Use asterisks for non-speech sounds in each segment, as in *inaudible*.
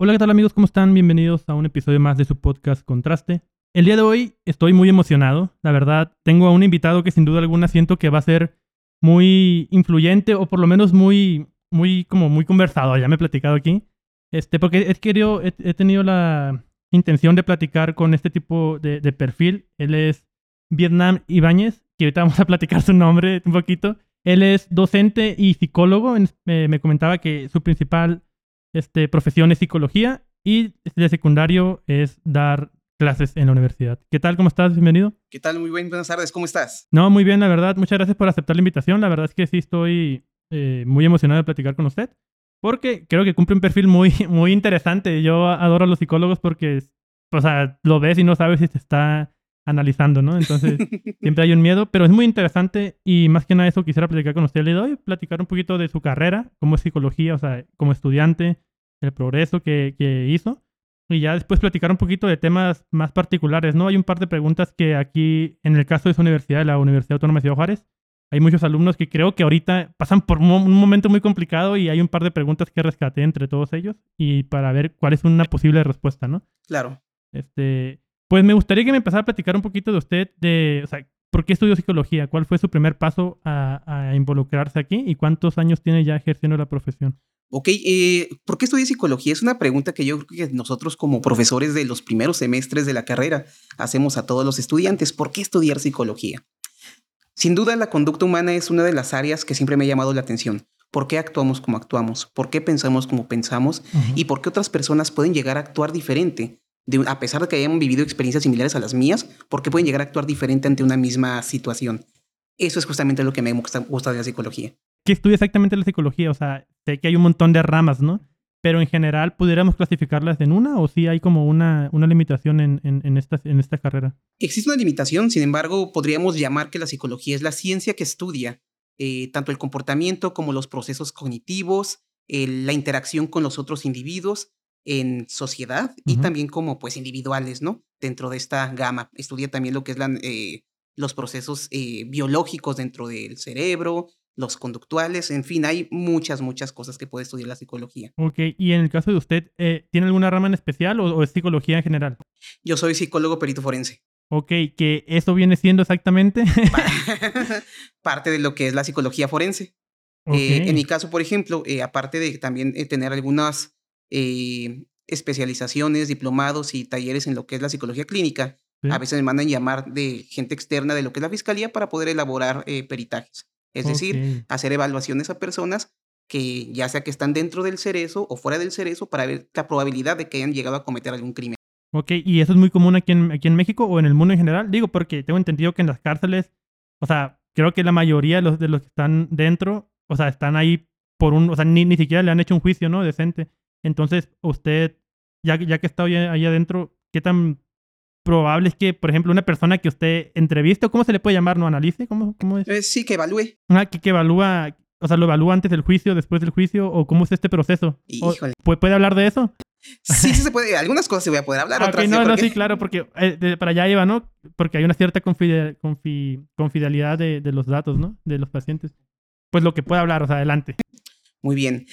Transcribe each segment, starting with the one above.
Hola, ¿qué tal amigos? ¿Cómo están? Bienvenidos a un episodio más de su podcast Contraste. El día de hoy estoy muy emocionado, la verdad. Tengo a un invitado que sin duda alguna siento que va a ser muy influyente o por lo menos muy, muy, como muy conversado. Ya me he platicado aquí. Este, porque he, querido, he, tenido la intención de platicar con este tipo de, perfil. Él es Vietnam Ibáñez, que ahorita vamos a platicar su nombre un poquito. Él es docente y psicólogo. me comentaba que su principal este, profesión es psicología y de secundario es dar clases en la universidad. ¿Qué tal? ¿Cómo estás? Bienvenido. ¿Qué tal? Muy bien, buenas tardes. ¿Cómo estás? No, muy bien, la verdad. Muchas gracias por aceptar la invitación. La verdad es que sí estoy eh, muy emocionado de platicar con usted porque creo que cumple un perfil muy, *laughs* muy interesante. Yo adoro a los psicólogos porque, o sea, lo ves y no sabes si te está analizando, ¿no? Entonces, *laughs* siempre hay un miedo, pero es muy interesante y más que nada eso quisiera platicar con usted. Le doy platicar un poquito de su carrera, como es psicología, o sea, como estudiante, el progreso que, que hizo. Y ya después platicar un poquito de temas más particulares, ¿no? Hay un par de preguntas que aquí, en el caso de su universidad, la Universidad Autónoma de Ciudad Juárez, hay muchos alumnos que creo que ahorita pasan por un momento muy complicado y hay un par de preguntas que rescaté entre todos ellos y para ver cuál es una posible respuesta, ¿no? Claro. Este, pues me gustaría que me empezara a platicar un poquito de usted, de, o sea, ¿por qué estudió psicología? ¿Cuál fue su primer paso a, involucrarse aquí? ¿Y cuántos años tiene ya ejerciendo la profesión? Ok, eh, ¿por qué estudié psicología? Es una pregunta que yo creo que nosotros como profesores de los primeros semestres de la carrera hacemos a todos los estudiantes. ¿Por qué estudiar psicología? Sin duda, la conducta humana es una de las áreas que siempre me ha llamado la atención. ¿Por qué actuamos como actuamos? ¿Por qué pensamos como pensamos? ¿Y por qué otras personas pueden llegar a actuar diferente? A pesar de que hayan vivido experiencias similares a las mías, ¿por qué pueden llegar a actuar diferente ante una misma situación? Eso es justamente lo que me gusta, de la psicología. ¿Qué estudia exactamente la psicología? O sea, sé que hay un montón de ramas, ¿no? Pero en general, ¿pudiéramos clasificarlas en una o sí hay como una, una limitación en, en, esta, en esta carrera? Existe una limitación, sin embargo, podríamos llamar que la psicología es la ciencia que estudia eh, tanto el comportamiento como los procesos cognitivos, la interacción con los otros individuos en sociedad y también como pues individuales, ¿no? Dentro de esta gama. Estudia también lo que es la, eh, los procesos eh, biológicos dentro del cerebro, los conductuales, en fin, hay muchas, muchas cosas que puede estudiar la psicología. Ok, y en el caso de usted, eh, ¿tiene alguna rama en especial o, es psicología en general? Yo soy psicólogo perito forense. Ok, que eso viene siendo exactamente. *laughs* *laughs* *laughs* Parte de lo que es la psicología forense. en mi caso, por ejemplo, aparte de también tener algunas eh, especializaciones, diplomados y talleres en lo que es la psicología clínica. A veces me mandan llamar de gente externa de lo que es la fiscalía para poder elaborar eh, peritajes. Es decir, hacer evaluaciones a personas que ya sea que están dentro del cerezo o fuera del cerezo para ver la probabilidad de que hayan llegado a cometer algún crimen. Ok, ¿y eso es muy común aquí en, aquí en México o en el mundo en general? Digo, porque tengo entendido que en las cárceles, o sea, creo que la mayoría de los, de los que están dentro, o sea, están ahí por un, o sea, ni, ni siquiera le han hecho un juicio, ¿no? Decente. Entonces, usted, ya, ya que está ahí adentro, ¿qué tan probable es que, por ejemplo, una persona que usted entreviste, ¿cómo se le puede llamar? ¿No analice? ¿Cómo, cómo es? Eh, sí, que evalúe. Ah, que, que, evalúa, o sea, lo evalúa antes del juicio, después del juicio, o cómo es este proceso. Híjole. ¿Puede hablar de eso? Sí, sí se *laughs* puede. Algunas cosas se voy a poder hablar, ah, otras no, no, sí, claro, porque eh, para allá iba, ¿no? Porque hay una cierta confidencialidad de, de los datos, ¿no? De los pacientes. Pues lo que pueda hablar, o sea, adelante. Muy bien.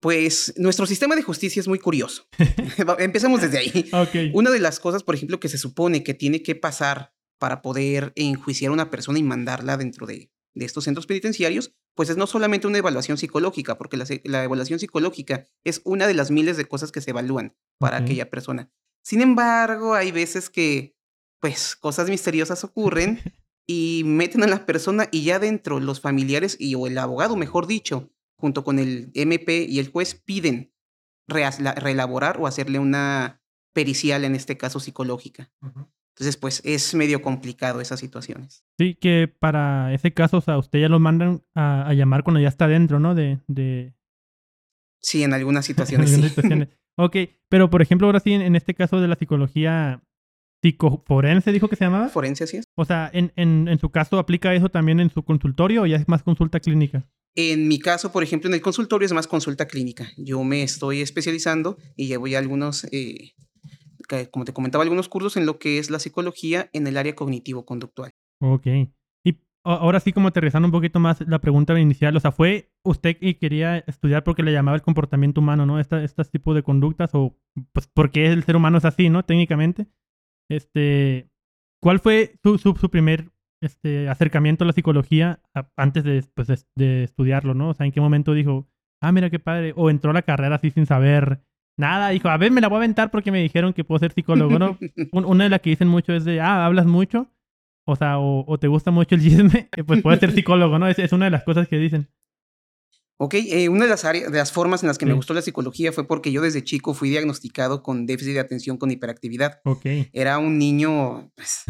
Pues nuestro sistema de justicia es muy curioso. *laughs* Empecemos desde ahí. Una de las cosas, por ejemplo, que se supone que tiene que pasar para poder enjuiciar a una persona y mandarla dentro de, estos centros penitenciarios, pues es no solamente una evaluación psicológica, porque la, evaluación psicológica es una de las miles de cosas que se evalúan para aquella persona. Sin embargo, hay veces que, pues, cosas misteriosas ocurren *laughs* y meten a la persona y ya dentro los familiares y o el abogado, mejor dicho, junto con el MP y el juez, piden reelaborar o hacerle una pericial, en este caso psicológica. Entonces, pues es medio complicado esas situaciones. Sí, que para ese caso, o sea, usted ya lo mandan a, llamar cuando ya está dentro, ¿no? De, de... Sí, en algunas *laughs* situaciones. sí. ok, pero por ejemplo, ahora sí, en, este caso de la psicología psicoforense, dijo que se llamaba. Forense, así es. O sea, en, en, en su caso, ¿aplica eso también en su consultorio o ya es más consulta clínica? En mi caso, por ejemplo, en el consultorio es más consulta clínica. Yo me estoy especializando y llevo ya algunos, eh, como te comentaba, algunos cursos en lo que es la psicología en el área cognitivo-conductual. Ok. ¿Y ahora sí como aterrizando un poquito más la pregunta inicial, o sea, ¿fue usted que quería estudiar porque le llamaba el comportamiento humano, ¿no? Este, este tipo de conductas o pues porque el ser humano es así, ¿no? Técnicamente. Este, ¿cuál fue su, su, primer este, acercamiento a la psicología antes de, pues, de, estudiarlo, ¿no? O sea, ¿en qué momento dijo, ah, mira qué padre? O entró a la carrera así sin saber nada, dijo, a ver, me la voy a aventar porque me dijeron que puedo ser psicólogo, ¿no? *laughs* una de las que dicen mucho es de, ah, hablas mucho, o sea, o, te gusta mucho el chisme, *laughs* pues puedes ser psicólogo, ¿no? Es, es, una de las cosas que dicen. Ok, eh, una de las, áreas, de las formas en las que me gustó la psicología fue porque yo desde chico fui diagnosticado con déficit de atención con hiperactividad. Ok. Era un niño pues,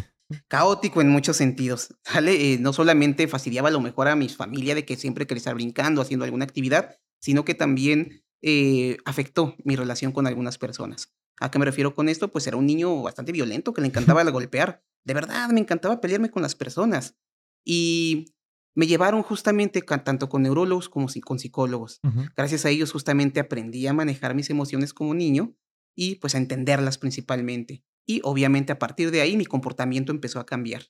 caótico en muchos sentidos. Eh, no solamente fastidiaba lo mejor a mi familia de que siempre quería estar brincando, haciendo alguna actividad, sino que también eh, afectó mi relación con algunas personas. ¿A qué me refiero con esto? Pues era un niño bastante violento que le *laughs* encantaba golpear. De verdad, me encantaba pelearme con las personas. Y me llevaron justamente tanto con neurólogos como con psicólogos. Gracias a ellos justamente aprendí a manejar mis emociones como niño y pues a entenderlas principalmente. Y obviamente a partir de ahí mi comportamiento empezó a cambiar.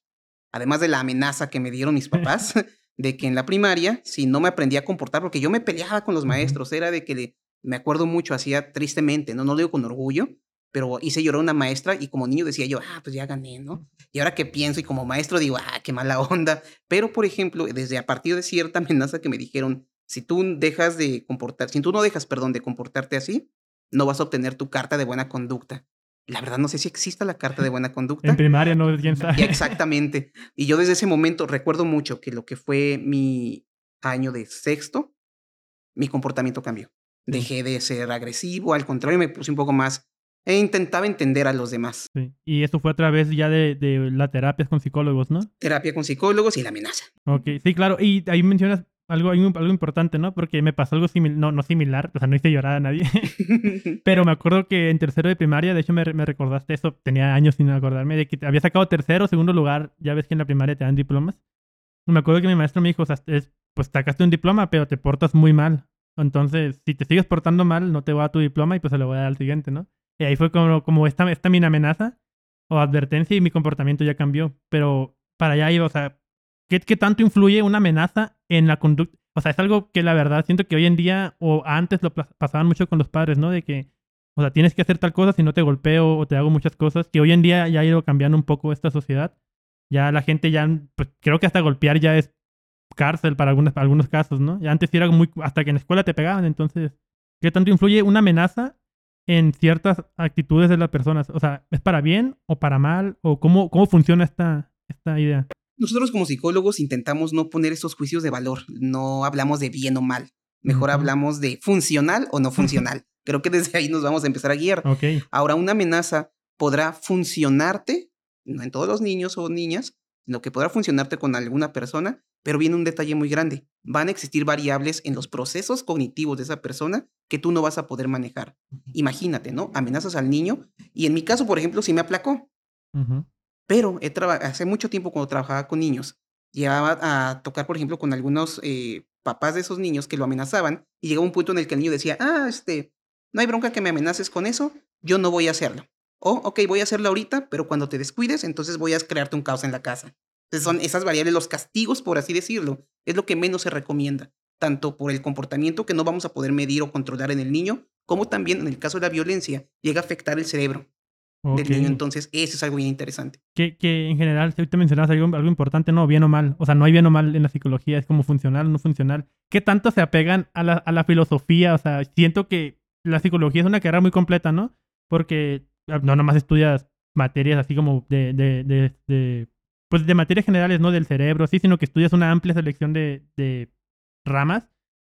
Además de la amenaza que me dieron mis papás *laughs* de que en la primaria, si no me aprendía a comportar, porque yo me peleaba con los maestros, era de que me acuerdo mucho, hacía tristemente, no, no lo digo con orgullo, pero hice llorar a una maestra y como niño decía yo, ah, pues ya gané, ¿no? Y ahora que pienso y como maestro digo, ah, qué mala onda. Pero, por ejemplo, desde a partir de cierta *laughs* amenaza que me dijeron, si tú dejas de comportar, si tú no dejas, perdón, de comportarte así, no vas a obtener tu carta de buena conducta. La verdad no sé si exista la carta de *laughs* buena conducta. En primaria no, quién sabe. Exactamente. Y yo desde ese momento recuerdo mucho que lo que fue mi año de sexto, mi comportamiento cambió. Dejé de ser agresivo, al contrario, me puse un poco más e intentaba entender a los demás. Sí. Y eso fue a través ya de, de la terapia con psicólogos, ¿no? Terapia con psicólogos y la amenaza. Ok, sí, claro. Y ahí mencionas algo, algo importante, ¿no? Porque me pasó algo similar, no, no similar, o sea, no hice llorar a nadie. *laughs* Pero me acuerdo que en tercero de primaria, de hecho me, me, recordaste eso, tenía años sin acordarme, de que había sacado tercero, segundo lugar, ya ves que en la primaria te dan diplomas. Me acuerdo que mi maestro me dijo, o sea, es, pues sacaste un diploma, pero te portas muy mal. Entonces, si te sigues portando mal, no te va a tu diploma y pues se lo voy a dar al siguiente, ¿no? Y ahí fue como, como esta, esta mi amenaza o advertencia y mi comportamiento ya cambió. Pero para allá iba, o sea, ¿qué, ¿qué, tanto influye una amenaza en la conducta? O sea, es algo que la verdad siento que hoy en día o antes lo pasaban mucho con los padres, ¿no? De que, o sea, tienes que hacer tal cosa si no te golpeo o te hago muchas cosas, que hoy en día ya ha ido cambiando un poco esta sociedad. Ya la gente ya, pues creo que hasta golpear ya es cárcel para algunos, algunos casos, ¿no? Ya antes era muy, hasta que en la escuela te pegaban, entonces, ¿qué tanto influye una amenaza en ciertas actitudes de las personas? O sea, ¿es para bien o para mal? ¿O cómo, cómo funciona esta, esta idea? Nosotros como psicólogos intentamos no poner esos juicios de valor, no hablamos de bien o mal, mejor hablamos de funcional o no *laughs* funcional. Creo que desde ahí nos vamos a empezar a guiar. Ahora, una amenaza podrá funcionarte, no en todos los niños o niñas, sino que podrá funcionarte con alguna persona, pero viene un detalle muy grande. Van a existir variables en los procesos cognitivos de esa persona que tú no vas a poder manejar. Imagínate, ¿no? Amenazas al niño y en mi caso, por ejemplo, sí me aplacó. Pero he hace mucho tiempo cuando trabajaba con niños, llegaba a tocar, por ejemplo, con algunos eh, papás de esos niños que lo amenazaban y llegaba un punto en el que el niño decía, ah, este, no hay bronca que me amenaces con eso, yo no voy a hacerlo. O, ok, voy a hacerlo ahorita, pero cuando te descuides, entonces voy a crearte un caos en la casa. Entonces son esas variables, los castigos, por así decirlo, es lo que menos se recomienda tanto por el comportamiento que no vamos a poder medir o controlar en el niño, como también en el caso de la violencia, llega a afectar el cerebro del niño. Entonces, eso es algo bien interesante. Que, que en general, si ahorita mencionabas algo, algo importante, no, bien o mal. O sea, no hay bien o mal en la psicología, es como funcional o no funcional. ¿Qué tanto se apegan a la, a la filosofía? O sea, siento que la psicología es una carrera muy completa, ¿no? Porque ah, no nomás estudias materias así como de, de, de, de pues de materias generales, ¿no? Del cerebro, sí, sino que estudias una amplia selección de, de ramas,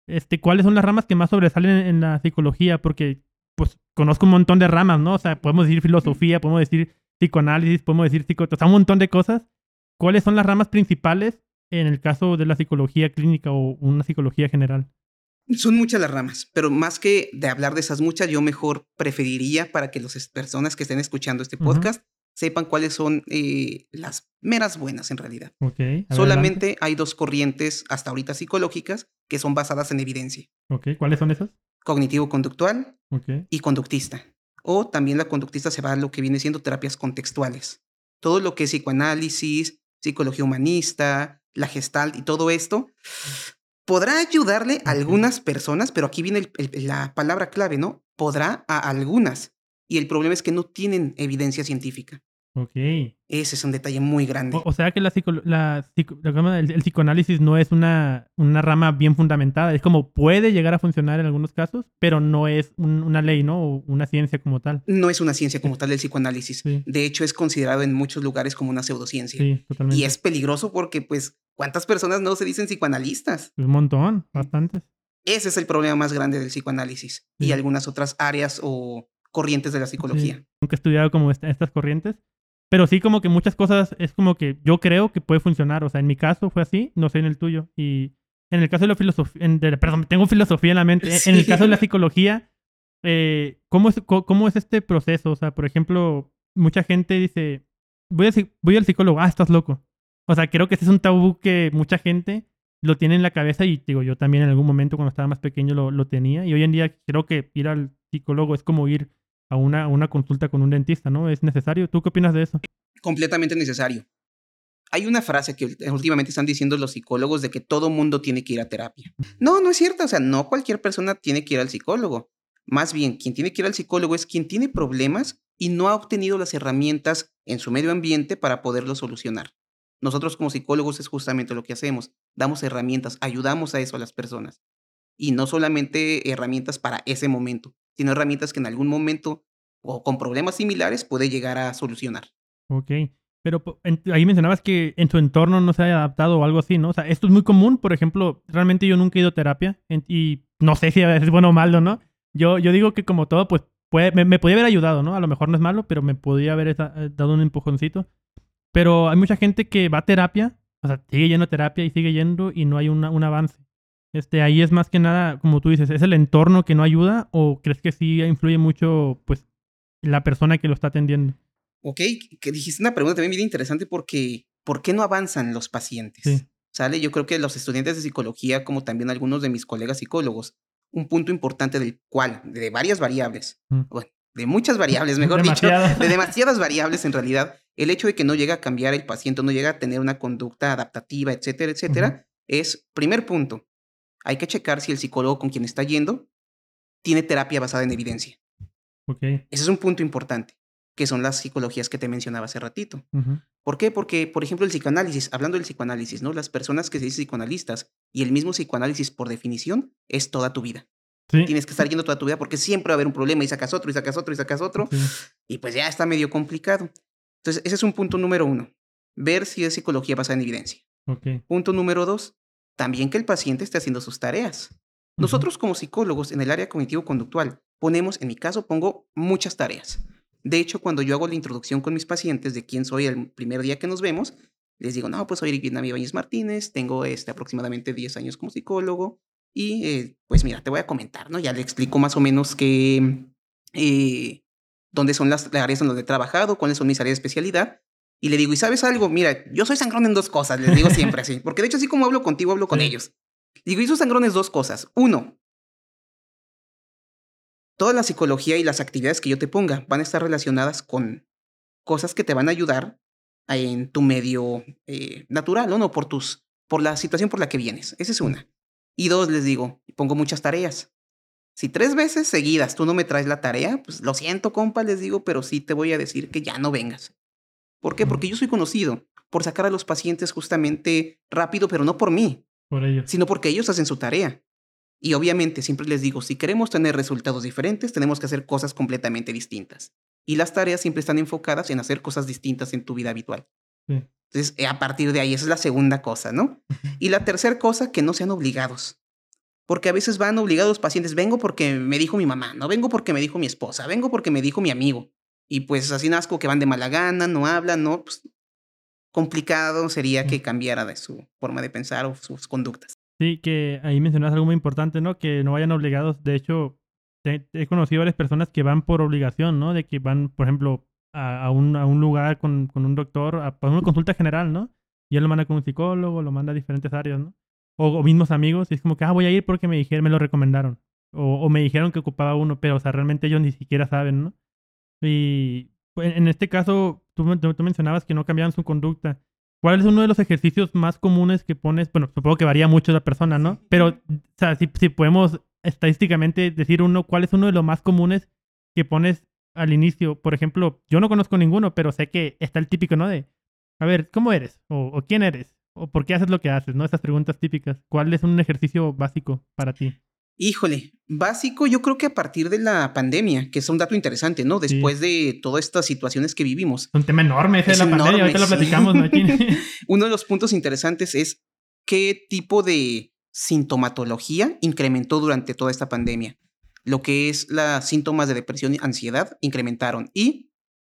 este, ¿cuáles son las ramas que más sobresalen en, la psicología? Porque, pues, conozco un montón de ramas, ¿no? O sea, podemos decir filosofía, podemos decir psicoanálisis, podemos decir psico... O sea, un montón de cosas. ¿Cuáles son las ramas principales en el caso de la psicología clínica o una psicología general? Son muchas las ramas, pero más que de hablar de esas muchas, yo mejor preferiría para que las personas que estén escuchando este podcast sepan cuáles son eh, las meras buenas en realidad. Solamente hay dos corrientes hasta ahorita psicológicas que son basadas en evidencia. ¿Cuáles son esas? Cognitivo-conductual y conductista. O también la conductista se va a lo que viene siendo terapias contextuales. Todo lo que es psicoanálisis, psicología humanista, la gestalt y todo esto, podrá ayudarle a algunas personas, pero aquí viene la palabra clave, ¿no? Podrá a algunas. Y el problema es que no tienen evidencia científica. Ok. Ese es un detalle muy grande. O, sea que la, el, psicoanálisis no es una, una rama bien fundamentada. Es como puede llegar a funcionar en algunos casos, pero no es una ley, ¿no? O una ciencia como tal. No es una ciencia como tal el psicoanálisis. De hecho, es considerado en muchos lugares como una pseudociencia. Sí, totalmente. Y es peligroso porque, pues, ¿cuántas personas no se dicen psicoanalistas? Un montón, bastantes. Ese es el problema más grande del psicoanálisis y algunas otras áreas o corrientes de la psicología. Nunca he estudiado como estas corrientes, pero sí como que muchas cosas es como que yo creo que puede funcionar. O sea, en mi caso fue así, no sé en el tuyo. Y en el caso de la filosofía, perdón, tengo filosofía en la mente. En el caso de la psicología, eh, ¿cómo, es, cómo, es este proceso? O sea, por ejemplo, mucha gente dice, voy, a, voy al psicólogo, ah, estás loco. O sea, creo que ese es un tabú que mucha gente lo tiene en la cabeza y digo, yo también en algún momento cuando estaba más pequeño lo, lo tenía. Y hoy en día creo que ir al psicólogo es como ir a una, una consulta con un dentista, ¿no? ¿Es necesario? ¿Tú qué opinas de eso? Completamente necesario. Hay una frase que últimamente están diciendo los psicólogos de que todo mundo tiene que ir a terapia. No, no es cierto. O sea, no cualquier persona tiene que ir al psicólogo. Más bien, quien tiene que ir al psicólogo es quien tiene problemas y no ha obtenido las herramientas en su medio ambiente para poderlo solucionar. Nosotros como psicólogos es justamente lo que hacemos. Damos herramientas, ayudamos a eso a las personas. Y no solamente herramientas para ese momento, sino herramientas que en algún momento o con problemas similares puede llegar a solucionar. Ok. Pero ahí mencionabas que en tu entorno no se haya adaptado o algo así, ¿no? O sea, esto es muy común. Por ejemplo, realmente yo nunca he ido a terapia y no sé si *laughs* es bueno o malo, ¿no? Yo, yo digo que como todo, pues puede, me, me, podía haber ayudado, ¿no? A lo mejor no es malo, pero me podría haber eh, dado un empujoncito. Pero hay mucha gente que va a terapia, o sea, sigue yendo a terapia y sigue yendo y no hay un avance. Este, ahí es más que nada, como tú dices, ¿es el entorno que no ayuda o crees que sí influye mucho, pues, la persona que lo está atendiendo? Ok, que dijiste una pregunta también bien interesante porque, ¿por qué no avanzan los pacientes? ¿Sale? Yo creo que los estudiantes de psicología, como también algunos de mis colegas psicólogos, un punto importante del cual, de varias variables, mm. bueno, de muchas variables, *laughs* mejor dicho, de demasiadas variables en realidad, el hecho de que no llega a cambiar el paciente, no llega a tener una conducta adaptativa, etcétera, etcétera, es, primer punto, hay que checar si el psicólogo con quien está yendo tiene terapia basada en evidencia. Okay. Ese es un punto importante, que son las psicologías que te mencionaba hace ratito. ¿Por qué? Porque, por ejemplo, el psicoanálisis, hablando del psicoanálisis, ¿no? Las personas que se dicen psicoanalistas y el mismo psicoanálisis, por definición, es toda tu vida. Tienes que estar yendo toda tu vida porque siempre va a haber un problema y sacas otro y sacas otro y sacas otro. Y pues ya está medio complicado. Entonces, ese es un punto número uno. Ver si es psicología basada en evidencia. Punto número dos. También que el paciente esté haciendo sus tareas. Nosotros como psicólogos en el área cognitivo-conductual ponemos, en mi caso, pongo muchas tareas. De hecho, cuando yo hago la introducción con mis pacientes de quién soy el primer día que nos vemos, les digo, no, pues soy Vietnam Ibáñez Martínez, tengo este, aproximadamente 10 años como psicólogo y eh, pues mira, te voy a comentar, ¿no? Ya le explico más o menos que, eh, dónde son las áreas en donde he trabajado, cuáles son mis áreas de especialidad y le digo, ¿y sabes algo? Mira, yo soy sangrón en dos cosas, les digo siempre así. Porque de hecho, así como hablo contigo, hablo con ellos. Digo, y soy sangrón en dos cosas. Uno, toda la psicología y las actividades que yo te ponga van a estar relacionadas con cosas que te van a ayudar en tu medio eh, natural, ¿no? no por, tus, por la situación por la que vienes. Esa es una. Y dos, les digo, pongo muchas tareas. Si tres veces seguidas tú no me traes la tarea, pues lo siento, compa, les digo, pero sí te voy a decir que ya no vengas. ¿Por qué? Porque yo soy conocido por sacar a los pacientes justamente rápido, pero no por mí, por ellos. sino porque ellos hacen su tarea. Y obviamente siempre les digo, si queremos tener resultados diferentes, tenemos que hacer cosas completamente distintas. Y las tareas siempre están enfocadas en hacer cosas distintas en tu vida habitual. Entonces, eh, a partir de ahí, esa es la segunda cosa, ¿no? Y la tercera cosa, que no sean obligados. Porque a veces van obligados pacientes, vengo porque me dijo mi mamá, no vengo porque me dijo mi esposa, vengo porque me dijo mi amigo. Y pues así nazco que van de mala gana, no hablan, no, pues complicado sería que cambiara de su forma de pensar o sus conductas. Sí, que ahí mencionas algo muy importante, ¿no? Que no vayan obligados. De hecho, he conocido a varias personas que van por obligación, ¿no? De que van, por ejemplo, a, un, a un, lugar con, con, un doctor, a, una consulta general, ¿no? Y él lo manda con un psicólogo, lo manda a diferentes áreas, ¿no? O, mismos amigos, y es como que, ah, voy a ir porque me dijeron, me lo recomendaron. O, o me dijeron que ocupaba uno, pero, o sea, realmente ellos ni siquiera saben, ¿no? Y pues, en este caso, tú, tú, mencionabas que no cambiaban su conducta. ¿Cuál es uno de los ejercicios más comunes que pones? Bueno, supongo que varía mucho la persona, ¿no? Pero, o sea, si, si podemos estadísticamente decir uno, ¿cuál es uno de los más comunes que pones al inicio? Por ejemplo, yo no conozco ninguno, pero sé que está el típico, ¿no? De, a ver, ¿cómo eres? O, quién eres? ¿O por qué haces lo que haces? ¿No? Esas preguntas típicas. ¿Cuál es un ejercicio básico para ti? Híjole, básico yo creo que a partir de la pandemia, que es un dato interesante, ¿no? Después de todas estas situaciones que vivimos. Es un tema enorme ese de la pandemia, ahorita lo platicamos, ¿no? *laughs* Uno de los puntos interesantes es qué tipo de sintomatología incrementó durante toda esta pandemia. Lo que es las síntomas de depresión y ansiedad incrementaron y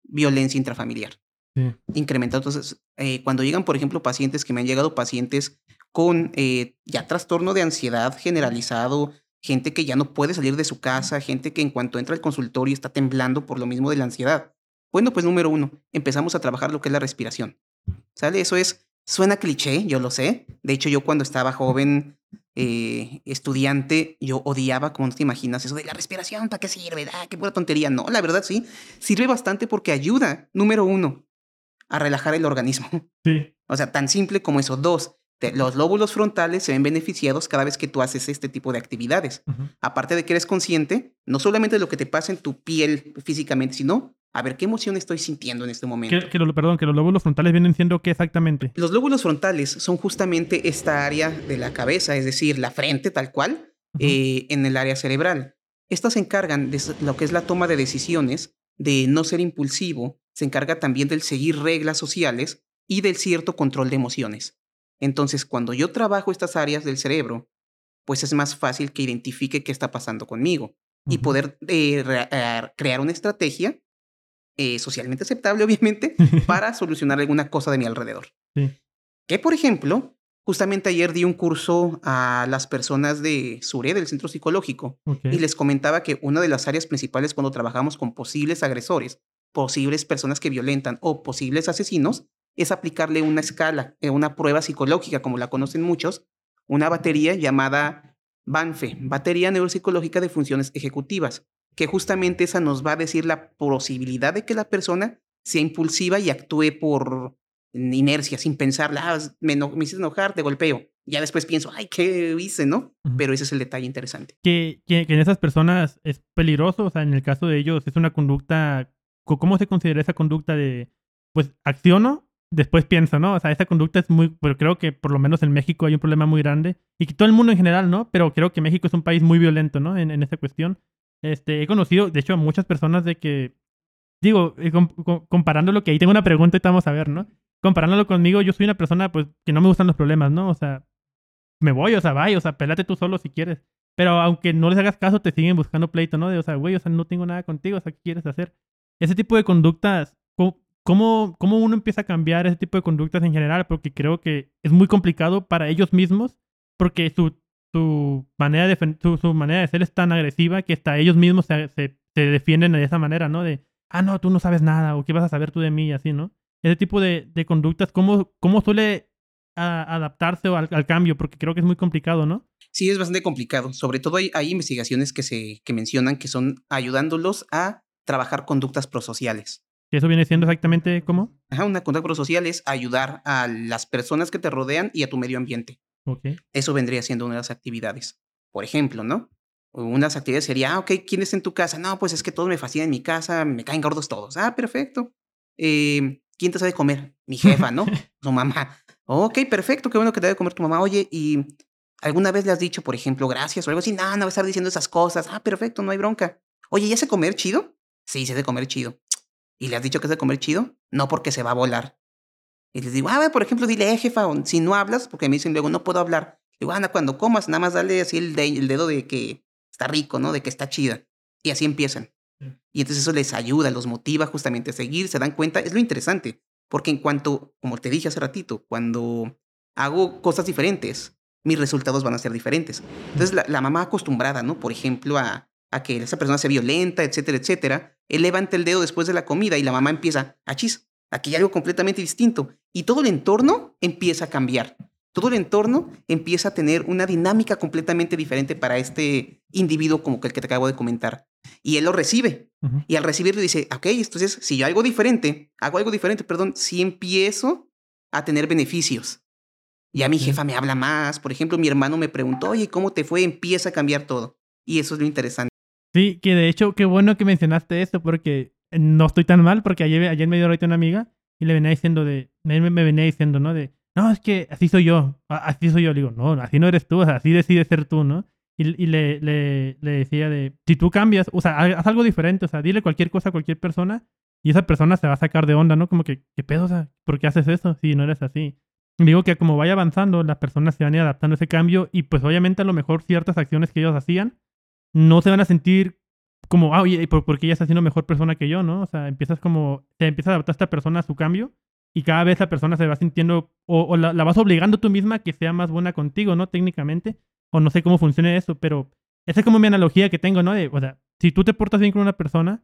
violencia intrafamiliar. Sí. Incrementó. Entonces, eh, cuando llegan, por ejemplo, pacientes que me han llegado pacientes con eh, ya trastorno de ansiedad generalizado, gente que ya no puede salir de su casa, gente que en cuanto entra al consultorio está temblando por lo mismo de la ansiedad. Bueno, pues número uno, empezamos a trabajar lo que es la respiración. ¿Sale? Eso es, suena cliché, yo lo sé. De hecho, yo cuando estaba joven, eh, estudiante, yo odiaba, como no te imaginas, eso de la respiración, ¿para qué sirve? Ah, qué pura tontería. No, la verdad sí, sirve bastante porque ayuda, número uno, a relajar el organismo. Sí. O sea, tan simple como eso. Dos, los lóbulos frontales se ven beneficiados cada vez que tú haces este tipo de actividades. Aparte de que eres consciente, no solamente de lo que te pasa en tu piel físicamente, sino a ver qué emoción estoy sintiendo en este momento. perdón, que los lóbulos frontales vienen siendo qué exactamente. Los lóbulos frontales son justamente esta área de la cabeza, es decir, la frente tal cual, eh, en el área cerebral. Estas se encargan de lo que es la toma de decisiones, de no ser impulsivo, se encarga también del seguir reglas sociales y del cierto control de emociones. Entonces, cuando yo trabajo estas áreas del cerebro, pues es más fácil que identifique qué está pasando conmigo y poder eh, eh, crear una estrategia eh, socialmente aceptable, *laughs* obviamente, *laughs* para solucionar alguna cosa de mi alrededor. Que, por ejemplo, justamente ayer di un curso a las personas de SURE, del Centro Psicológico, y les comentaba que una de las áreas principales cuando trabajamos con posibles agresores, posibles personas que violentan o posibles asesinos, es aplicarle una escala, eh, una prueba psicológica, como la conocen muchos, una batería llamada BANFE, Batería Neuropsicológica de Funciones Ejecutivas, que justamente esa nos va a decir la posibilidad de que la persona sea impulsiva y actúe por inercia, sin pensarla, ah, me, me hice enojar, te golpeo. Ya después pienso, ay, ¿qué hice, no? Pero ese es el detalle interesante. Que, que, que, en esas personas es peligroso, o sea, en el caso de ellos es una conducta, ¿cómo se considera esa conducta de, pues, acciono después pienso, ¿no? O sea, esa conducta es muy, pero creo que por lo menos en México hay un problema muy grande y que todo el mundo en general, ¿no? Pero creo que México es un país muy violento, ¿no? En, en esta cuestión. Este, he conocido, de hecho, a muchas personas de que, digo, eh, comparándolo, que ahí tengo una pregunta y vamos a ver, ¿no? Comparándolo conmigo, yo soy una persona, pues, que no me gustan los problemas, ¿no? O sea, me voy, o sea, vaya, o sea, pelate tú solo si quieres. Pero aunque no les hagas caso, te siguen buscando pleito, ¿no? De, o sea, güey, o sea, no tengo nada contigo, o sea, ¿qué quieres hacer? Ese tipo de conductas, ¿Cómo, ¿Cómo uno empieza a cambiar ese tipo de conductas en general? Porque creo que es muy complicado para ellos mismos, porque su, su, manera, de, su, manera de ser es tan agresiva que hasta ellos mismos se, se, defienden de esa manera, ¿no? De, ah, no, tú no sabes nada, o qué vas a saber tú de mí, y así, ¿no? Ese tipo de, de conductas, ¿cómo, cómo suele adaptarse al, al, cambio? Porque creo que es muy complicado, ¿no? Sí, es bastante complicado. Sobre todo hay, hay investigaciones que, se, que mencionan que son ayudándolos a trabajar conductas prosociales. ¿Y eso viene siendo exactamente cómo? Ajá, una conducta prosocial es ayudar a las personas que te rodean y a tu medio ambiente. Okay. Eso vendría siendo una de las actividades. Por ejemplo, ¿no? Unas actividades sería, ah, ok, ¿quién está en tu casa? No, pues es que todos me fascinan en mi casa, me caen gordos todos. Ah, perfecto. Eh, ¿Quién te sabe comer? Mi jefa, ¿no? *laughs* Su mamá. Ok, perfecto, qué bueno que te debe comer tu mamá. Oye, ¿y alguna vez le has dicho, por ejemplo, gracias o algo así? No, no va a estar diciendo esas cosas. Ah, perfecto, no hay bronca. Oye, ¿ya sé comer chido? Sí, sé de comer chido. ¿Y le has dicho que es de comer chido? No, porque se va a volar. Y les digo, ah, por ejemplo, dile, eh, jefa, si no hablas, porque me dicen luego, no puedo hablar. Digo, anda, cuando comas, nada más dale así el, el dedo de que está rico, ¿no? De que está chida. Y así empiezan. Y entonces eso les ayuda, los motiva justamente a seguir, se dan cuenta, es lo interesante, porque en cuanto, como te dije hace ratito, cuando hago cosas diferentes, mis resultados van a ser diferentes. Entonces la, la mamá acostumbrada, ¿no? Por ejemplo, a, a que esa persona sea violenta, etcétera, etcétera, él levanta el dedo después de la comida y la mamá empieza, achis, aquí hay algo completamente distinto. Y todo el entorno empieza a cambiar. Todo el entorno empieza a tener una dinámica completamente diferente para este individuo como el que te acabo de comentar. Y él lo recibe. Y al recibirlo dice, ok, entonces si yo hago diferente, hago algo diferente, perdón, si empiezo a tener beneficios. Ya mi jefa me habla más. Por ejemplo, mi hermano me preguntó, oye, ¿cómo te fue? Empieza a cambiar todo. Y eso es lo interesante. Sí, que de hecho, qué bueno que mencionaste esto, porque no estoy tan mal, porque ayer, ayer me dio ahorita una amiga y le venía diciendo de, me, me venía diciendo, ¿no? De, no, es que así soy yo, así soy yo. Le digo, no, así no eres tú, o sea, así decides ser tú, ¿no? Y, y le, le, le, decía de, si tú cambias, o sea, haz algo diferente, o sea, dile cualquier cosa a cualquier persona y esa persona se va a sacar de onda, ¿no? Como que, ¿qué pedo? O sea, ¿por qué haces eso si no eres así? Digo que como vaya avanzando, las personas se van a ir adaptando a ese cambio y pues obviamente a lo mejor ciertas acciones que ellos hacían no se van a sentir como, ah, oye, ¿por, qué ella está siendo mejor persona que yo, no? O sea, empiezas como, se empieza a adaptar a esta persona a su cambio y cada vez la persona se va sintiendo, o, la, vas obligando tú misma que sea más buena contigo, ¿no? Técnicamente, o no sé cómo funciona eso, pero esa es como mi analogía que tengo, ¿no? De, o sea, si tú te portas bien con una persona,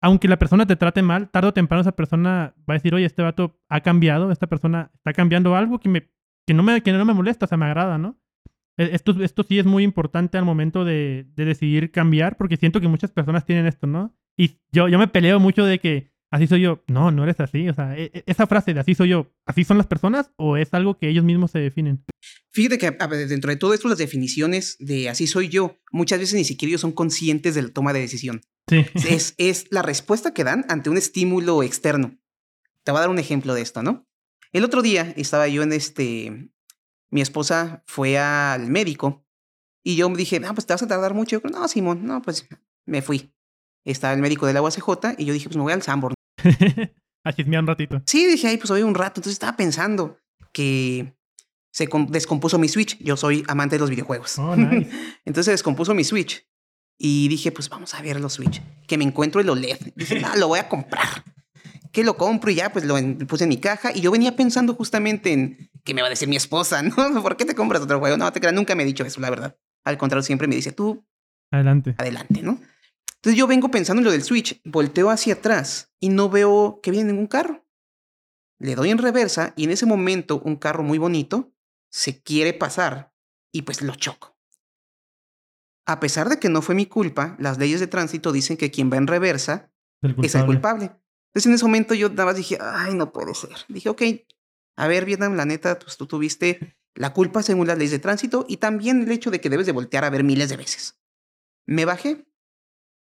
aunque la persona te trate mal, tarde o temprano esa persona va a decir, oye, este vato ha cambiado, esta persona está cambiando algo que, me, que, no, me, que no me molesta, o sea, me agrada, ¿no? E, esto, esto sí es muy importante al momento de, de, decidir cambiar, porque siento que muchas personas tienen esto, ¿no? Y yo, yo me peleo mucho de que así soy yo. No, no eres así. O sea, e, e, esa frase de así soy yo, ¿así son las personas o es algo que ellos mismos se definen? Fíjate que dentro de todo esto, las definiciones de así soy yo, muchas veces ni siquiera ellos son conscientes de la toma de decisión. Sí. Es, es la respuesta que dan ante un estímulo externo. Te voy a dar un ejemplo de esto, ¿no? El otro día estaba yo en este, mi esposa fue al médico y yo me dije, ah, pues te vas a tardar mucho. Yo, no, Simón, no, pues me fui. Estaba el médico del agua CJ y yo dije, pues me voy al Sanborn. *laughs* a chismear un ratito. Sí, dije, ahí pues voy un rato. Entonces estaba pensando que se descompuso mi Switch. Yo soy amante de los videojuegos. Oh, nice. *laughs* Entonces descompuso mi Switch. Y dije, pues vamos a ver los Switch. Que me encuentro el OLED. Dije, ah, lo voy a comprar que lo compro y ya, pues lo puse en mi caja. Y yo venía pensando justamente en que me va a decir mi esposa, *laughs* ¿no? ¿Por qué te compras otro juego? No, te creas, nunca me ha dicho eso, la verdad. Al contrario, siempre me dice, tú. Adelante. Adelante, ¿no? Entonces yo vengo pensando en lo del Switch, volteo hacia atrás y no veo que viene ningún carro. Le doy en reversa y en ese momento un carro muy bonito se quiere pasar y pues lo choco. A pesar de que no fue mi culpa, las leyes de tránsito dicen que quien va en reversa es el culpable. Entonces en ese momento yo nada más dije, ay, no puede ser. Dije, ok, a ver, Vietnam, la neta, pues tú tuviste la culpa según las leyes de tránsito y también el hecho de que debes de voltear a ver miles de veces. Me bajé.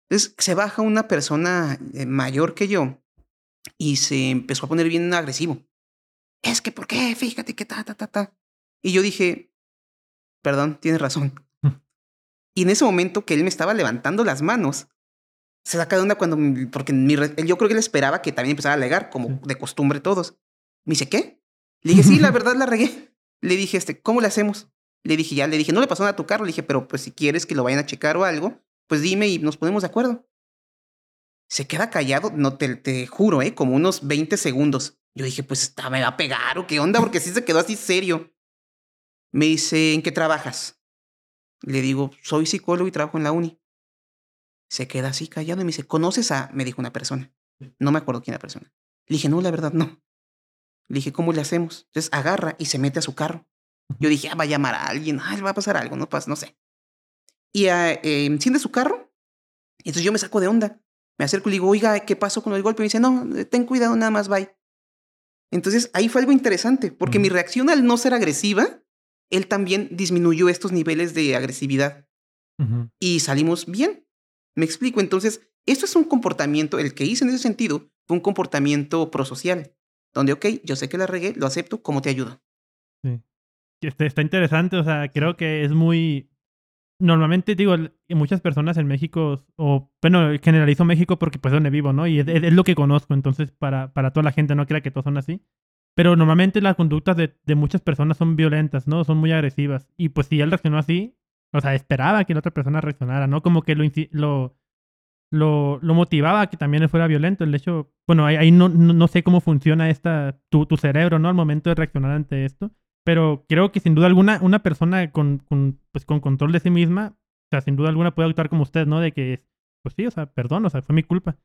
Entonces se baja una persona eh, mayor que yo y se empezó a poner bien agresivo. Es que, ¿por qué? Fíjate que ta, ta, ta, ta. Y yo dije, perdón, tienes razón. *laughs* y en ese momento que él me estaba levantando las manos, se saca de onda cuando, porque mi, yo creo que él esperaba que también empezara a alegar, como de costumbre todos. Me dice, ¿qué? Le dije, sí, la *laughs* verdad la regué. Le dije, este, ¿cómo le hacemos? Le dije, ya, le dije, no le pasó nada a tu carro. Le dije, pero pues si quieres que lo vayan a checar o algo, pues dime y nos ponemos de acuerdo. Se queda callado, no te, te juro, ¿eh? Como unos 20 segundos. Yo dije, pues está, me va a pegar o qué onda, porque sí se quedó así serio. Me dice, ¿en qué trabajas? Le digo, soy psicólogo y trabajo en la uni. Se queda así callado y me dice, ¿conoces a? Me dijo una persona. No me acuerdo quién la persona. Le dije, no, la verdad no. Le dije, ¿cómo le hacemos? Entonces agarra y se mete a su carro. Yo dije, ah, va a llamar a alguien, ah, va a pasar algo, no pasa, no sé. Y uh, enciende su carro. Y entonces yo me saco de onda. Me acerco y le digo, oiga, ¿qué pasó con el golpe? Y me dice, no, ten cuidado, nada más, bye. Entonces ahí fue algo interesante, porque mi reacción al no ser agresiva, él también disminuyó estos niveles de agresividad. Y salimos bien. Me explico, entonces, esto es un comportamiento, el que hice en ese sentido fue un comportamiento prosocial, donde, ok, yo sé que la regué, lo acepto, ¿cómo te ayudo? Sí. Está interesante, o sea, creo que es muy... Normalmente, digo, muchas personas en México, o bueno, generalizo México porque pues es donde vivo, ¿no? Y es, lo que conozco, entonces para, para toda la gente no crea que todos son así. Pero normalmente las conductas de, de, muchas personas son violentas, ¿no? Son muy agresivas. Y pues si él reaccionó así, o sea, esperaba que la otra persona reaccionara, ¿no? Como que lo, lo, lo, lo motivaba a que también fuera violento. El hecho, bueno, ahí, no, no, sé cómo funciona esta, tu, tu cerebro, ¿no? Al momento de reaccionar ante esto. Pero creo que sin duda alguna, una persona con, con, pues, con control de sí misma, o sea, sin duda alguna puede actuar como usted, ¿no? De que, pues sí, o sea, perdón, o sea, fue mi culpa.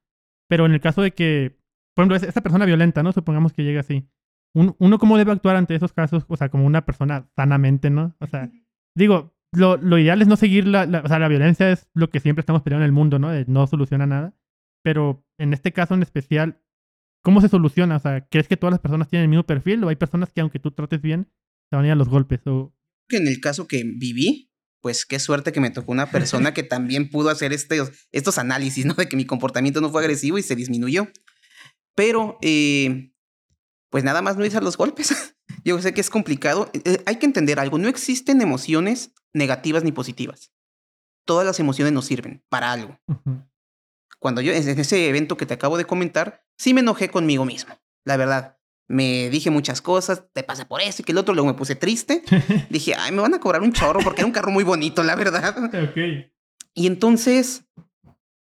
Pero en el caso de que, por ejemplo, esa persona violenta, ¿no? Supongamos que llega así. uno cómo debe actuar ante esos casos, o sea, como una persona sanamente, ¿no? O sea, digo, lo, lo, ideal es no seguir la, O sea, la violencia es lo que siempre estamos peleando en el mundo, ¿no? no soluciona nada. Pero en este caso en especial, ¿cómo se soluciona? O sea, ¿crees que todas las personas tienen el mismo perfil o hay personas que aunque tú trates bien, se van a ir a los golpes? O... En el caso que viví, pues qué suerte que me tocó una persona que también pudo hacer estos, estos análisis, ¿no? De que mi comportamiento no fue agresivo y se disminuyó. Pero, eh, pues nada más no hice los golpes. *laughs* Yo sé que es complicado. Eh, eh, hay que entender algo. No existen emociones negativas ni positivas. Todas las emociones nos sirven para algo. Cuando yo, en ese evento que te acabo de comentar, sí me enojé conmigo mismo. La verdad me dije muchas cosas, te pasa por eso y que el otro, luego me puse triste. *laughs* dije, ay, me van a cobrar un chorro porque era un carro muy bonito, la verdad. *laughs* Ok. Y entonces,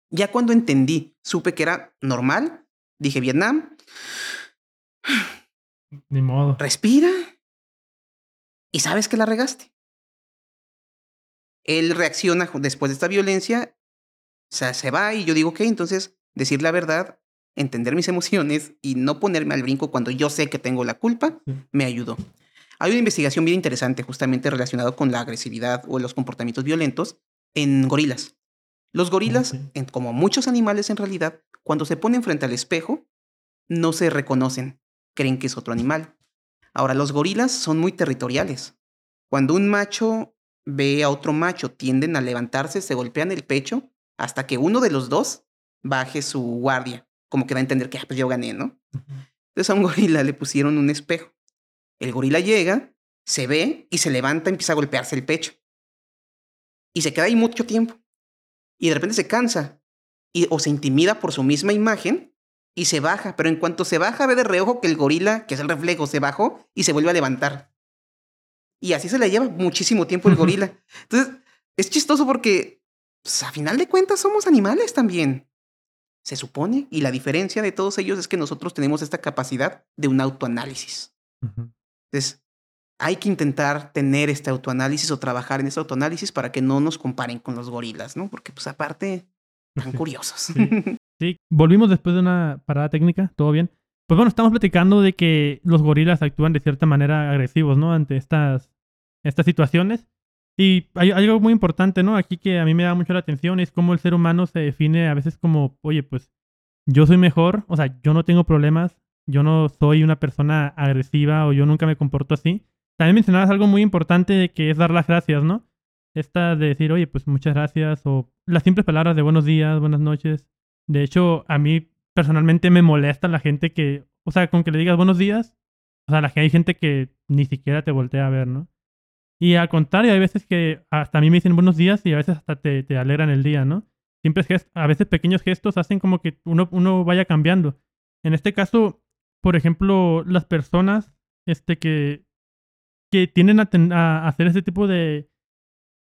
ya cuando entendí, supe que era normal, dije, Vietnam. Ni modo. Respira. Y sabes que la regaste. Él reacciona después de esta violencia, o sea, se va y yo digo, ok, entonces decir la verdad entender mis emociones y no ponerme al brinco cuando yo sé que tengo la culpa, me ayudó. Hay una investigación bien interesante justamente relacionada con la agresividad o los comportamientos violentos en gorilas. Los gorilas, como muchos animales en realidad, cuando se ponen frente al espejo, no se reconocen, creen que es otro animal. Ahora, los gorilas son muy territoriales. Cuando un macho ve a otro macho, tienden a levantarse, se golpean el pecho hasta que uno de los dos baje su guardia como que da a entender que ah, pues yo gané, ¿no? Entonces a un gorila le pusieron un espejo. El gorila llega, se ve y se levanta, empieza a golpearse el pecho. Y se queda ahí mucho tiempo. Y de repente se cansa y, o se intimida por su misma imagen y se baja. Pero en cuanto se baja, ve de reojo que el gorila, que es el reflejo, se bajó y se vuelve a levantar. Y así se le lleva muchísimo tiempo el gorila. Entonces, es chistoso porque, pues, a final de cuentas, somos animales también se supone, y la diferencia de todos ellos es que nosotros tenemos esta capacidad de un autoanálisis. Entonces, hay que intentar tener este autoanálisis o trabajar en este autoanálisis para que no nos comparen con los gorilas, ¿no? Porque, pues, aparte, son *laughs* curiosos. Sí. volvimos después de una parada técnica, todo bien. Pues bueno, estamos platicando de que los gorilas actúan de cierta manera agresivos, ¿no? Ante estas, estas situaciones. Y hay, algo muy importante, ¿no? Aquí que a mí me da mucho la atención es cómo el ser humano se define a veces como, oye, pues yo soy mejor, o sea, yo no tengo problemas, yo no soy una persona agresiva o yo nunca me comporto así. También mencionabas algo muy importante de que es dar las gracias, ¿no? Esta de decir, oye, pues muchas gracias o las simples palabras de buenos días, buenas noches. De hecho, a mí personalmente me molesta la gente que, o sea, con que le digas buenos días, o sea, la que hay gente que ni siquiera te voltea a ver, ¿no? Y al contrario, hay veces que hasta a mí me dicen buenos días y a veces hasta te, te alegran el día, ¿no? Siempre es a veces pequeños gestos hacen como que uno, uno vaya cambiando. En este caso, por ejemplo, las personas este, que, que tienden a, a hacer ese tipo de,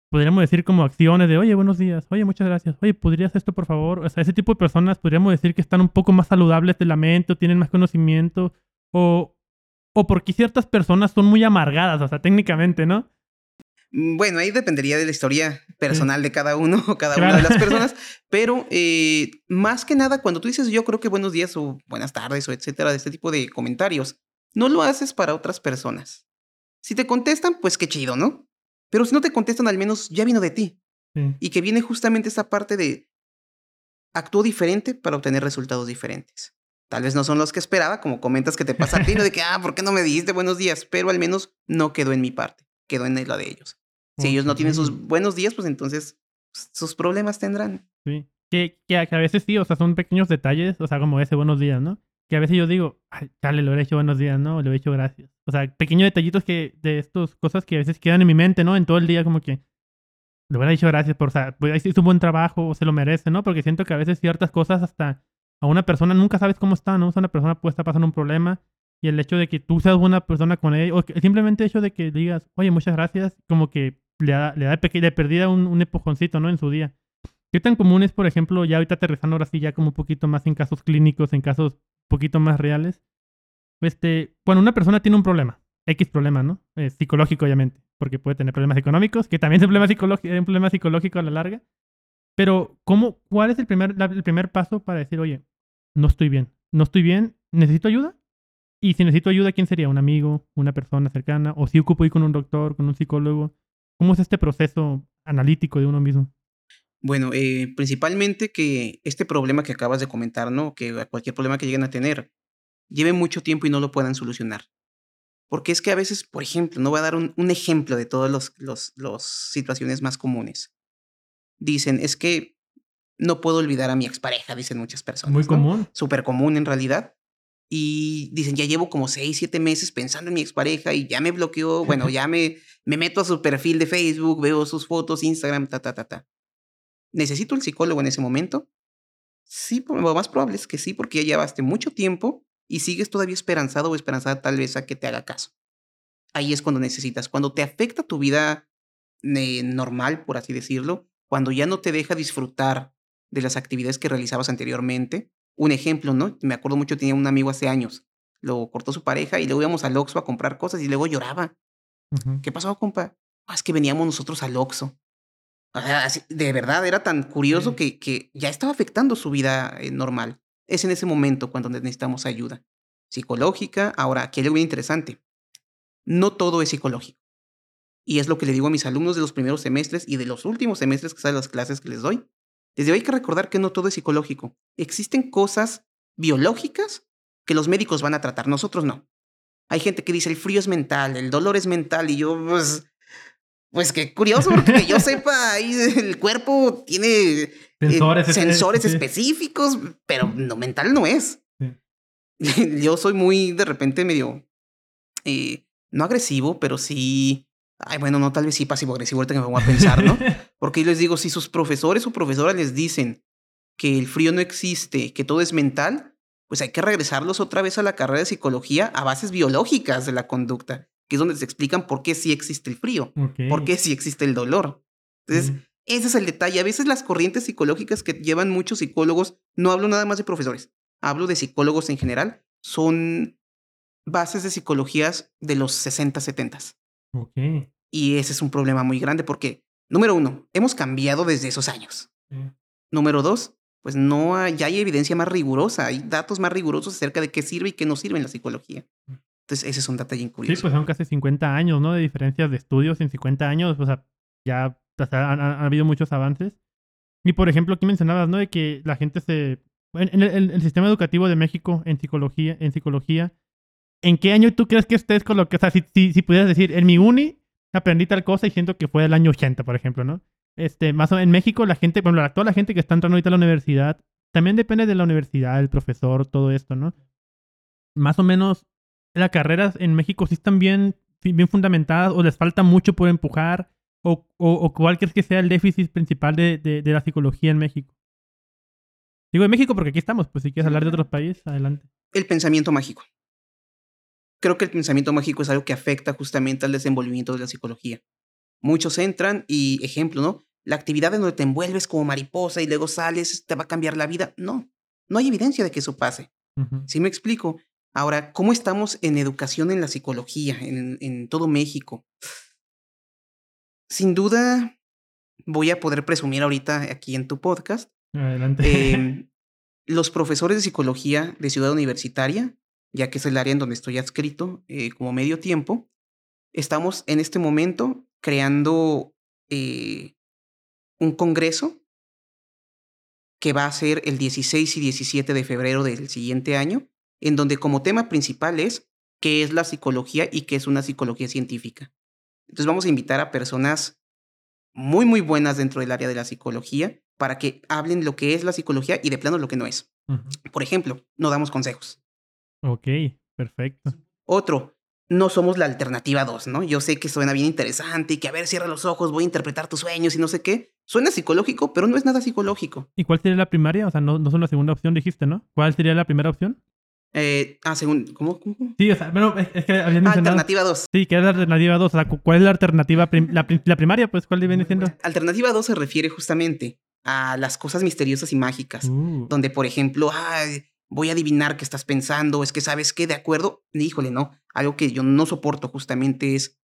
podríamos decir como acciones de, oye, buenos días, oye, muchas gracias, oye, ¿podrías esto por favor? O sea, ese tipo de personas podríamos decir que están un poco más saludables de la mente, o tienen más conocimiento, o, o porque ciertas personas son muy amargadas, o sea, técnicamente, ¿no? Mm, bueno, ahí dependería de la historia personal de cada uno *laughs* o cada una de las *laughs* personas, pero eh, más que nada cuando tú dices yo creo que buenos días o buenas tardes o etcétera, de este tipo de comentarios, no lo haces para otras personas. Si te contestan, pues qué chido, ¿no? Pero si no te contestan, al menos ya vino de ti. Y que viene justamente esa parte de actúo diferente para obtener resultados diferentes. Tal vez no son los que esperaba, como comentas que te pasa a ti, ¿no? de que, *laughs* ah, ¿por qué no me dijiste buenos días? Pero al menos no quedó en mi parte, quedó en la de ellos. Si ellos no tienen sus buenos días, pues entonces pues, sus problemas tendrán. Sí. Que, que, a veces sí, o sea, son pequeños detalles, o sea, como ese buenos días, ¿no? Que a veces yo digo, ay, dale, le he hecho buenos días, ¿no? Le he hecho gracias. O sea, pequeños detallitos que, de estas cosas que a veces quedan en mi mente, ¿no? En todo el día, como que, le hubiera dicho gracias por, o sea, pues, hizo un buen trabajo, o se lo merece, ¿no? Porque siento que a veces ciertas cosas hasta a una persona nunca sabes cómo está, ¿no? O sea, una persona puede estar pasando un problema y el hecho de que tú seas buena persona con ella, o simplemente el hecho de que digas, oye, muchas gracias, como que le da, le da de perdida un, un empujoncito, ¿no? En su día. ¿Qué tan común es, por ejemplo, ya ahorita aterrizando ahora sí ya como un poquito más en casos clínicos, en casos poquito más reales? Este, cuando una persona tiene un problema, X problema, ¿no? psicológico, obviamente, porque puede tener problemas económicos, que también es un problema, un problema psicológico a la larga. Pero, ¿cómo, ¿cuál es el primer, el primer paso para decir, oye, no estoy bien, no estoy bien, necesito ayuda? Y si necesito ayuda, ¿quién sería? ¿Un amigo? ¿Una persona cercana? ¿O si ocupo ir con un doctor, con un psicólogo? ¿Cómo es este proceso analítico de uno mismo? Bueno, eh, principalmente que este problema que acabas de comentar, ¿no? Que cualquier problema que lleguen a tener, lleve mucho tiempo y no lo puedan solucionar. Porque es que a veces, por ejemplo, no voy a dar un, ejemplo de todas las los, los situaciones más comunes. Dicen, es que no puedo olvidar a mi expareja, dicen muchas personas. Muy común. Súper común en realidad. Y dicen, ya llevo como seis, siete meses pensando en mi expareja y ya me bloqueó. Bueno, *laughs* ya me, me meto a su perfil de Facebook, veo sus fotos, Instagram, ta, ta, ta, ta. ¿Necesito el psicólogo en ese momento? Sí, lo más probable es que sí, porque ya llevaste mucho tiempo y sigues todavía esperanzado o esperanzada tal vez a que te haga caso. Ahí es cuando necesitas. Cuando te afecta tu vida eh, normal, por así decirlo, cuando ya no te deja disfrutar de las actividades que realizabas anteriormente. Un ejemplo, ¿no? Me acuerdo mucho, tenía un amigo hace años. Lo cortó su pareja y luego íbamos al Oxxo a comprar cosas y luego lloraba. ¿Qué pasó, compa? Ah, es que veníamos nosotros al Oxxo. De verdad, era tan curioso que, que, ya estaba afectando su vida eh, normal. Es en ese momento cuando necesitamos ayuda psicológica. Ahora, aquí hay algo interesante. No todo es psicológico. Y es lo que le digo a mis alumnos de los primeros semestres y de los últimos semestres que salen las clases que les doy. Desde hoy hay que recordar que no todo es psicológico. Existen cosas biológicas que los médicos van a tratar, nosotros no. Hay gente que dice el frío es mental, el dolor es mental y yo pues pues qué curioso porque que yo *laughs* sepa ahí el cuerpo tiene eh, sensores, específicos, pero no mental no es. *laughs* yo soy muy de repente medio eh, no agresivo, pero sí Ay, bueno, no, tal vez sí pasivo-agresivo, ahorita que me pongo a pensar, ¿no? *laughs* Porque yo les digo, si sus profesores o profesoras les dicen que el frío no existe, que todo es mental, pues hay que regresarlos otra vez a la carrera de psicología a bases biológicas de la conducta, que es donde se explican por qué sí existe el frío, por qué sí existe el dolor. Entonces, ese es el detalle. A veces las corrientes psicológicas que llevan muchos psicólogos, no hablo nada más de profesores, hablo de psicólogos en general, son bases de psicologías de los 60, 70. Ok. Y ese es un problema muy grande porque, número uno, hemos cambiado desde esos años. Número dos, pues no hay, ya hay evidencia más rigurosa, hay datos más rigurosos acerca de qué sirve y qué no sirve en la psicología. Entonces, ese es un detalle curioso. Sí, pues son casi 50 años, ¿no? De diferencias de estudios en 50 años, o sea, ya han, habido muchos avances. Y por ejemplo, aquí mencionabas, ¿no? De que la gente se... En, el, sistema educativo de México, en psicología, en psicología, ¿En qué año tú crees que estés con lo que, o sea, si, si, pudieras decir, en mi uni aprendí tal cosa y siento que fue el año 80, por ejemplo, ¿no? Este, más o menos en México la gente, por ejemplo, toda la gente que está entrando ahorita a la universidad, también depende de la universidad, el profesor, todo esto, ¿no? Más o menos las carreras en México sí están bien, bien fundamentadas o les falta mucho por empujar o, o, cuál crees que sea el déficit principal de, de, de la psicología en México. Digo en México porque aquí estamos, pues si quieres hablar de otros países, adelante. El pensamiento mágico creo que el pensamiento mágico es algo que afecta justamente al desenvolvimiento de la psicología. Muchos entran y, ejemplo, ¿no? La actividad en donde te envuelves como mariposa y luego sales, te va a cambiar la vida. No, no hay evidencia de que eso pase. ¿Sí me explico? Ahora, ¿cómo estamos en educación en la psicología, en, en todo México? Sin duda, voy a poder presumir ahorita aquí en tu podcast. Adelante. Em, *laughs* los profesores de psicología de Ciudad Universitaria ya que es el área en donde estoy adscrito eh, como medio tiempo, estamos en este momento creando eh, un congreso que va a ser el 16 y 17 de febrero del siguiente año, en donde como tema principal es qué es la psicología y qué es una psicología científica. Entonces vamos a invitar a personas muy, muy buenas dentro del área de la psicología para que hablen lo que es la psicología y de plano lo que no es. Por ejemplo, no damos consejos. Ok, perfecto. Otro, no somos la alternativa 2, ¿no? Yo sé que suena bien interesante y que a ver, cierra los ojos, voy a interpretar tus sueños y no sé qué. Suena psicológico, pero no es nada psicológico. ¿Y cuál sería la primaria? O sea, no, no son la segunda opción, dijiste, ¿no? ¿Cuál sería la primera opción? Eh, ah, según, ¿cómo, ¿cómo? Sí, o sea, bueno, es, que habían mencionado... Alternativa 2. Sí, ¿qué es la alternativa 2? O sea, ¿cuál es la alternativa, la, la, primaria? Pues, ¿cuál viene siendo? Alternativa 2 se refiere justamente a las cosas misteriosas y mágicas. Uh. Donde, por ejemplo, ay, voy a adivinar qué estás pensando, es que sabes qué, de acuerdo, híjole, no, algo que yo no soporto justamente es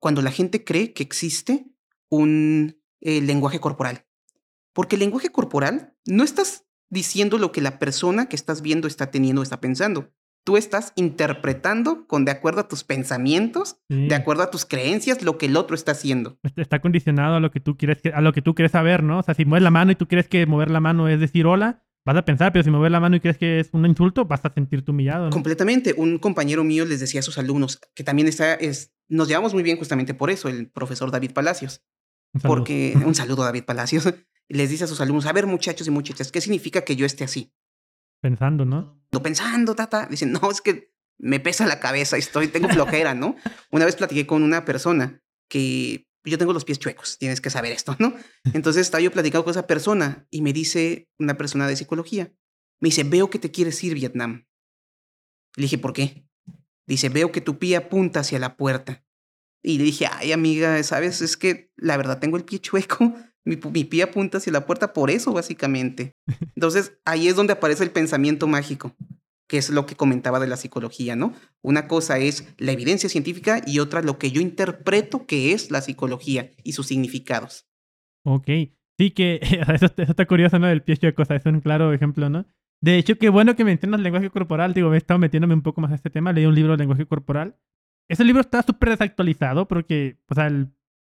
cuando la gente cree que existe un eh, lenguaje corporal. Porque el lenguaje corporal no estás diciendo lo que la persona que estás viendo está teniendo, está pensando. Tú estás interpretando con de acuerdo a tus pensamientos, de acuerdo a tus creencias, lo que el otro está haciendo. Está condicionado a lo que tú quieres, a lo que tú quieres saber, ¿no? O sea, si mueves la mano y tú quieres que mover la mano es decir hola, vas a pensar, pero si mueves la mano y crees que es un insulto, vas a sentirte humillado. Completamente. Un compañero mío les decía a sus alumnos, que también está, es, nos llevamos muy bien justamente por eso, el profesor David Palacios. porque, un saludo a David Palacios, les dice a sus alumnos, a ver muchachos y muchachas, ¿qué significa que yo esté así? Pensando, ¿no? No pensando, tata. Dicen, no, es que me pesa la cabeza, estoy, tengo flojera, ¿no? *laughs* Una vez platiqué con una persona que yo tengo los pies chuecos, tienes que saber esto, ¿no? Entonces estaba yo platicando con esa persona y me dice una persona de psicología, me dice, veo que te quieres ir Vietnam. Le dije, ¿por qué? Dice, veo que tu pie apunta hacia la puerta. Y le dije, ay amiga, ¿sabes? Es que la verdad tengo el pie chueco, mi, mi pie apunta hacia la puerta por eso, básicamente. Entonces ahí es donde aparece el pensamiento mágico que es lo que comentaba de la psicología, ¿no? Una cosa es la evidencia científica y otra lo que yo interpreto que es la psicología y sus significados. Ok, sí que *laughs* eso, está curioso, ¿no? Del pie de cosa, es un claro ejemplo, ¿no? De hecho, qué bueno que mencionas lenguaje corporal, digo, he estado metiéndome un poco más a este tema, leí un libro de lenguaje corporal. Ese libro está súper desactualizado porque, o sea,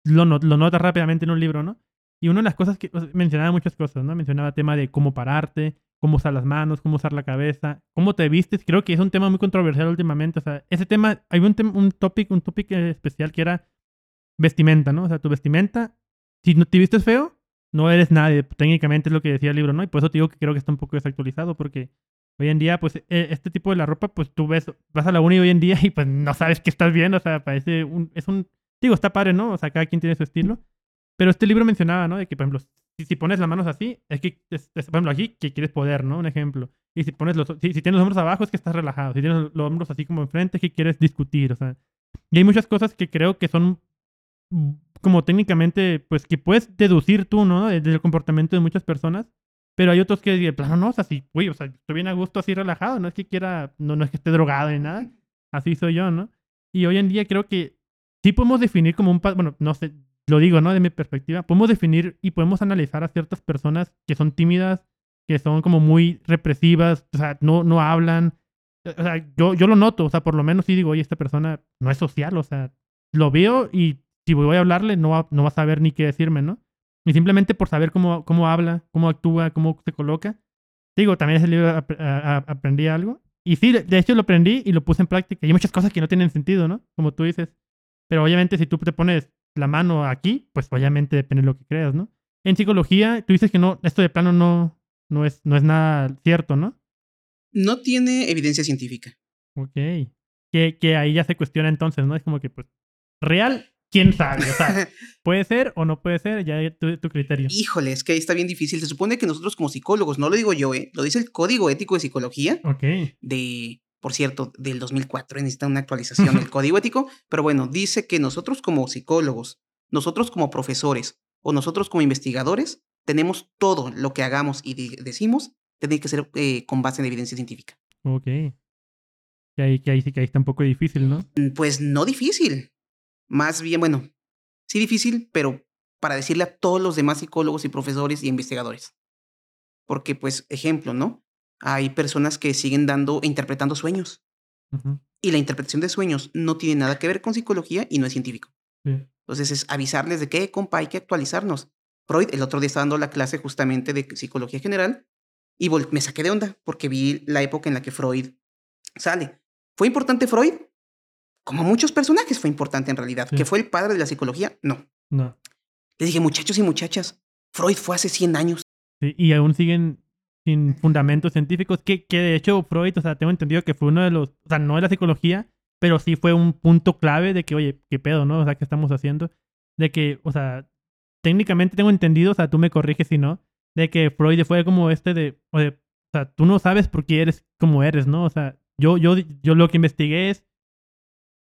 lo notas rápidamente en un libro, ¿no? Y una de las cosas que mencionaba muchas cosas, ¿no? Mencionaba tema de cómo pararte, cómo usar las manos, cómo usar la cabeza, cómo te vistes. Creo que es un tema muy controversial últimamente. O sea, ese tema, hay un, un topic, un topic especial que era vestimenta, ¿no? O sea, tu vestimenta, si no te vistes feo, no eres nadie. Técnicamente es lo que decía el libro, ¿no? Y por eso te digo que creo que está un poco desactualizado porque hoy en día, pues, e, este tipo de la ropa, pues tú ves, vas a la uni hoy en día y pues no sabes qué estás viendo. O sea, parece es un, digo, está padre, ¿no? O sea, cada quien tiene su estilo. Pero este libro mencionaba, ¿no? De que, por ejemplo, si, pones las manos así, es que, por ejemplo, aquí, que quieres poder, ¿no? Un ejemplo. Y si pones los, si, tienes los hombros abajo, es que estás relajado. Si tienes los hombros así como enfrente, es que quieres discutir, o sea. Y hay muchas cosas que creo que son como técnicamente, pues que puedes deducir tú, ¿no? Del comportamiento de muchas personas. Pero hay otros que, de plano, no, o sea, sí, uy, o sea, estoy bien a gusto así relajado, no es que quiera, no, no es que esté drogado ni nada. Así soy yo, ¿no? Y hoy en día creo que sí podemos definir como un, bueno, no sé, lo digo, ¿no? De mi perspectiva, podemos definir y podemos analizar a ciertas personas que son tímidas, que son como muy represivas, o sea, no, no hablan. O sea, yo, yo lo noto, o sea, por lo menos sí digo, oye, esta persona no es social, o sea, lo veo y si voy a hablarle, no va, no va a saber ni qué decirme, ¿no? Y simplemente por saber cómo, cómo habla, cómo actúa, cómo se coloca. Digo, también ese libro aprendí algo. Y sí, de hecho lo aprendí y lo puse en práctica. Y hay muchas cosas que no tienen sentido, ¿no? Como tú dices. Pero obviamente si tú te pones la mano aquí, pues obviamente depende de lo que creas, ¿no? En psicología, tú dices que no, esto de plano no, no, es, no es nada cierto, ¿no? No tiene evidencia científica. Ok. Que, que ahí ya se cuestiona entonces, ¿no? Es como que, pues, real, quién sabe. O sea, *laughs* puede ser o no puede ser, ya tu, tu criterio. Híjole, es que ahí está bien difícil. Se supone que nosotros como psicólogos, no lo digo yo, ¿eh? Lo dice el Código Ético de Psicología. Ok. De por cierto, del 2004, necesita una actualización del código ético, pero bueno, dice que nosotros como psicólogos, nosotros como profesores o nosotros como investigadores, tenemos todo lo que hagamos y decimos, tiene que ser eh, con base en evidencia científica. Ok. Que ahí, que ahí sí que ahí está un poco difícil, ¿no? Mm, pues no difícil. Más bien, bueno, sí difícil, pero para decirle a todos los demás psicólogos y profesores y investigadores. Porque, pues, ejemplo, ¿no? Hay personas que siguen dando e interpretando sueños. Y la interpretación de sueños no tiene nada que ver con psicología y no es científico. Entonces es avisarles de que, compa, hay que actualizarnos. Freud, el otro día estaba dando la clase justamente de psicología general y me saqué de onda porque vi la época en la que Freud sale. ¿Fue importante Freud? Como muchos personajes fue importante en realidad. ¿Que fue el padre de la psicología? No. No. Les dije, muchachos y muchachas, Freud fue hace 100 años. y aún siguen sin fundamentos científicos, que, que de hecho Freud, o sea, tengo entendido que fue uno de los, o sea, no de la psicología, pero sí fue un punto clave de que, oye, qué pedo, ¿no? O sea, ¿qué estamos haciendo? De que, o sea, técnicamente tengo entendido, o sea, tú me corriges si no, de que Freud fue como este de, o sea, tú no sabes por qué eres como eres, ¿no? O sea, yo, yo, yo lo que investigué es,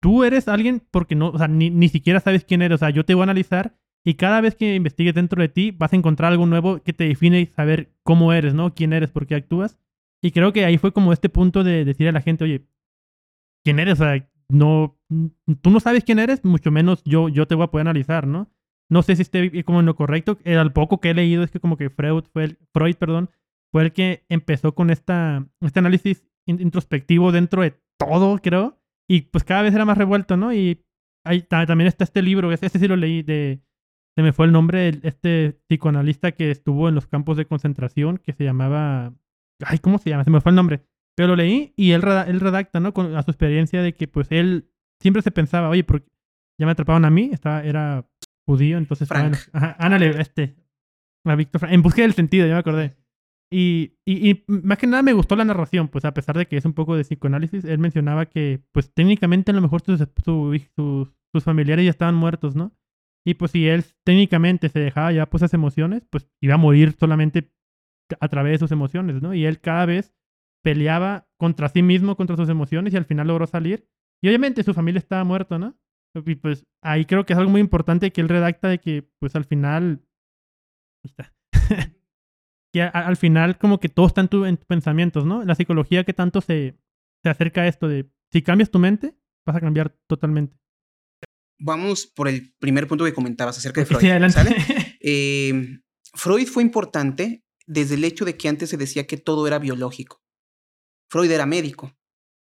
tú eres alguien porque no, o sea, ni, ni siquiera sabes quién eres, o sea, yo te voy a analizar y cada vez que investigues dentro de ti, vas a encontrar algo nuevo que te define y saber cómo eres, ¿no? Quién eres, por qué actúas. Y creo que ahí fue como este punto de decir a la gente, oye, ¿quién eres? O sea, no, tú no sabes quién eres, mucho menos yo, yo te voy a poder analizar, ¿no? No sé si esté como en lo correcto. Al poco que he leído es que como que Freud fue el, Freud, perdón, fue el que empezó con esta, este análisis introspectivo dentro de todo, creo. Y pues cada vez era más revuelto, ¿no? Y ahí también está este libro, este sí lo leí, de se me fue el nombre de este psicoanalista que estuvo en los campos de concentración, que se llamaba ay, ¿cómo se llama? Se me fue el nombre. Pero lo leí y él, él redacta, ¿no? Con, a su experiencia de que pues él siempre se pensaba, oye, porque ya me atraparon a mí, estaba, era judío, entonces... Frank. Ajá, ándale, este, a Víctor Frank, en busca del sentido, ya me acordé. Y, y, y, más que nada me gustó la narración, pues a pesar de que es un poco de psicoanálisis, él mencionaba que, pues técnicamente a lo mejor sus, sus familiares ya estaban muertos, ¿no? Y pues si él técnicamente se dejaba ya pues esas emociones, pues iba a morir solamente a través de sus emociones, ¿no? Y él cada vez peleaba contra sí mismo, contra sus emociones y al final logró salir. Y obviamente su familia estaba muerta, ¿no? Y pues ahí creo que es algo muy importante que él redacta de que pues al final... *laughs* que al final como que todo está en, tus pensamientos, ¿no? La psicología que tanto se, se acerca a esto de si cambias tu mente, vas a cambiar totalmente. Vamos por el primer punto que comentabas acerca de Freud. ¿sale? *laughs* Eh, Freud fue importante desde el hecho de que antes se decía que todo era biológico. Freud era médico,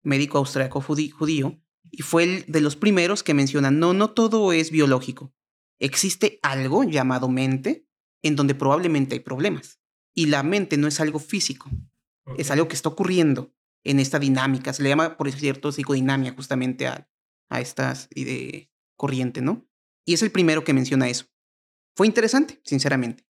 médico austriaco judío, y fue el de los primeros que mencionan, no, no todo es biológico. Existe algo llamado mente en donde probablemente hay problemas. Y la mente no es algo físico, es algo que está ocurriendo en esta dinámica. Se le llama, por cierto, psicodinamia justamente a, a estas de corriente, ¿no? Y es el primero que menciona eso. Fue interesante, sinceramente.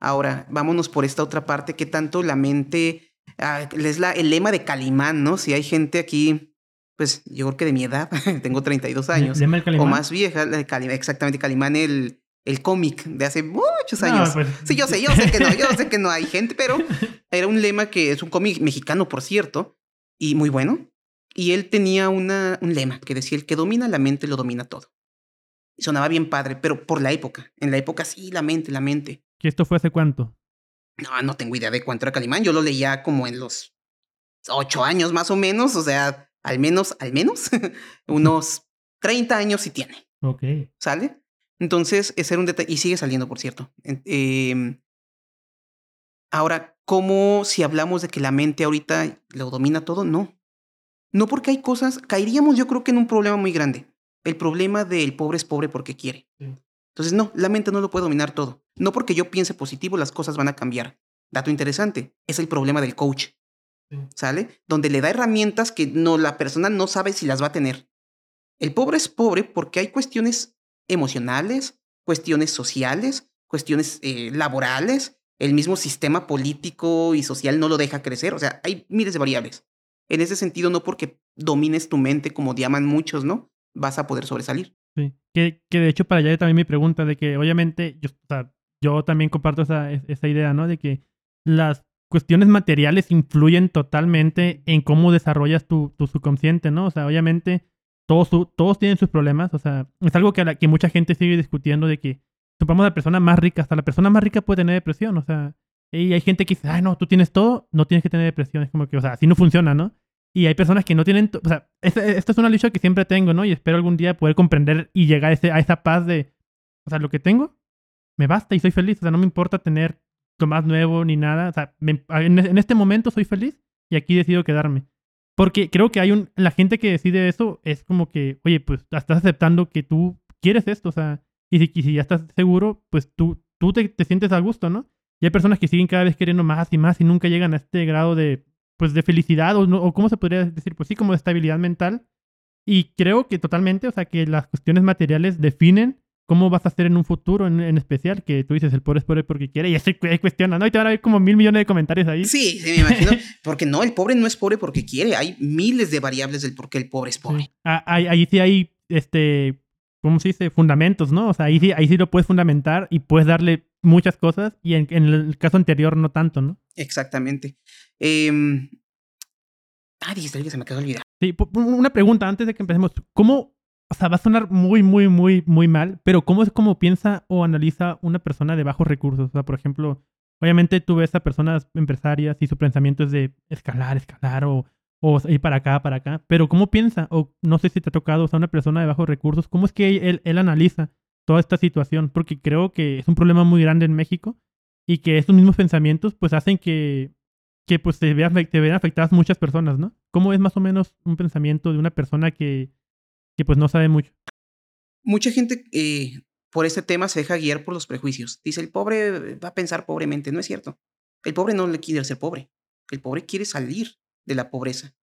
Ahora, vámonos por esta otra parte, que tanto la mente, ah, es la, el lema de Calimán, ¿no? Si hay gente aquí, pues yo creo que de mi edad, *laughs* tengo 32 años, o más vieja, exactamente, Calimán, el, el cómic de hace muchos años. Pues, sí, yo sé, yo sé que no, yo sé que no hay gente, pero *laughs* era un lema que es un cómic mexicano, por cierto, y muy bueno. Y él tenía una, un lema que decía, el que domina la mente lo domina todo. Y sonaba bien padre, pero por la época. En la época sí, la mente, la mente. ¿Y esto fue hace cuánto? No, no tengo idea de cuánto era Calimán. Yo lo leía como en los ocho años más o menos. O sea, al menos, al menos, *laughs* unos 30 años sí tiene. Ok. ¿Sale? Entonces, ese era un detalle. Y sigue saliendo, por cierto. Eh, ahora, ¿cómo si hablamos de que la mente ahorita lo domina todo? No. No porque hay cosas, caeríamos yo creo que en un problema muy grande. El problema del pobre es pobre porque quiere. Entonces, no, la mente no lo puede dominar todo. No porque yo piense positivo, las cosas van a cambiar. Dato interesante, es el problema del coach. ¿Sale? Donde le da herramientas que no, la persona no sabe si las va a tener. El pobre es pobre porque hay cuestiones emocionales, cuestiones sociales, cuestiones eh, laborales. El mismo sistema político y social no lo deja crecer. O sea, hay miles de variables. En ese sentido, no porque domines tu mente, como llaman muchos, ¿no? Vas a poder sobresalir. Sí, que, que de hecho para allá también mi pregunta de que obviamente yo, yo también comparto esa, esa idea, ¿no? De que las cuestiones materiales influyen totalmente en cómo desarrollas tu, tu subconsciente, ¿no? O sea, obviamente todos, todos tienen sus problemas, o sea, es algo que, que mucha gente sigue discutiendo de que, supongamos la persona más rica, hasta la persona más rica puede tener depresión, o sea, y hay gente que dice, ay, no, tú tienes todo, no tienes que tener depresión. Es como que, o sea, así no funciona, ¿no? Y hay personas que no tienen, o sea, esta, es una lucha que siempre tengo, ¿no? Y espero algún día poder comprender y llegar a, ese, a esa paz de, o sea, lo que tengo, me basta y soy feliz. O sea, no me importa tener lo más nuevo ni nada. O sea, en, este momento soy feliz y aquí decido quedarme. Porque creo que hay un, la gente que decide eso es como que, oye, pues estás aceptando que tú quieres esto, o sea, y si, si ya estás seguro, pues tú, tú te, te sientes a gusto, ¿no? Y hay personas que siguen cada vez queriendo más y más y nunca llegan a este grado de, pues, de felicidad o, o cómo se podría decir, pues sí, como de estabilidad mental. Y creo que totalmente, o sea, que las cuestiones materiales definen cómo vas a hacer en un futuro en, especial, que tú dices, el pobre es pobre porque quiere, y eso cuestiona, ¿no? Y te van a ver como mil millones de comentarios ahí. Sí, sí, me imagino. *laughs* porque no, el pobre no es pobre porque quiere, hay miles de variables del por qué el pobre es pobre. Ah, ahí, sí hay, este, ¿cómo se dice? Fundamentos, ¿no? O sea, ahí sí, ahí sí lo puedes fundamentar y puedes darle muchas cosas y en, el caso anterior no tanto, ¿no? Exactamente. Eh... Ah, dijiste que se me quedó olvidar. Sí, una pregunta antes de que empecemos. ¿Cómo, o sea, va a sonar muy, muy, muy, muy mal, pero ¿cómo es como piensa o analiza una persona de bajos recursos? O sea, por ejemplo, obviamente tú ves a personas empresarias y su pensamiento es de escalar, escalar o, o ir para acá, para acá, pero ¿cómo piensa? O no sé si te ha tocado, o sea, una persona de bajos recursos, ¿cómo es que él, él analiza? toda esta situación, porque creo que es un problema muy grande en México y que estos mismos pensamientos pues hacen que, que pues te vean, te vean afectadas muchas personas, ¿no? ¿Cómo es más o menos un pensamiento de una persona que, que pues no sabe mucho? Mucha gente eh, por este tema se deja guiar por los prejuicios. Dice, el pobre va a pensar pobremente. No es cierto. El pobre no le quiere ser pobre. El pobre quiere salir de la pobreza.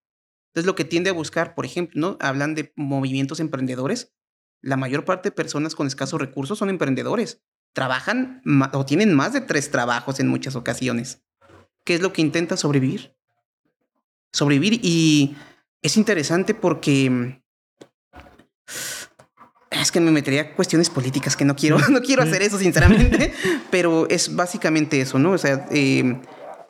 Entonces lo que tiende a buscar, por ejemplo, ¿no? Hablan de movimientos emprendedores. La mayor parte de personas con escasos recursos son emprendedores. Trabajan o tienen más de tres trabajos en muchas ocasiones. ¿Qué es lo que intenta sobrevivir? Sobrevivir y es interesante porque mm, es que me metería cuestiones políticas que no quiero, *laughs* no quiero hacer eso sinceramente, *laughs* pero es básicamente eso, ¿no? O sea, eh,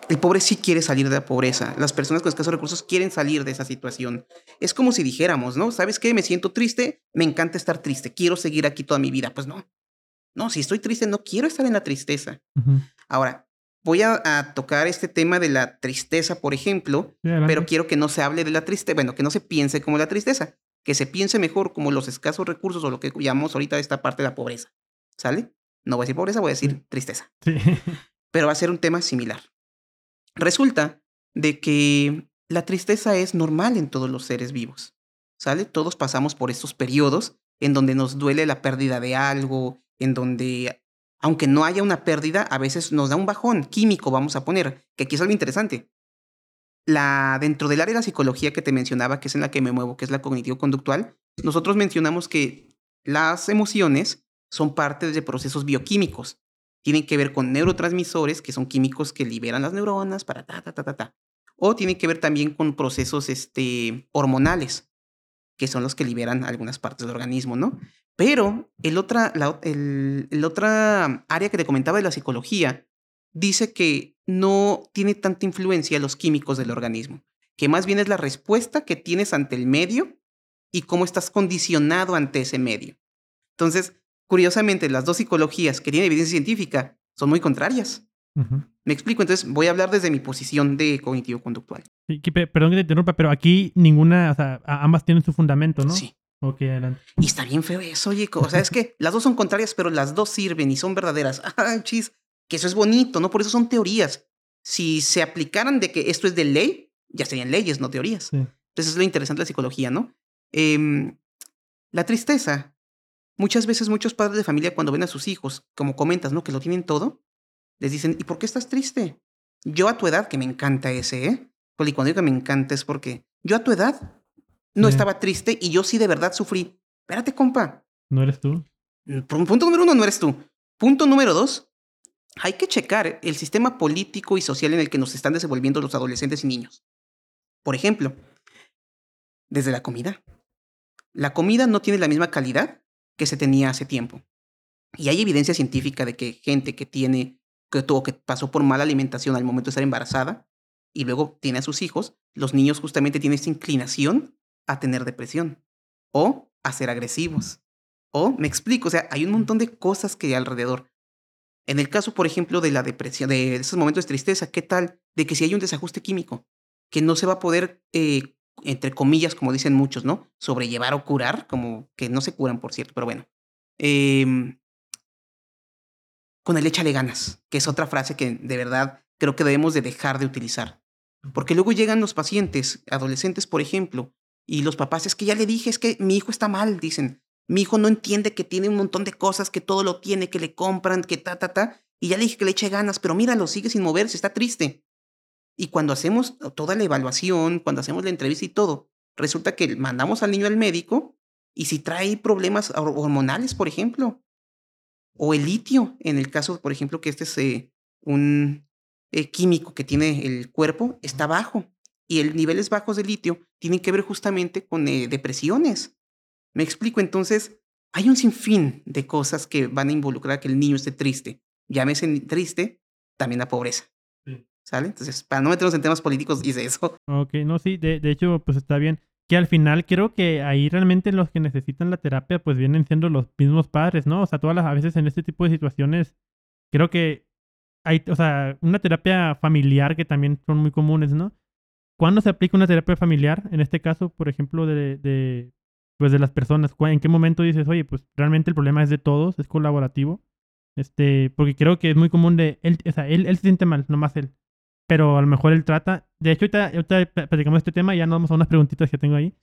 el pobre sí quiere salir de la pobreza. Las personas con escasos recursos quieren salir de esa situación. Es como si dijéramos, ¿no? ¿Sabes qué? Me siento triste, me encanta estar triste, quiero seguir aquí toda mi vida. Pues no. No, si estoy triste, no quiero estar en la tristeza. Ahora, voy a, tocar este tema de la tristeza, por ejemplo, pero quiero que no se hable de la tristeza, bueno, que no se piense como la tristeza, que se piense mejor como los escasos recursos o lo que llamamos ahorita esta parte de la pobreza. ¿Sale? No voy a decir pobreza, voy a decir tristeza. *laughs* Pero va a ser un tema similar. Resulta de que la tristeza es normal en todos los seres vivos, ¿sale? Todos pasamos por estos periodos en donde nos duele la pérdida de algo, en donde, aunque no haya una pérdida, a veces nos da un bajón químico, vamos a poner, que aquí es algo interesante. La, dentro del área de la psicología que te mencionaba, que es en la que me muevo, que es la cognitivo-conductual, nosotros mencionamos que las emociones son parte de procesos bioquímicos tienen que ver con neurotransmisores, que son químicos que liberan las neuronas para ta, ta, ta, ta, ta. O tienen que ver también con procesos este, hormonales, que son los que liberan algunas partes del organismo, ¿no? Pero el otra, la, el, otra área que te comentaba de la psicología dice que no tiene tanta influencia los químicos del organismo, que más bien es la respuesta que tienes ante el medio y cómo estás condicionado ante ese medio. Entonces, curiosamente, las dos psicologías que tienen evidencia científica son muy contrarias. Me explico, entonces voy a hablar desde mi posición de cognitivo-conductual. perdón que te interrumpa, pero aquí ninguna, o sea, ambas tienen su fundamento, ¿no? Sí. Ok, adelante. Y está bien feo eso, oye, o sea, es que las dos son contrarias, pero las dos sirven y son verdaderas. *laughs* Ah, chis, que eso es bonito, ¿no? Por eso son teorías. Si se aplicaran de que esto es de ley, ya serían leyes, no teorías. Entonces es lo interesante de la psicología, ¿no? Em, la tristeza Muchas veces muchos padres de familia cuando ven a sus hijos, como comentas, ¿no? Que lo tienen todo, les dicen, ¿y por qué estás triste? Yo a tu edad, que me encanta ese, ¿eh? Porque cuando digo que me encanta es porque yo a tu edad no estaba triste y yo sí de verdad sufrí. Espérate, compa. ¿No eres tú? Mm, punto número uno, no eres tú. Punto número dos, hay que checar el sistema político y social en el que nos están desenvolviendo los adolescentes y niños. Por ejemplo, desde la comida. La comida no tiene la misma calidad que se tenía hace tiempo. Y hay evidencia científica de que gente que tiene, que tuvo, que pasó por mala alimentación al momento de estar embarazada y luego tiene a sus hijos, los niños justamente tienen esta inclinación a tener depresión o a ser agresivos. O, me explico, o sea, hay un montón de cosas que hay alrededor. En el caso, por ejemplo, de la depresión, de esos momentos de tristeza, ¿qué tal? De que si hay un desajuste químico, que no se va a poder eh, entre comillas, como dicen muchos, ¿no? Sobrellevar o curar, como que no se curan, por cierto, pero bueno. Em, con el échale ganas, que es otra frase que de verdad creo que debemos de dejar de utilizar. Porque luego llegan los pacientes, adolescentes, por ejemplo, y los papás, es que ya le dije, es que mi hijo está mal, dicen. Mi hijo no entiende que tiene un montón de cosas, que todo lo tiene, que le compran, que ta, ta, ta. Y ya le dije que le eche ganas, pero míralo, sigue sin moverse, está triste. Y cuando hacemos toda la evaluación, cuando hacemos la entrevista y todo, resulta que mandamos al niño al médico y si trae problemas hormonales, por ejemplo, o el litio, en el caso, por ejemplo, que este es eh, un eh, químico que tiene el cuerpo, está bajo. Y el niveles bajos de litio tienen que ver justamente con eh, depresiones. Me explico, entonces, hay un sinfín de cosas que van a involucrar a que el niño esté triste. Llámese triste, también la pobreza. ¿Sale? Entonces, para no meternos en temas políticos, dice eso. *laughs* Ok, no, sí, de, de hecho, pues está bien. Que al final creo que ahí realmente los que necesitan la terapia, pues vienen siendo los mismos padres, ¿no? O sea, todas las a veces en este tipo de situaciones, creo que hay, o sea, una terapia familiar que también son muy comunes, ¿no? ¿Cuándo se aplica una terapia familiar? En este caso, por ejemplo, de, de, pues de las personas. ¿En qué momento dices, oye, pues realmente el problema es de todos, es colaborativo? Este, porque creo que es muy común de él, o sea, él, él se siente mal, nomás él pero a lo mejor él trata. De hecho, ahorita, ahorita platicamos este tema y ya nos vamos a unas preguntitas que tengo ahí.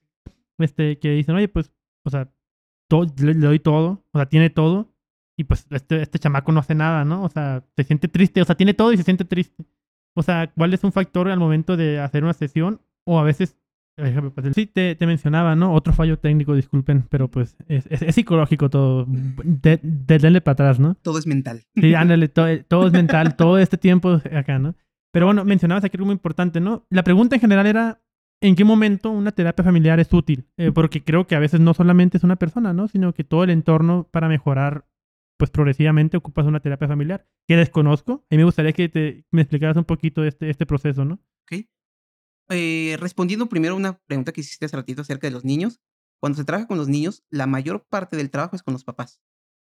Este, que dicen, oye, pues, o sea, todo, le, doy todo, o sea, tiene todo, y pues este, este chamaco no hace nada, ¿no? O sea, se siente triste, o sea, tiene todo y se siente triste. O sea, ¿cuál es un factor al momento de hacer una sesión? O a veces, sí, te, mencionaba, ¿no? Otro fallo técnico, disculpen, pero pues es, psicológico todo. De, denle para atrás, ¿no? Todo es mental. Sí, ándale, todo es mental, *laughs* todo este tiempo acá, ¿no? Pero bueno, mencionabas aquí algo muy importante, ¿no? La pregunta en general era, ¿en qué momento una terapia familiar es útil? Eh, porque creo que a veces no solamente es una persona, ¿no? Sino que todo el entorno para mejorar, pues progresivamente ocupas una terapia familiar, que desconozco. Y me gustaría que te, me explicaras un poquito este, este proceso, ¿no? Ok. Eh, respondiendo primero a una pregunta que hiciste hace ratito acerca de los niños. Cuando se trabaja con los niños, la mayor parte del trabajo es con los papás.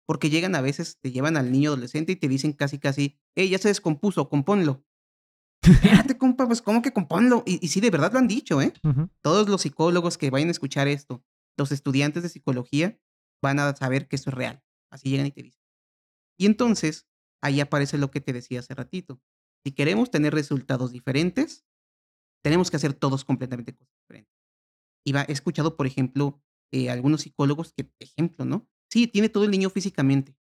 Porque llegan a veces, te llevan al niño adolescente y te dicen casi, casi, hey, ya se descompuso, compónlo. *laughs* Espérate, compa, pues ¿cómo que componlo? Y, y sí, de verdad lo han dicho, ¿eh? Todos los psicólogos que vayan a escuchar esto, los estudiantes de psicología, van a saber que esto es real. Así llegan y te dicen. Y entonces, ahí aparece lo que te decía hace ratito. Si queremos tener resultados diferentes, tenemos que hacer todos completamente cosas diferentes. Y va, he escuchado, por ejemplo, eh, algunos psicólogos que, ejemplo, ¿no? Sí, tiene todo el niño físicamente.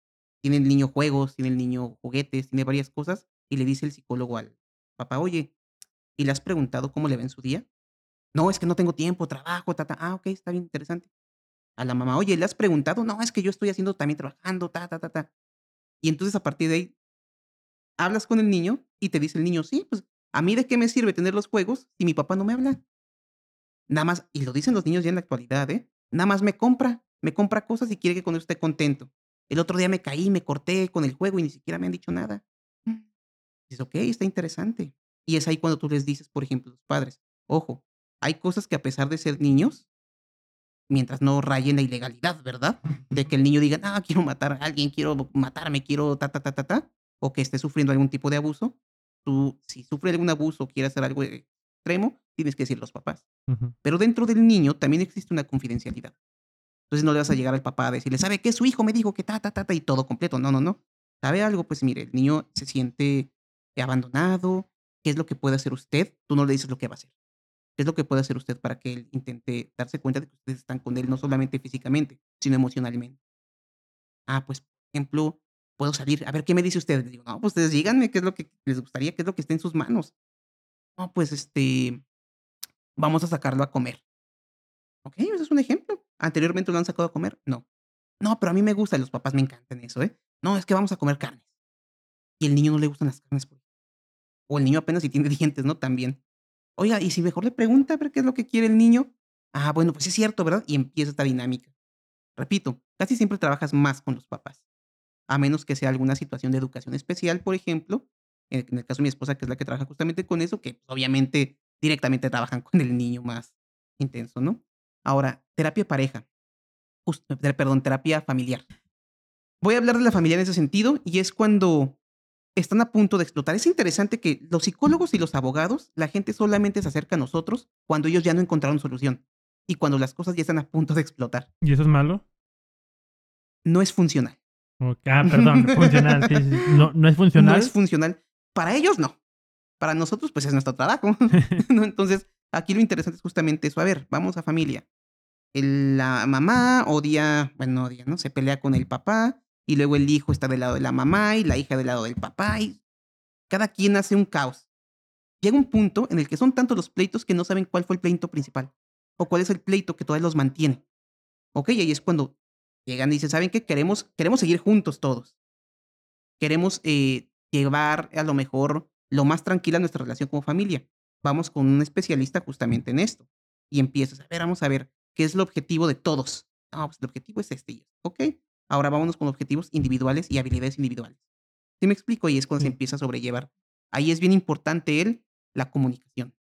Tiene el niño juegos, tiene el niño juguetes, tiene varias cosas. Y le dice el psicólogo al, papá, oye, ¿y le has preguntado cómo le va en su día? No, es que no tengo tiempo, trabajo, ta, ta. Ah, ok, está bien interesante. A la mamá, oye, ¿le has preguntado? No, es que yo estoy haciendo también trabajando, ta, ta, ta, ta. Y entonces a partir de ahí, hablas con el niño y te dice el niño, sí, pues a mí de qué me sirve tener los juegos si mi papá no me habla. Nada más, y lo dicen los niños ya en la actualidad, ¿eh? Nada más me compra, me compra cosas y quiere que con eso esté contento. El otro día me caí, me corté con el juego y ni siquiera me han dicho nada. Dices, ok, está interesante. Y es ahí cuando tú les dices, por ejemplo, los padres, ojo, hay cosas que a pesar de ser niños, mientras no rayen la ilegalidad, ¿verdad? De que el niño diga, ah, quiero matar a alguien, quiero matarme, quiero ta, ta, ta, ta, ta, o que esté sufriendo algún tipo de abuso, tú, si sufre algún abuso o quiere hacer algo extremo, tienes que decir los papás. Pero dentro del niño también existe una confidencialidad. Entonces no le vas a llegar al papá a decirle, ¿sabe qué? Su hijo me dijo que ta, ta, ta, ta, y todo completo. No, no, no. ¿Sabe algo? Pues mire, el niño se siente abandonado, ¿qué es lo que puede hacer usted? Tú no le dices lo que va a hacer. ¿Qué es lo que puede hacer usted para que él intente darse cuenta de que ustedes están con él no solamente físicamente, sino emocionalmente? Ah, pues, por ejemplo, puedo salir. A ver, ¿qué me dice usted? Le digo, no, pues ustedes díganme qué es lo que les gustaría, qué es lo que está en sus manos. No, pues este, vamos a sacarlo a comer. Ok, ese es un ejemplo. ¿Anteriormente lo han sacado a comer? No. No, pero a mí me gusta, los papás me encantan eso, ¿eh? No, es que vamos a comer carnes y el niño no le gustan las carnes. Pues. O el niño apenas si tiene *laughs* dientes, ¿no? También. Oiga, y si mejor le pregunta a ver qué es lo que quiere el niño. Ah, bueno, pues es cierto, ¿verdad? Y empieza esta dinámica. Repito, casi siempre trabajas más con los papás. A menos que sea alguna situación de educación especial, por ejemplo. En el caso de mi esposa, que es la que trabaja justamente con eso, que pues, obviamente directamente trabajan con el niño más intenso, ¿no? Ahora, terapia pareja. perdón, terapia familiar. Voy a hablar de la familia en ese sentido y es cuando están a punto de explotar. Es interesante que los psicólogos y los abogados, la gente solamente se acerca a nosotros cuando ellos ya no encontraron solución y cuando las cosas ya están a punto de explotar. ¿Y eso es malo? No es funcional. Ah, perdón, funcional. No, no es *laughs* funcional. No es funcional. Para ellos no. Para nosotros, pues es nuestro trabajo. *laughs* Entonces, aquí lo interesante es justamente eso. A ver, vamos a familia. la mamá odia, bueno, odia, ¿no? Se pelea con el papá y luego el hijo está del lado de la mamá y la hija del lado del papá y cada quien hace un caos. Llega un punto en el que son tantos los pleitos que no saben cuál fue el pleito principal o cuál es el pleito que todavía los mantiene. Ok, y ahí es cuando llegan y dicen, ¿saben qué? Queremos, queremos seguir juntos todos. Queremos eh, llevar a lo mejor lo más tranquila nuestra relación como familia. Vamos con un especialista justamente en esto. Y empiezas a ver, vamos a ver, ¿qué es el objetivo de todos? No, pues el objetivo es este. Ok, Ahora vámonos con objetivos individuales y habilidades individuales. ¿Sí me explico? Y es cuando se empieza a sobrellevar. Ahí es bien importante el, la comunicación.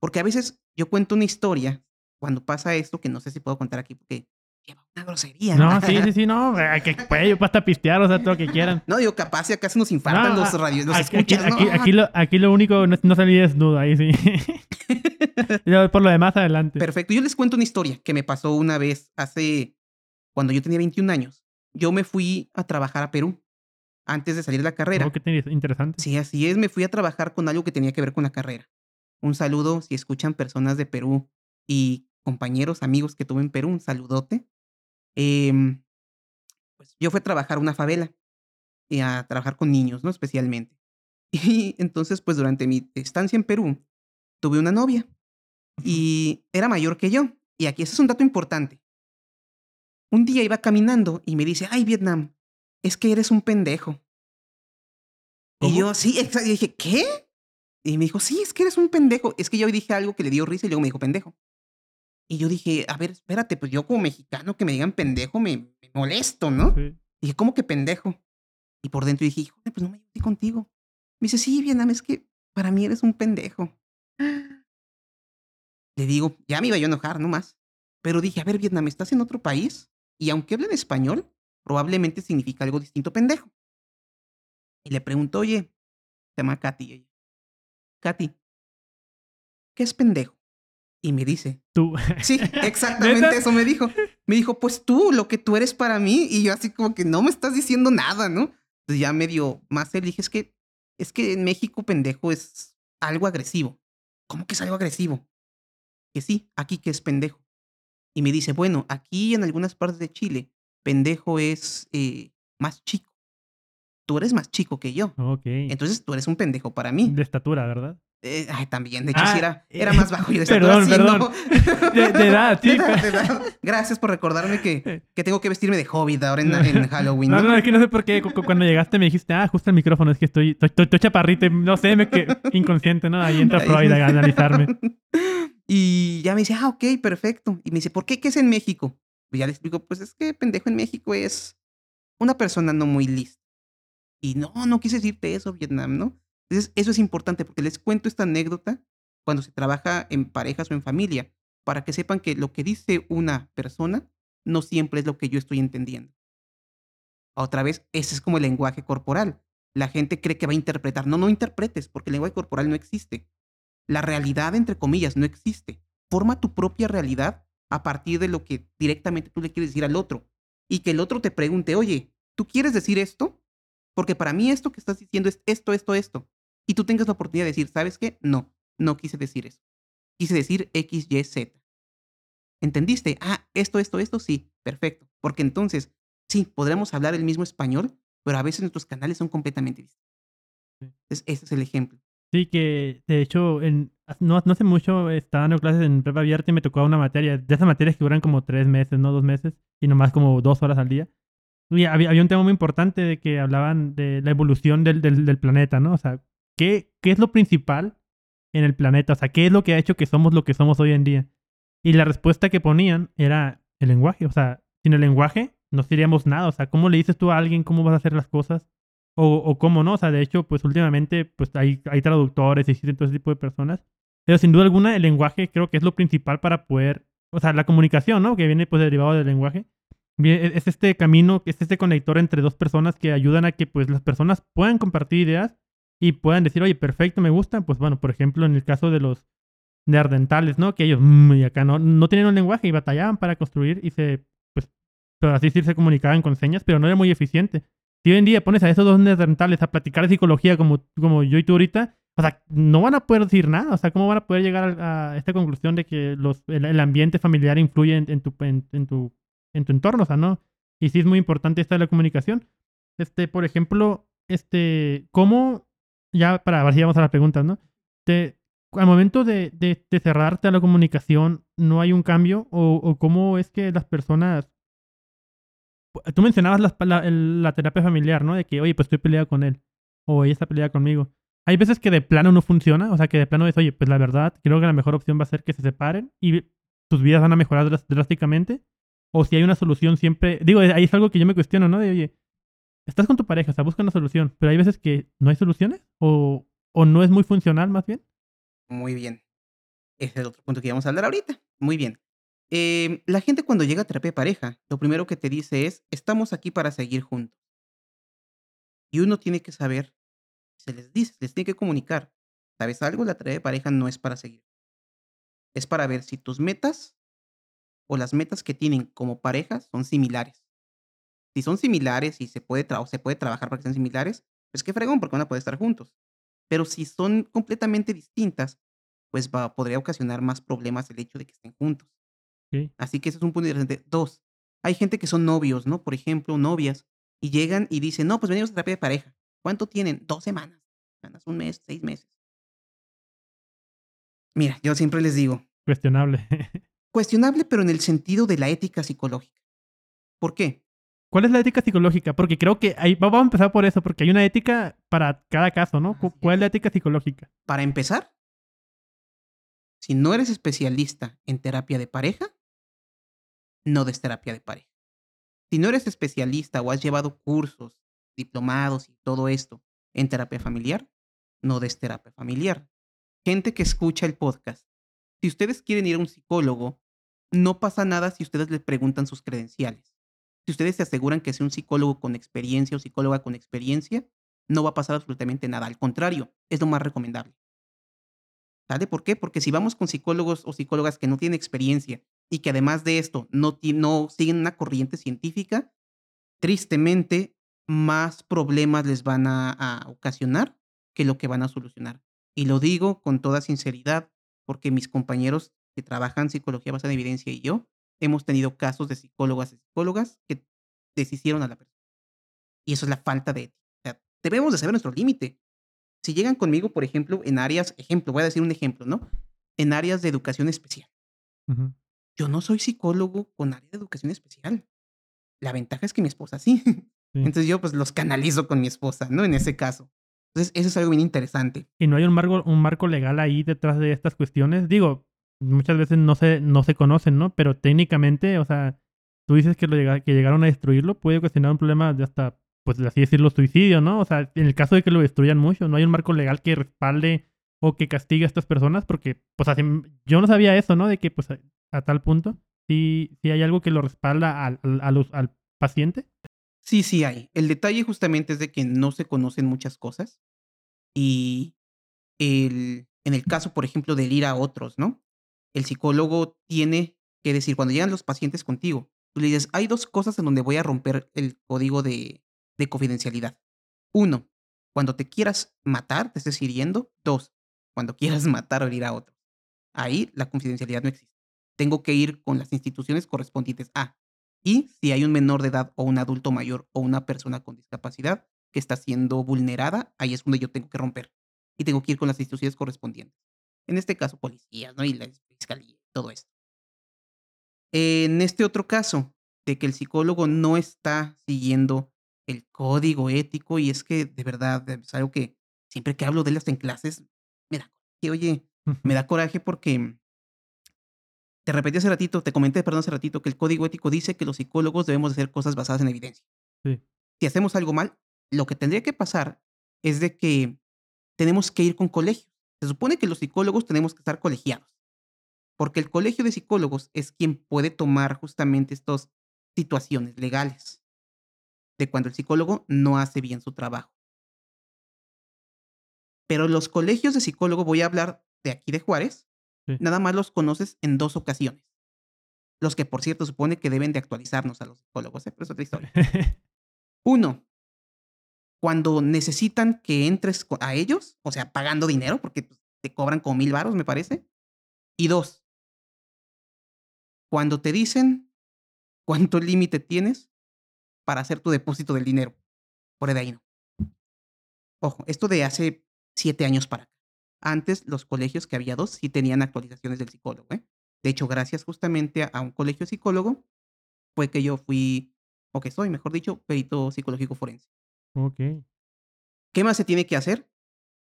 Porque a veces yo cuento una historia cuando pasa esto, que no sé si puedo contar aquí porque lleva una grosería. No, sí, sí, *laughs* sí, no. Que yo hasta pistear, o sea, todo lo que quieran. No, digo, capaz si acá se nos infartan los radios, los aquí, escuchas, aquí, aquí, lo, aquí, lo, único, no, no salí desnudo, ahí sí. *laughs* Por lo demás, adelante. Perfecto. Yo les cuento una historia que me pasó una vez hace, cuando yo tenía 21 años yo me fui a trabajar a Perú antes de salir de la carrera. Oh, qué interesante. Sí, así es. Me fui a trabajar con algo que tenía que ver con la carrera. Un saludo si escuchan personas de Perú y compañeros, amigos que tuve en Perú, un saludote. Em, pues yo fui a trabajar una favela y a trabajar con niños, ¿no? Especialmente. *laughs* Y entonces, pues durante mi estancia en Perú, tuve una novia y era mayor que yo. Y aquí ese es un dato importante. Un día iba caminando y me dice, ay, Vietnam, es que eres un pendejo. Y yo, sí, y dije, ¿qué? Y me dijo, sí, es que eres un pendejo. Es que yo dije algo que le dio risa y luego me dijo pendejo. Y yo dije, a ver, espérate, pues yo como mexicano que me digan pendejo me, molesto, ¿no? Dije, ¿cómo que pendejo? Y por dentro dije, híjole, pues no me estoy contigo. Me dice, sí, Vietnam, es que para mí eres un pendejo. *gasps* Le digo, ya me iba yo a enojar nomás. Pero dije, a ver, Vietnam, estás en otro país y aunque hablen español, probablemente significa algo distinto pendejo. Y le pregunto, oye, se llama Katy. Katy, ¿qué es pendejo? Y me dice, tú. Sí, *laughs* exactamente eso me dijo. Me dijo, pues tú, lo que tú eres para mí. Y yo así como que no me estás diciendo nada, ¿no? Entonces ya medio más él dije, es que, es que en México pendejo es algo agresivo. ¿Cómo que es algo agresivo? Que sí, aquí que es pendejo. Y me dice, bueno, aquí en algunas partes de Chile, pendejo es eh, más chico tú eres más chico que yo. Ok. Entonces tú eres un pendejo para mí. De estatura, ¿verdad? Eh, ay, también. De hecho, sí era, ah, era más bajo yo de *laughs* estatura. Perdón, perdón. *laughs* De, edad, *laughs* sí. Gracias por recordarme que, que, tengo que vestirme de hobbit ahora en, en Halloween. ¿no? no, es que no sé por qué. Cuando llegaste me dijiste, ah, justo el micrófono, es que estoy, estoy, estoy, chaparrito no sé, me que inconsciente, ¿no? Ahí entra Freud a analizarme. Y ya me dice, ah, ok, perfecto. Y me dice, ¿por qué? ¿Qué es en México? Y ya le explico, pues es que pendejo en México es una persona no muy lista. Y no, no quise decirte eso, Vietnam, ¿no? Entonces, eso es importante porque les cuento esta anécdota cuando se trabaja en parejas o en familia, para que sepan que lo que dice una persona no siempre es lo que yo estoy entendiendo. Otra vez, ese es como el lenguaje corporal. La gente cree que va a interpretar. No, no interpretes, porque el lenguaje corporal no existe. La realidad, entre comillas, no existe. Forma tu propia realidad a partir de lo que directamente tú le quieres decir al otro. Y que el otro te pregunte, oye, ¿tú quieres decir esto? Porque para mí esto que estás diciendo es esto, esto, esto. Y tú tengas la oportunidad de decir, ¿sabes qué? No, no quise decir eso. Quise decir X, Y, Z. ¿Entendiste? Ah, esto, esto, esto, sí, perfecto. Porque entonces, sí, podremos hablar el mismo español, pero a veces nuestros canales son completamente distintos. Entonces, ese es el ejemplo. Sí, que de hecho, en, no, no hace mucho estaba dando clases en prepa abierta y me tocó una materia, de esas materias que duran como tres meses, no dos meses, y nomás como dos horas al día había, un tema muy importante de que hablaban de la evolución del, del, planeta, ¿no? O sea, ¿qué, ¿qué es lo principal en el planeta? O sea, ¿qué es lo que ha hecho que somos lo que somos hoy en día? Y la respuesta que ponían era el lenguaje. O sea, sin el lenguaje no seríamos nada. O sea, ¿cómo le dices tú a alguien cómo vas a hacer las cosas? O, o cómo no. O sea, de hecho, pues últimamente pues hay, hay traductores, existen todo ese tipo de personas. Pero sin duda alguna, el lenguaje creo que es lo principal para poder, o sea, la comunicación, ¿no? Que viene pues derivado del lenguaje. E-, es este camino, es este conector entre dos personas que ayudan a que pues las personas puedan compartir ideas y puedan decir, oye, perfecto, me gusta. Pues bueno, por ejemplo, en el caso de los neandertales, ¿no? Que ellos, mmm, y acá no, no tienen un lenguaje y batallaban para construir y se, pues, pero así sí se comunicaban con señas, pero no era muy eficiente. Si hoy en día pones a esos dos neandertales a platicar de psicología como, como yo y tú ahorita, o sea, no van a poder decir nada. O sea, ¿cómo van a poder llegar a, esta conclusión de que los, el, ambiente familiar influye en, tu, en tu en tu entorno, o sea, ¿no? Y sí es muy importante esta de la comunicación. Este, por ejemplo, este, ¿cómo, ya para ver si vamos a las preguntas, ¿no? Te, al momento de, de, cerrarte a la comunicación, ¿no hay un cambio? ¿O, o cómo es que las personas... Tú mencionabas la, terapia familiar, ¿no? De que, oye, pues estoy peleado con él. O ella está peleada conmigo. Hay veces que de plano no funciona. O sea, que de plano es, oye, pues la verdad, creo que la mejor opción va a ser que se separen y tus vidas van a mejorar drásticamente o si hay una solución siempre. Digo, ahí es algo que yo me cuestiono, ¿no? De oye, estás con tu pareja, o sea, busca una solución, pero hay veces que no hay soluciones o, o no es muy funcional más bien. Muy bien. Ese es el otro punto que íbamos a hablar ahorita. Muy bien. Em, la gente cuando llega a terapia de pareja, lo primero que te dice es, estamos aquí para seguir juntos. Y uno tiene que saber, se les dice, les tiene que comunicar. ¿Sabes algo? La terapia de pareja no es para seguir. Es para ver si tus metas o las metas que tienen como pareja son similares. Si son similares y se puede, se puede trabajar para que sean similares, pues qué fregón, porque van a poder estar juntos. Pero si son completamente distintas, pues va, podría ocasionar más problemas el hecho de que estén juntos. Así que ese es un punto interesante. Dos, hay gente que son novios, ¿no? Por ejemplo, novias, y llegan y dicen, no, pues venimos a terapia de pareja. ¿Cuánto tienen? Dos semanas. un mes, seis meses. Mira, yo siempre les digo. Cuestionable. *laughs* cuestionable, pero en el sentido de la ética psicológica. ¿Por qué? ¿Cuál es la ética psicológica? Porque creo que ahí vamos a empezar por eso, porque hay una ética para cada caso, ¿no? ¿Cuál es la ética psicológica? Para empezar, si no eres especialista en terapia de pareja, no des terapia de pareja. Si no eres especialista o has llevado cursos, diplomados y todo esto en terapia familiar, no des terapia familiar. Gente que escucha el podcast, si ustedes quieren ir a un psicólogo, no pasa nada si ustedes les preguntan sus credenciales. Si ustedes se aseguran que es un psicólogo con experiencia o psicóloga con experiencia, no va a pasar absolutamente nada. Al contrario, es lo más recomendable. ¿Sale? ¿Por qué? Porque si vamos con psicólogos o psicólogas que no tienen experiencia y que además de esto no, no siguen una corriente científica, tristemente más problemas les van a, ocasionar que lo que van a solucionar. Y lo digo con toda sinceridad, porque mis compañeros que trabajan psicología basada en evidencia y yo hemos tenido casos de psicólogas y psicólogas que deshicieron a la persona. Y eso es la falta de ética. debemos de saber nuestro límite. Si llegan conmigo, por ejemplo, en áreas, ejemplo, voy a decir un ejemplo, ¿no? En áreas de educación especial. Yo no soy psicólogo con área de educación especial. La ventaja es que mi esposa *laughs* sí. Entonces yo pues los canalizo con mi esposa, ¿no? En ese caso. Entonces eso es algo bien interesante. ¿Y no hay un marco, un marco legal ahí detrás de estas cuestiones? Digo, muchas veces no se, no se conocen, ¿no? Pero técnicamente, o sea, tú dices que, lo que llegaron a destruirlo puede ocasionar un problema de hasta, pues así decirlo, suicidio, ¿no? O sea, en el caso de que lo destruyan mucho, no hay un marco legal que respalde o que castigue a estas personas porque, pues así, yo no sabía eso, ¿no? De que, pues a, tal punto, si, si hay algo que lo respalda al, al, paciente. Sí, sí hay. El detalle justamente es de que no se conocen muchas cosas y el, en el caso, por ejemplo, del ir a otros, ¿no? El psicólogo tiene que decir, cuando llegan los pacientes contigo, tú le dices, hay dos cosas en donde voy a romper el código de, de confidencialidad. Uno, cuando te quieras matar, te estés hiriendo. Dos, cuando quieras *laughs* matar o ir a otros. Ahí la confidencialidad no existe. Tengo que ir con las instituciones correspondientes a y si hay un menor de edad o un adulto mayor o una persona con discapacidad que está siendo vulnerada, ahí es donde yo tengo que romper. Y tengo que ir con las instituciones correspondientes. En este caso, policías, ¿no? Y la fiscalía, todo esto. En este otro caso, de que el psicólogo no está siguiendo el código ético, y es que de verdad es algo que siempre que hablo de él hasta en clases, que oye, me da coraje porque te repetí hace ratito, te comenté, perdón, hace ratito, que el código ético dice que los psicólogos debemos hacer cosas basadas en evidencia. Si hacemos algo mal, lo que tendría que pasar es de que tenemos que ir con colegios. Se supone que los psicólogos tenemos que estar colegiados, porque el colegio de psicólogos es quien puede tomar justamente estas situaciones legales de cuando el psicólogo no hace bien su trabajo. Pero los colegios de psicólogo, voy a hablar de aquí de Juárez, Nada más los conoces en dos ocasiones. Los que, por cierto, supone que deben de actualizarnos a los psicólogos, ¿eh? pero es otra historia. *laughs* Uno, cuando necesitan que entres a ellos, o sea, pagando dinero, porque pues, te cobran como mil varos, me parece. Y dos, cuando te dicen cuánto *laughs* límite tienes para hacer tu depósito del dinero. Por de ahí no. Ojo, esto de hace siete años para antes, los colegios, que había dos, sí tenían actualizaciones del psicólogo. ¿eh? De hecho, gracias justamente a un colegio psicólogo, fue que yo fui, o que soy, mejor dicho, perito psicológico forense. Ok. ¿Qué más se tiene que hacer?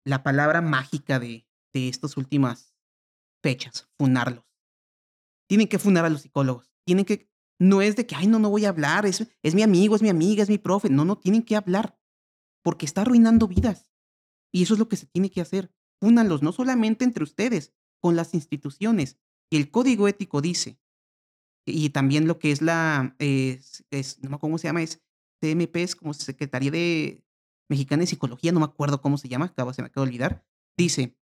La palabra mágica de, de estas últimas fechas, funarlos. Tienen que funar a los psicólogos. Tienen que, no es de que, ay, no, no voy a hablar, es, es mi amigo, es mi amiga, es mi profe. No, no, tienen que hablar, porque está arruinando vidas. Y eso es lo que se tiene que hacer únanlos no solamente entre ustedes, con las instituciones. Y el código ético dice, y también lo que es la, es, no me acuerdo cómo se llama, es CMP, es como Secretaría de Mexicana de Psicología, no me acuerdo cómo se llama, acabo, se me acaba de olvidar, dice,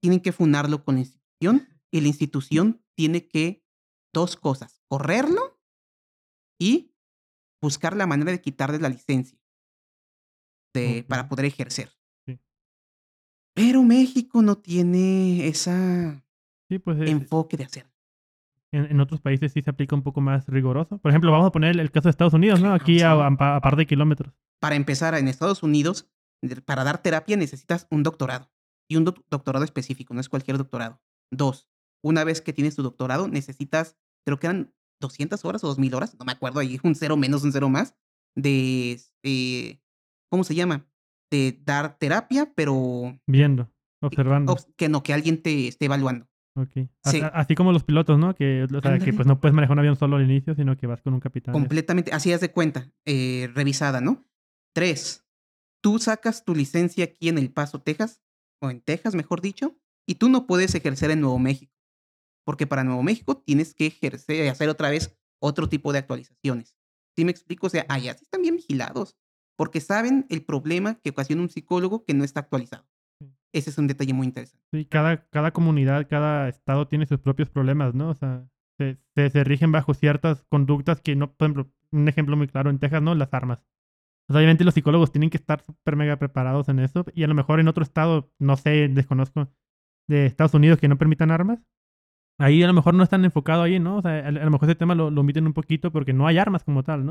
tienen que fundarlo con la institución y la institución tiene que, dos cosas, correrlo y buscar la manera de quitarle la licencia de, para poder ejercer. Pero México no tiene esa pues, enfoque de hacer. En, otros países sí se aplica un poco más riguroso. Por ejemplo, vamos a poner el caso de Estados Unidos, ¿no? Aquí a, par de kilómetros. Para empezar, en Estados Unidos, para dar terapia necesitas un doctorado y un doctorado específico, no es cualquier doctorado. Dos, una vez que tienes tu doctorado necesitas, creo que eran 200 horas o 2000 horas, no me acuerdo, ahí *laughs* un cero menos, un cero más, de, eh, ¿cómo se llama? De dar terapia, pero... Viendo, observando. que no, que alguien te esté evaluando. Ok. Así como los pilotos, ¿no? Que, o sea, que pues no puedes manejar un avión solo al inicio, sino que vas con un capitán. Completamente, así haz de cuenta, eh, revisada, ¿no? Tres, tú sacas tu licencia aquí en El Paso, Texas, o en Texas, mejor dicho, y tú no puedes ejercer en Nuevo México. Porque para Nuevo México tienes que ejercer, y hacer otra vez otro tipo de actualizaciones. ¿Sí me explico? O sea, allá sí están bien vigilados, porque saben el problema que ocasiona un psicólogo que no está actualizado. Ese es un detalle muy interesante. Sí, cada, cada comunidad, cada estado tiene sus propios problemas, ¿no? O sea, se, se, rigen bajo ciertas conductas que no, por ejemplo, un ejemplo muy claro en Texas, ¿no? Las armas. obviamente los psicólogos tienen que estar súper mega preparados en eso y a lo mejor en otro estado, no sé, desconozco, de Estados Unidos que no permitan armas. Ahí a lo mejor no están enfocados ahí, ¿no? O sea, a, lo mejor ese tema lo, lo, omiten un poquito porque no hay armas como tal, ¿no?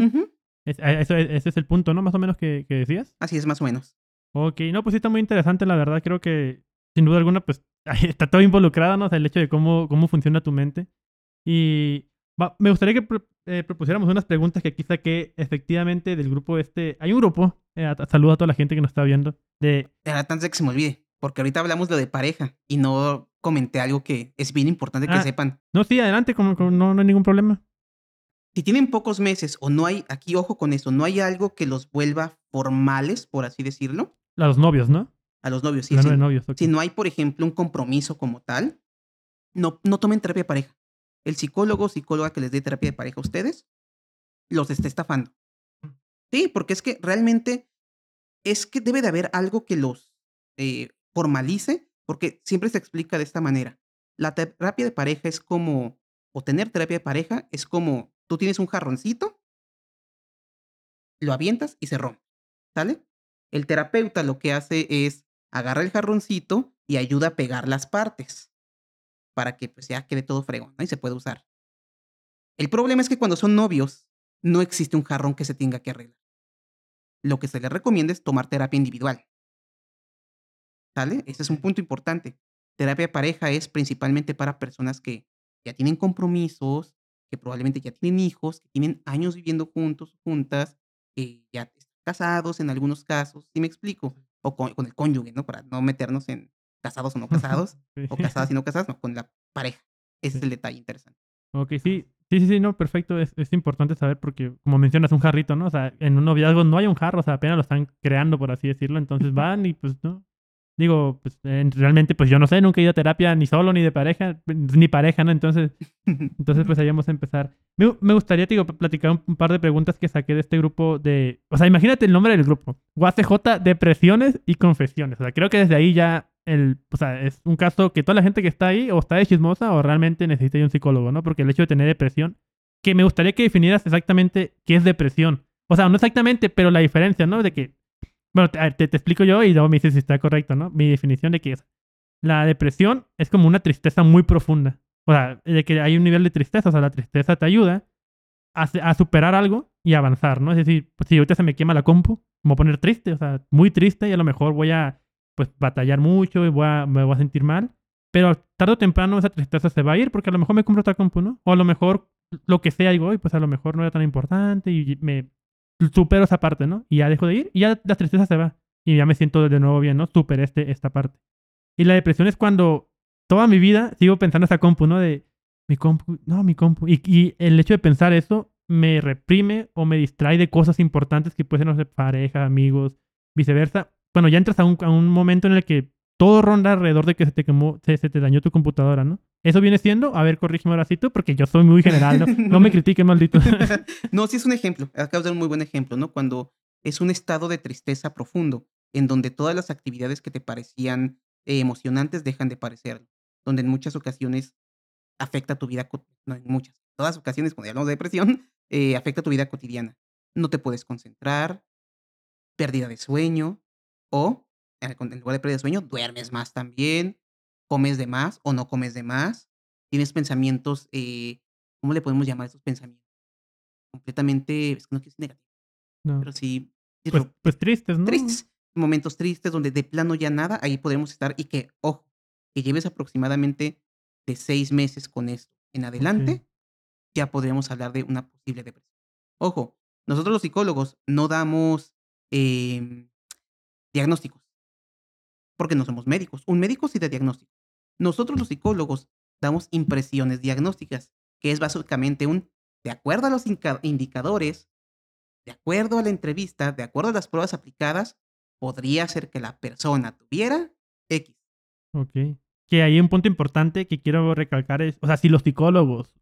Ese es el punto, ¿no? Más o menos que, que decías. Así es, más o menos. Ok, no, pues sí está muy interesante, la verdad. Creo que, sin duda alguna, pues *laughs* está todo involucrado, ¿no? O sea, el hecho de cómo, cómo funciona tu mente. Y me gustaría que eh, propusiéramos unas preguntas que aquí saqué efectivamente del grupo este. Hay un grupo, eh, saludo a toda la gente que nos está viendo. De... Era tan que se me olvide, porque ahorita hablamos de pareja y no comenté algo que es bien importante que ah, sepan. No, sí, adelante, como, no, no hay ningún problema. Si tienen pocos meses o no hay, aquí ojo con eso, no hay algo que los vuelva formales, por así decirlo. A los novios, ¿no? A los novios, sí. sí. novios, Si no hay, por ejemplo, un compromiso como tal, no, no tomen terapia de pareja. El psicólogo o psicóloga que les dé terapia de pareja a ustedes los está estafando. Sí, porque es que realmente es que debe de haber algo que los eh, formalice, porque siempre se explica de esta manera. La terapia de pareja es como, o tener terapia de pareja es como Tú tienes un jarroncito, lo avientas y se rompe, ¿sale? El terapeuta lo que hace es agarra el jarroncito y ayuda a pegar las partes para que pues ya quede todo fregón y se puede usar. El problema es que cuando son novios no existe un jarrón que se tenga que arreglar. Lo que se le recomienda es tomar terapia individual. ¿Sale? Ese es un punto importante. Terapia de pareja es principalmente para personas que ya tienen compromisos, que probablemente ya tienen hijos, que tienen años viviendo juntos, juntas, que ya están casados en algunos casos, ¿sí me explico? O con, el cónyuge, ¿no? Para no meternos en casados o no *laughs* casados, o casadas y no casadas, no, con la pareja. Ese es el detalle interesante. Ok, sí, sí, sí, sí, no, perfecto. Es, es, importante saber porque, como mencionas, un jarrito, ¿no? O sea, en un noviazgo no hay un jarro, o sea, apenas lo están creando, por así decirlo. Entonces *laughs* van y pues, ¿no? Digo, pues realmente, pues yo no sé, nunca he ido a terapia ni solo ni de pareja, ni pareja, ¿no? Entonces, *laughs* entonces pues ahí vamos a empezar. Me, me gustaría, digo, platicar un, par de preguntas que saqué de este grupo de... O sea, imagínate el nombre del grupo. UACJ, Depresiones y Confesiones. O sea, creo que desde ahí ya el... O sea, es un caso que toda la gente que está ahí o está de chismosa o realmente necesita un psicólogo, ¿no? Porque el hecho de tener depresión, que me gustaría que definieras exactamente qué es depresión. O sea, no exactamente, pero la diferencia, ¿no? De que bueno, te, explico yo y luego me dices si está correcto, ¿no? Mi definición de que es. La depresión es como una tristeza muy profunda. O sea, de que hay un nivel de tristeza. O sea, la tristeza te ayuda a, superar algo y avanzar, ¿no? Es decir, pues, si ahorita se me quema la compu, me voy a poner triste, o sea, muy triste y a lo mejor voy a, pues, batallar mucho y voy a, me voy a sentir mal. Pero tarde o temprano esa tristeza se va a ir porque a lo mejor me compro otra compu, ¿no? O a lo mejor lo que sea, digo, y pues a lo mejor no era tan importante y me supero esa parte, ¿no? Y ya dejo de ir y ya la tristeza se va. Y ya me siento de nuevo bien, ¿no? Supero este, esta parte. Y la depresión es cuando toda mi vida sigo pensando esa compu, ¿no? De mi compu, no, mi compu. Y, el hecho de pensar eso me reprime o me distrae de cosas importantes que pueden ser, pareja, amigos, viceversa. Bueno, ya entras a un, a un momento en el que todo ronda alrededor de que se te quemó, se, te dañó tu computadora, ¿no? Eso viene siendo, a ver, corrígeme ahora porque yo soy muy general, ¿no? Me critiques, maldito. *laughs* no, sí es un ejemplo. Acabas de dar un muy buen ejemplo, ¿no? Cuando es un estado de tristeza profundo, en donde todas las actividades que te parecían eh, emocionantes dejan de parecer, donde en muchas ocasiones afecta tu vida, no en muchas, todas ocasiones cuando hablamos de depresión, *laughs* eh, afecta tu vida cotidiana. No te puedes concentrar, pérdida de sueño o en lugar de pérdida de sueño, duermes más también, comes de más o no comes de más, tienes pensamientos, eh, ¿cómo le podemos llamar esos pensamientos? Completamente, es que no quiero negativos, pero sí. Pues, pues, tristes, ¿no? Tristes. momentos tristes donde de plano ya nada, ahí podemos estar y que, ojo, que lleves aproximadamente de seis meses con esto en adelante, ya podríamos hablar de una posible depresión. Ojo, nosotros los psicólogos no damos em, diagnósticos, porque no somos médicos. Un médico sí da diagnóstico. Nosotros los psicólogos damos impresiones diagnósticas, que es básicamente un, de acuerdo a los indicadores, de acuerdo a la entrevista, de acuerdo a las pruebas aplicadas, podría ser que la persona tuviera X. Ok. Que hay un punto importante que quiero recalcar es, o sea, si los psicólogos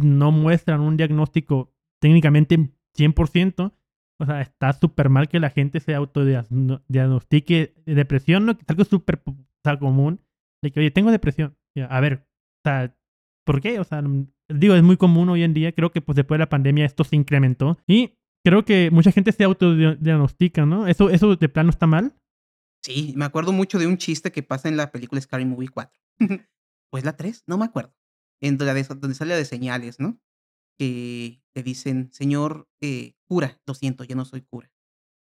no muestran un diagnóstico técnicamente 100%, o sea, está súper mal que la gente se autodiagnostique depresión, ¿no? Algo súper común, de que, oye, tengo depresión. A ver, o sea, ¿por qué? O sea, digo, es muy común hoy en día, creo que pues después de la pandemia esto se incrementó y creo que mucha gente se autodiagnostica, ¿no? ¿Eso, eso de plano está mal? Sí, me acuerdo mucho de un chiste que pasa en la película Scary Movie 4. *laughs* pues la 3, no me acuerdo. En donde sale de señales, ¿no? Que le dicen, señor eh, cura, lo siento, ya no soy cura.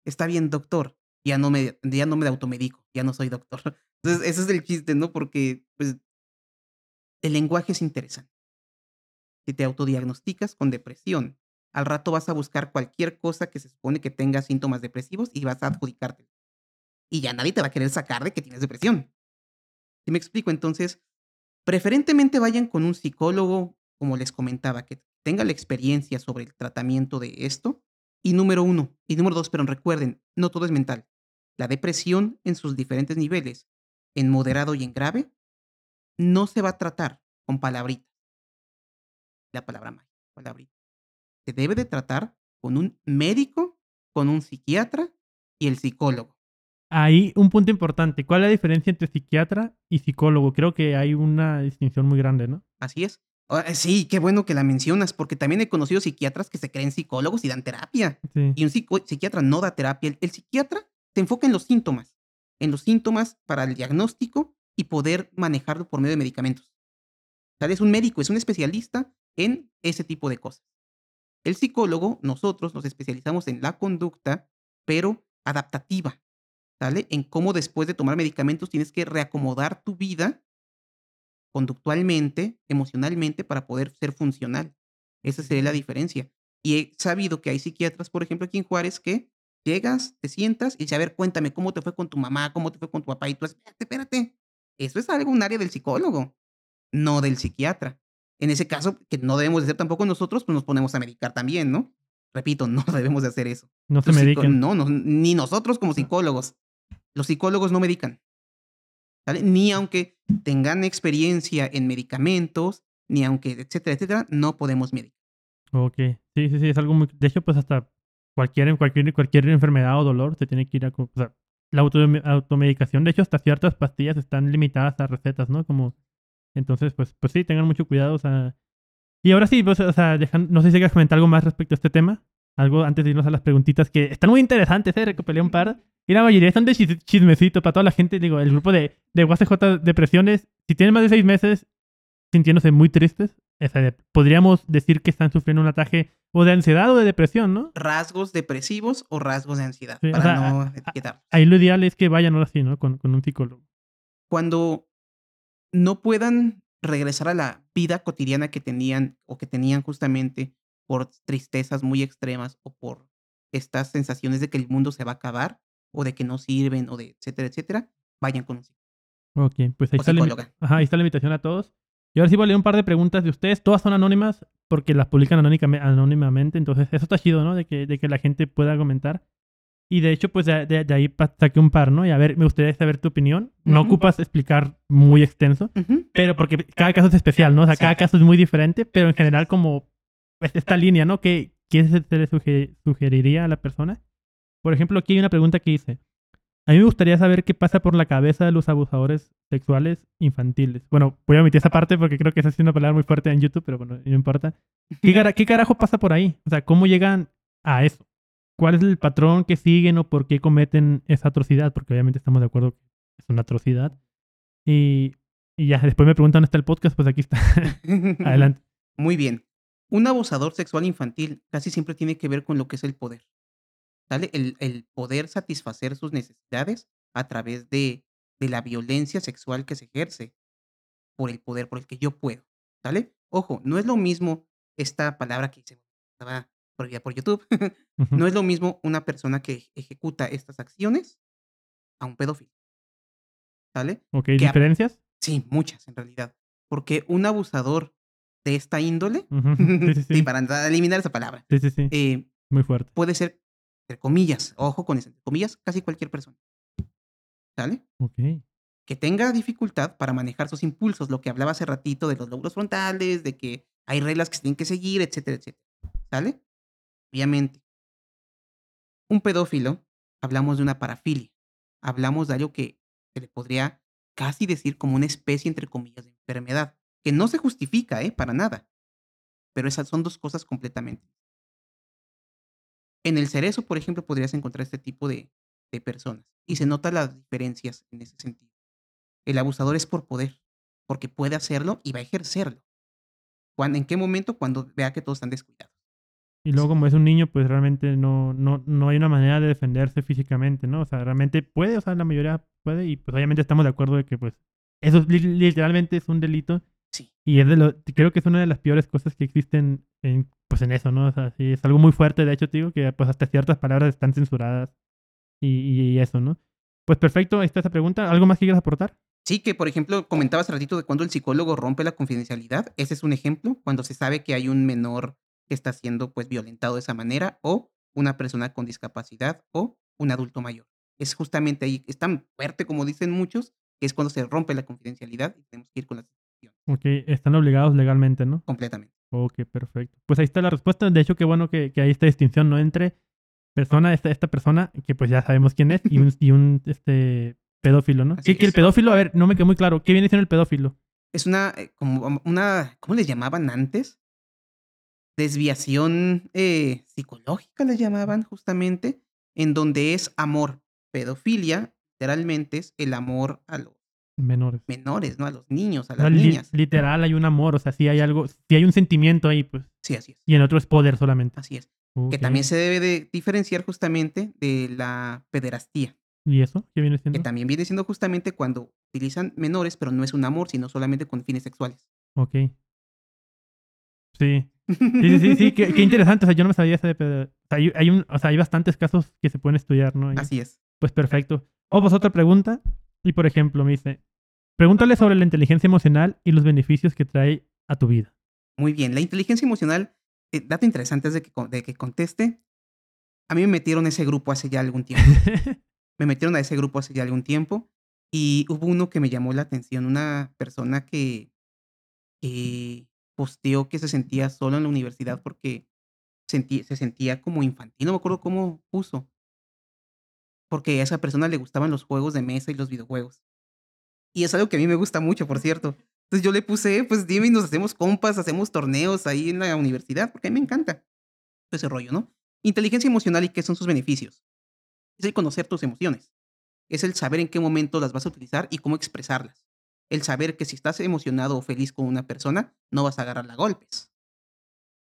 Está bien, doctor, ya no me, ya no me automedico, ya no soy doctor. *laughs* Entonces, ese es el chiste, ¿no? Porque, pues, el lenguaje es interesante. Si te autodiagnosticas con depresión, al rato vas a buscar cualquier cosa que se supone que tenga síntomas depresivos y vas a adjudicarte. Y ya nadie te va a querer sacar de que tienes depresión. ¿Sí me explico? Entonces, preferentemente vayan con un psicólogo, como les comentaba, que tenga la experiencia sobre el tratamiento de esto. Y número uno, y número dos, pero recuerden, no todo es mental. La depresión en sus diferentes niveles, en moderado y en grave, no se va a tratar con palabritas. La palabra mágica, palabrita. Se debe de tratar con un médico, con un psiquiatra y el psicólogo. Ahí un punto importante. ¿Cuál es la diferencia entre psiquiatra y psicólogo? Creo que hay una distinción muy grande, ¿no? Así es. Ah, sí, qué bueno que la mencionas, porque también he conocido psiquiatras que se creen psicólogos y dan terapia. Y un psiquiatra no da terapia. El, psiquiatra se enfoca en los síntomas, en los síntomas para el diagnóstico y poder manejarlo por medio de medicamentos. tal Es un médico, es un especialista en ese tipo de cosas. El psicólogo, nosotros nos especializamos en la conducta, pero adaptativa, ¿sale? En cómo después de tomar medicamentos tienes que reacomodar tu vida conductualmente, emocionalmente, para poder ser funcional. Esa sería la diferencia. Y he sabido que hay psiquiatras, por ejemplo, aquí en Juárez, que llegas, te sientas y dices, a ver, cuéntame cómo te fue con tu mamá, cómo te fue con tu papá, y tú, espérate, espérate. Eso es algo, un área del psicólogo, no del psiquiatra. En ese caso, que no debemos de hacer tampoco nosotros, pues nos ponemos a medicar también, ¿no? Repito, *laughs* no debemos de hacer eso. No se medican. No, no, ni nosotros como psicólogos. Los psicólogos no medican. Ni aunque tengan experiencia en medicamentos, ni aunque, etcétera, etcétera, no podemos medicar. Ok, sí, sí, sí, es algo muy... De hecho, pues hasta cualquier, cualquier, cualquier enfermedad o dolor se tiene que ir a... O sea, la automedicación, de hecho, hasta ciertas pastillas están limitadas a recetas, ¿no? Como... Entonces, pues, pues sí, tengan mucho cuidado. Y ahora sí, pues, o sea, no sé si quieres comentar algo más respecto a este tema. Algo antes de irnos a las preguntitas que están muy interesantes, ¿eh? Recopilé un par. Y la mayoría están de chismecito para toda la gente. Digo, el grupo de, de UACJ Depresiones, si tienen más de seis meses sintiéndose muy tristes, podríamos decir que están sufriendo un ataque o de ansiedad o de depresión, ¿no? Rasgos depresivos o rasgos de ansiedad, para no etiquetar. Ahí lo ideal es que vayan ahora sí, ¿no? Con, con un psicólogo. Cuando no puedan regresar a la vida cotidiana que tenían o que tenían justamente por tristezas muy extremas o por estas sensaciones de que el mundo se va a acabar, o de que no sirven, o de etcétera, etcétera, vayan con un psicólogo. Ok, pues ahí está, la, ahí está la invitación a todos. Y ahora sí voy a leer un par de preguntas de ustedes. Todas son anónimas porque las publican anónimamente. Entonces, eso está chido, ¿no? De que, de que la gente pueda comentar. Y de hecho, pues de, de, ahí saqué un par, ¿no? Y a ver, me gustaría saber tu opinión. No ocupas explicar muy extenso, pero porque cada caso es especial, ¿no? O sea, cada caso es muy diferente, pero en general como pues, esta línea, ¿no? ¿Qué, qué se le sugeriría a la persona? Por ejemplo, aquí hay una pregunta que dice, a mí me gustaría saber qué pasa por la cabeza de los abusadores sexuales infantiles. Bueno, voy a omitir esa parte porque creo que esa es una palabra muy fuerte en YouTube, pero bueno, no importa. ¿Qué, carajo pasa por ahí? O sea, ¿cómo llegan a eso? ¿Cuál es el patrón que siguen o por qué cometen esa atrocidad? Porque obviamente estamos de acuerdo que es una atrocidad. Y, y ya, después me preguntan dónde está el podcast, pues aquí está. *laughs* Adelante. Muy bien. Un abusador sexual infantil casi siempre tiene que ver con lo que es el poder ¿sale? El, el poder satisfacer sus necesidades a través de, de la violencia sexual que se ejerce por el poder, por el que yo puedo, ¿sale? Ojo, no es lo mismo esta palabra que se estaba prohibida por YouTube, *laughs* no es lo mismo una persona que ejecuta estas acciones a un pedófilo. ¿Sale? Ok, ¿diferencias? Sí, muchas en realidad. Porque un abusador de esta índole, *laughs* sí, para eliminar esa palabra, sí, sí, sí. Eh, Muy fuerte. Puede ser, entre comillas, ojo con eso, entre comillas, casi cualquier persona. ¿Sale? Ok. Que tenga dificultad para manejar sus impulsos, lo que hablaba hace ratito de los lóbulos frontales, de que hay reglas que se tienen que seguir, etcétera, etcétera. ¿Sale? Obviamente. Un pedófilo, hablamos de una parafilia. Hablamos de algo que se le podría casi decir como una especie, entre comillas, de enfermedad, que no se justifica, ¿eh? Para nada. Pero esas son dos cosas completamente. En el cerezo, por ejemplo, podrías encontrar este tipo de, de personas. Y se notan las diferencias en ese sentido. El abusador es por poder, porque puede hacerlo y va a ejercerlo. ¿En qué momento? Cuando vea que todos están descuidados. Y luego, como es un niño, pues realmente no, no, no hay una manera de defenderse físicamente, ¿no? O sea, realmente puede, o sea, la mayoría puede, y pues obviamente estamos de acuerdo de que, pues, eso literalmente es un delito. Sí. Y es de lo, creo que es una de las peores cosas que existen en, pues, en eso, ¿no? O sea, sí, es algo muy fuerte, de hecho, te digo, que pues hasta ciertas palabras están censuradas y, y eso, ¿no? Pues perfecto, ahí está esa pregunta. ¿Algo más que quieras aportar? Sí, que por ejemplo comentabas ratito de cuando el psicólogo rompe la confidencialidad. Ese es un ejemplo, cuando se sabe que hay un menor que está siendo pues violentado de esa manera o una persona con discapacidad o un adulto mayor. Es justamente ahí, es tan fuerte como dicen muchos, que es cuando se rompe la confidencialidad y tenemos que ir con la situación. Ok, están obligados legalmente, ¿no? Completamente. Ok, perfecto. Pues ahí está la respuesta. De hecho, qué bueno que, que hay esta distinción, ¿no? Entre persona, esta, esta persona, que pues ya sabemos quién es, y un, y un este, pedófilo, ¿no? ¿Qué, el pedófilo, a ver, no me quedó muy claro, ¿qué viene siendo el pedófilo? Es una, eh, como una, ¿cómo les llamaban antes? Desviación eh, psicológica les llamaban justamente, en donde es amor. Pedofilia, literalmente, es el amor a los menores. Menores, ¿no? A los niños, a las niñas. literal, hay un amor, o sea, sí hay algo, sí hay un sentimiento ahí, pues. Sí, así es. Y en otro es poder solamente. Así es. Que también se debe de diferenciar justamente de la pederastía. ¿Y eso? ¿Qué viene siendo? Que también viene siendo justamente cuando utilizan menores, pero no es un amor, sino solamente con fines sexuales. Ok. Sí. Sí, sí, sí, Qué, interesante. O sea, yo no me sabía ese de... O sea, hay, un, o sea, hay bastantes casos que se pueden estudiar, ¿no? Así es. Pues perfecto. O pues otra pregunta. Y por ejemplo, me dice, pregúntale sobre la inteligencia emocional y los beneficios que trae a tu vida. Muy bien. La inteligencia emocional, eh, dato interesante es de que, de que conteste. A mí me metieron ese grupo hace ya algún tiempo. *laughs* me metieron a ese grupo hace ya algún tiempo y hubo uno que me llamó la atención, una persona que, que posteó que se sentía solo en la universidad porque se sentía como infantil, no me acuerdo cómo puso, porque a esa persona le gustaban los juegos de mesa y los videojuegos. Y es algo que a mí me gusta mucho, por cierto. Entonces yo le puse, pues dime y nos hacemos compas, hacemos torneos ahí en la universidad, porque a mí me encanta ese rollo, ¿no? Inteligencia emocional y qué son sus beneficios es el conocer tus emociones. Es el saber en qué momento las vas a utilizar y cómo expresarlas. El saber que si estás emocionado o feliz con una persona, no vas a agarrarla a golpes.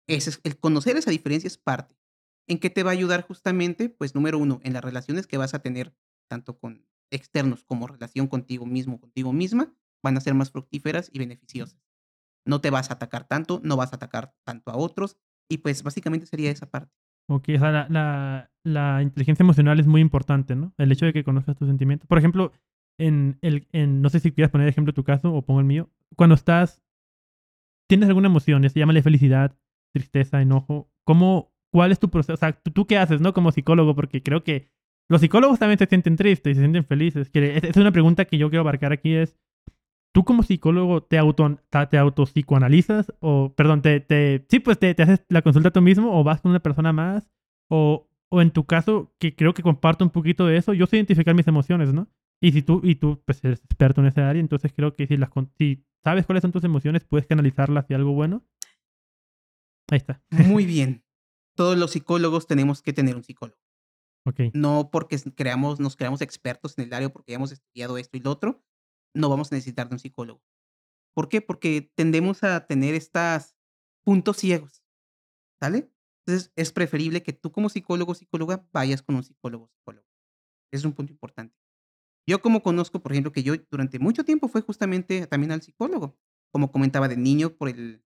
es el conocer esa diferencia es parte. ¿En qué te va a ayudar justamente? Pues número uno, en las relaciones que vas a tener, tanto con externos como relación contigo mismo, contigo misma, van a ser más fructíferas y beneficiosas. No te vas a atacar tanto, no vas a atacar tanto a otros, y pues básicamente sería esa parte. Ok, o sea, la, la, la, inteligencia emocional es muy importante, ¿no? El hecho de que conozcas tus sentimientos. Por ejemplo, en el, en, no sé si quieras poner ejemplo tu caso o pongo el mío. Cuando estás, tienes alguna emoción, se llama felicidad, tristeza, enojo. ¿Cómo, cuál es tu proceso? O sea, ¿tú, qué haces, no? Como psicólogo, porque creo que los psicólogos también se sienten tristes y se sienten felices. Que es una pregunta que yo quiero abarcar aquí es, ¿Tú como psicólogo te auto te autopsicoanalizas o, perdón, te, te sí, pues te, te, haces la consulta tú mismo o vas con una persona más? O, o en tu caso, que creo que comparto un poquito de eso, yo sé identificar mis emociones, ¿no? Y si tú, y tú pues eres experto en esa área, entonces creo que si, las, si sabes cuáles son tus emociones, puedes canalizarlas hacia algo bueno. Ahí está. Muy bien. Todos los psicólogos tenemos que tener un psicólogo. Okay. No porque creamos, nos creamos expertos en el área porque hayamos estudiado esto y lo otro, no vamos a necesitar de un psicólogo. ¿Por qué? Porque tendemos a tener estos puntos ciegos, ¿sale? Entonces, es preferible que tú como psicólogo o psicóloga vayas con un psicólogo o psicóloga. Es un punto importante. Yo como conozco, por ejemplo, que yo durante mucho tiempo fue justamente también al psicólogo. Como comentaba de niño por el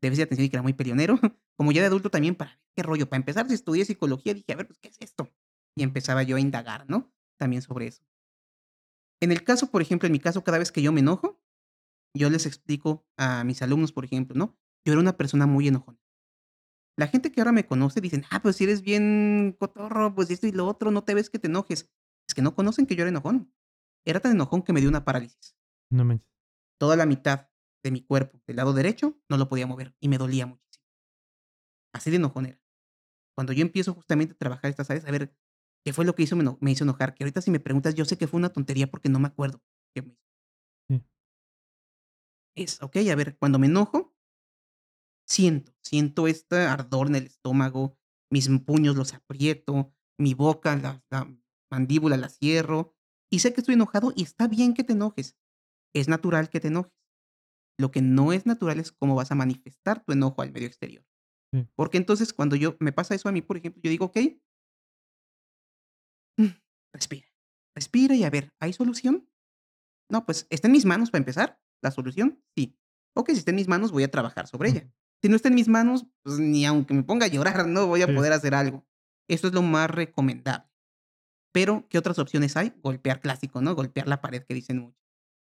déficit de atención y que era muy peleonero, *laughs* como ya de adulto también para qué rollo. Para empezar, si estudié psicología, dije, a ver, pues, ¿qué es esto? Y empezaba yo a indagar, ¿no? También sobre eso. En el caso, por ejemplo, en mi caso, cada vez que yo me enojo, yo les explico a mis alumnos, por ejemplo, ¿no? Yo era una persona muy enojona. La gente que ahora me conoce dicen, ah, pues si eres bien cotorro, pues esto y lo otro, no te ves que te enojes. Es que no conocen que yo era enojón. Era tan enojón que me dio una parálisis. No me... Toda la mitad de mi cuerpo, del lado derecho, no lo podía mover y me dolía muchísimo. Así de enojón era. Cuando yo empiezo justamente a trabajar estas áreas, a ver qué fue lo que hizo, me, hizo enojar, que ahorita si me preguntas, yo sé que fue una tontería porque no me acuerdo qué me hizo. Es, ok, a ver, cuando me enojo, siento, siento este ardor en el estómago, mis puños los aprieto, mi boca, la, mandíbula la cierro, y sé que estoy enojado y está bien que te enojes. Es natural que te enojes. Lo que no es natural es cómo vas a manifestar tu enojo al medio exterior. Porque entonces cuando yo me pasa eso a mí, por ejemplo, yo digo, ok, mm, respira, respira y a ver, ¿hay solución? No, pues está en mis manos para empezar. ¿La solución? Sí. Ok, si está en mis manos, voy a trabajar sobre ella. Si no está en mis manos, pues ni aunque me ponga a llorar, no voy a poder hacer algo. Eso es lo más recomendable. Pero, ¿qué otras opciones hay? Golpear clásico, ¿no? Golpear la pared, que dicen mucho.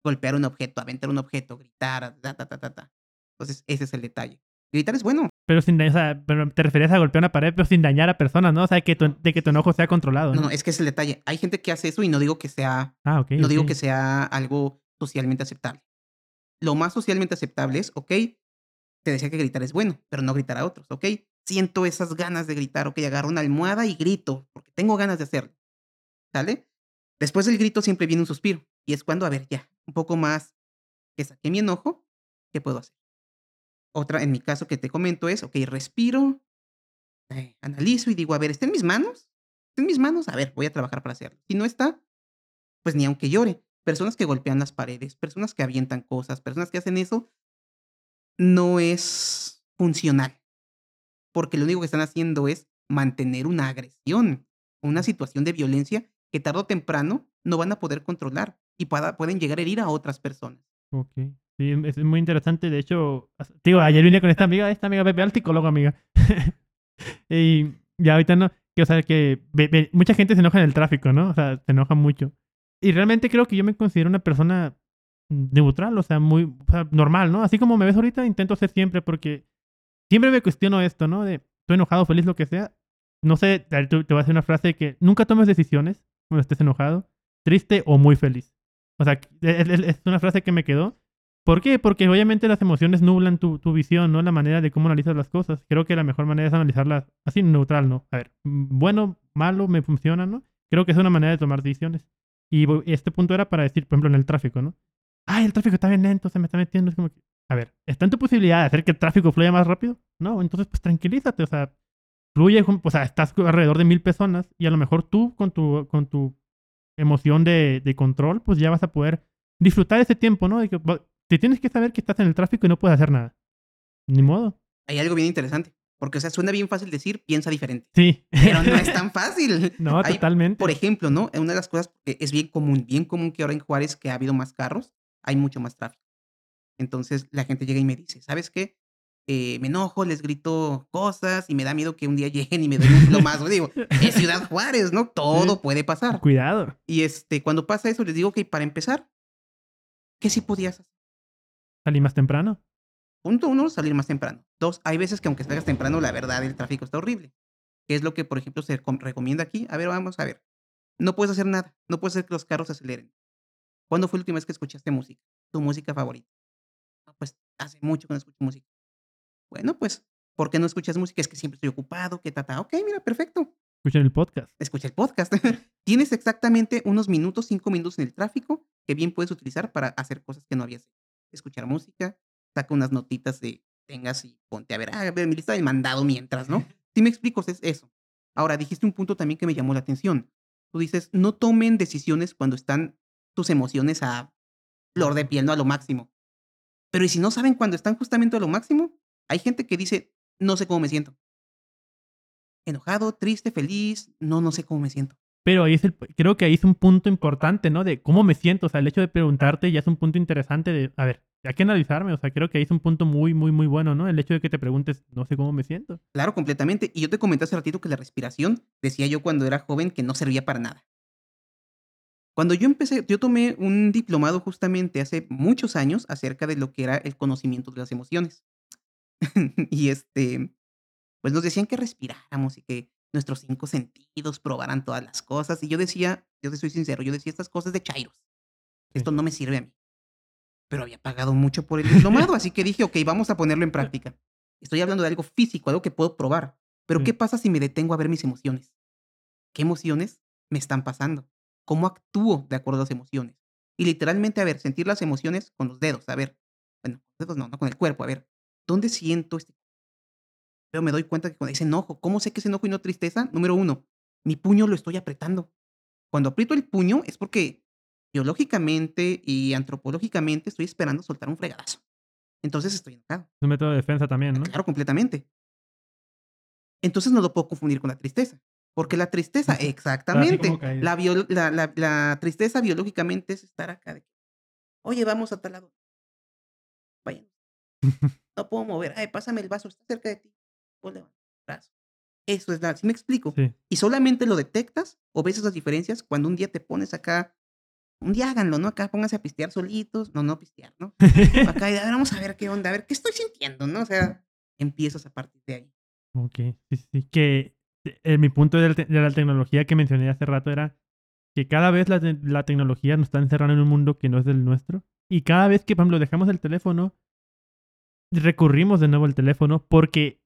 Golpear un objeto, aventar un objeto, gritar, ta, ta, ta, ta, ta. Entonces, ese es el detalle. Gritar es bueno. Pero sin o sea, pero te referías a golpear una pared, pero sin dañar a personas, ¿no? O sea, que de que tu enojo sea controlado. ¿no? no, es que es el detalle. Hay gente que hace eso y no digo que sea. Ah, no digo que sea algo socialmente aceptable. Lo más socialmente aceptable es, ok, te decía que gritar es bueno, pero no gritar a otros, ¿ok? Siento esas ganas de gritar, ok, agarro una almohada y grito, porque tengo ganas de hacerlo, ¿sale? Después del grito siempre viene un suspiro, y es cuando, a ver, ya, un poco más que saqué mi enojo, ¿qué puedo hacer? Otra, en mi caso que te comento es, ok, respiro, eh, analizo y digo, a ver, ¿está en mis manos? ¿Está en mis manos? A ver, voy a trabajar para hacerlo. Si no está, pues ni aunque llore. Personas que golpean las paredes, personas que avientan cosas, personas que hacen eso, no es funcional. Porque lo único que están haciendo es mantener una agresión, una situación de violencia que tarde o temprano no van a poder controlar y pueden llegar a herir a otras personas. Ok. Sí, es muy interesante. De hecho, digo, ayer vine con esta amiga, esta amiga Pepe al psicólogo, amiga. *laughs* y ya ahorita no, que, o sea, que mucha gente se enoja en el tráfico, ¿no? O sea, se enoja mucho. Y realmente creo que yo me considero una persona neutral, o sea, muy normal, ¿no? Así como me ves ahorita, intento ser siempre porque siempre me cuestiono esto, ¿no? De estoy enojado, feliz, lo que sea. No sé, te, voy a hacer una frase que nunca tomes decisiones cuando estés enojado, triste o muy feliz. O sea, es, una frase que me quedó. ¿Por qué? Porque obviamente las emociones nublan tu, tu, visión, ¿no? La manera de cómo analizas las cosas. Creo que la mejor manera es analizarlas así, neutral, ¿no? A ver, bueno, malo, me funciona, ¿no? Creo que es una manera de tomar decisiones. Y este punto era para decir, por ejemplo, en el tráfico, ¿no? ay, el tráfico está bien lento, se me está metiendo. A ver, ¿está en tu posibilidad de hacer que el tráfico fluya más rápido? No, entonces pues tranquilízate, o sea, fluye, o sea, estás alrededor de mil personas y a lo mejor tú con tu, con tu emoción de, de control, pues ya vas a poder disfrutar ese tiempo, ¿no? De que, te tienes que saber que estás en el tráfico y no puedes hacer nada. Ni modo. Hay algo bien interesante. Porque, o sea, suena bien fácil decir, piensa diferente. Sí. Pero no es *laughs* tan fácil. No, totalmente. Por ejemplo, ¿no? Una de las cosas que es bien común, bien común que ahora en Juárez, que ha habido más carros, hay mucho más tráfico. Entonces la gente llega y me dice, ¿sabes qué? Eh, me enojo, les grito cosas y me da miedo que un día *laughs* lleguen y me den un más. Digo, es Ciudad *laughs* Juárez, ¿no? Todo puede pasar. Cuidado. Y este, cuando pasa eso, les digo que para empezar, ¿qué sí podías hacer? ¿Salir más temprano? Punto uno, salir más temprano. Dos, hay veces que aunque salgas temprano, la verdad, el tráfico está horrible. ¿Qué es lo que, por ejemplo, se recomienda aquí? A ver, vamos a ver. No puedes hacer nada. No puedes hacer que los carros se aceleren. ¿Cuándo fue la última vez que escuchaste música? Tu música favorita. pues hace mucho que no escucho música. Bueno, pues, ¿por qué no escuchas música? Es que siempre estoy ocupado, que tata. Ok, mira, perfecto. Escucha el podcast. Escucha el podcast. *laughs* Tienes exactamente unos minutos, cinco minutos en el tráfico que bien puedes utilizar para hacer cosas que no habías hecho. Escuchar música, saca unas notitas de tengas y ponte a ver, a ver mi lista del mandado mientras, ¿no? *laughs* Si me explico, es eso. Ahora, dijiste un punto también que me llamó la atención. Tú dices, no tomen decisiones cuando están tus emociones a flor de piel, no a lo máximo. Pero ¿y si no saben cuando están justamente a lo máximo? Hay gente que dice, no sé cómo me siento. enojado, triste, feliz, no, no sé cómo me siento. Pero ahí es el, creo que ahí es un punto importante, ¿no? De cómo me siento. O sea, el hecho de preguntarte ya es un punto interesante de, a ver, hay que analizarme. O sea, creo que ahí es un punto muy, muy, muy bueno, ¿no? El hecho de que te preguntes, no sé cómo me siento. Claro, completamente. Y yo te comenté hace ratito que la respiración, decía yo cuando era joven, que no servía para nada. Cuando yo empecé, yo tomé un diplomado justamente hace muchos años acerca de lo que era el conocimiento de las emociones. *laughs* y este, pues nos decían que respiráramos y que nuestros cinco sentidos probaran todas las cosas. Y yo decía, yo te soy sincero, yo decía estas cosas de chairos. Esto no me sirve a mí. Pero había pagado mucho por el diplomado, *laughs* así que dije, ok, vamos a ponerlo en práctica. Estoy hablando de algo físico, algo que puedo probar. Pero ¿qué pasa si me detengo a ver mis emociones? ¿Qué emociones me están pasando? ¿Cómo actúo de acuerdo a las emociones? Y literalmente, a ver, sentir las emociones con los dedos, a ver, bueno, dedos no, no con el cuerpo, a ver, ¿dónde siento este pero me doy cuenta que cuando dice enojo, ¿cómo sé que es enojo y no tristeza? Número uno, mi puño lo estoy apretando. Cuando aprieto el puño es porque biológicamente y antropológicamente estoy esperando soltar un fregadazo. Entonces estoy enojado. Es un método de defensa también, ¿no? Claro, completamente. Entonces no lo puedo confundir con la tristeza. Porque la tristeza, exactamente, la, la, la, tristeza biológicamente es estar acá de oye, vamos a tal lado. No puedo mover. Ay, pásame el vaso, está cerca de ti. Eso es la, ¿sí me explico? Y solamente lo detectas o ves esas diferencias cuando un día te pones acá, un día háganlo, ¿no? Acá pónganse a pistear solitos, no, no pistear, ¿no? *laughs* acá y, vamos a ver qué onda, a ver qué estoy sintiendo, ¿no? O sea, empiezas a partir de ahí. Ok, sí, sí, que eh, mi punto de, la tecnología que mencioné hace rato era que cada vez la, la, tecnología nos está encerrando en un mundo que no es del nuestro. Y cada vez que, por ejemplo, dejamos el teléfono, recurrimos de nuevo al teléfono porque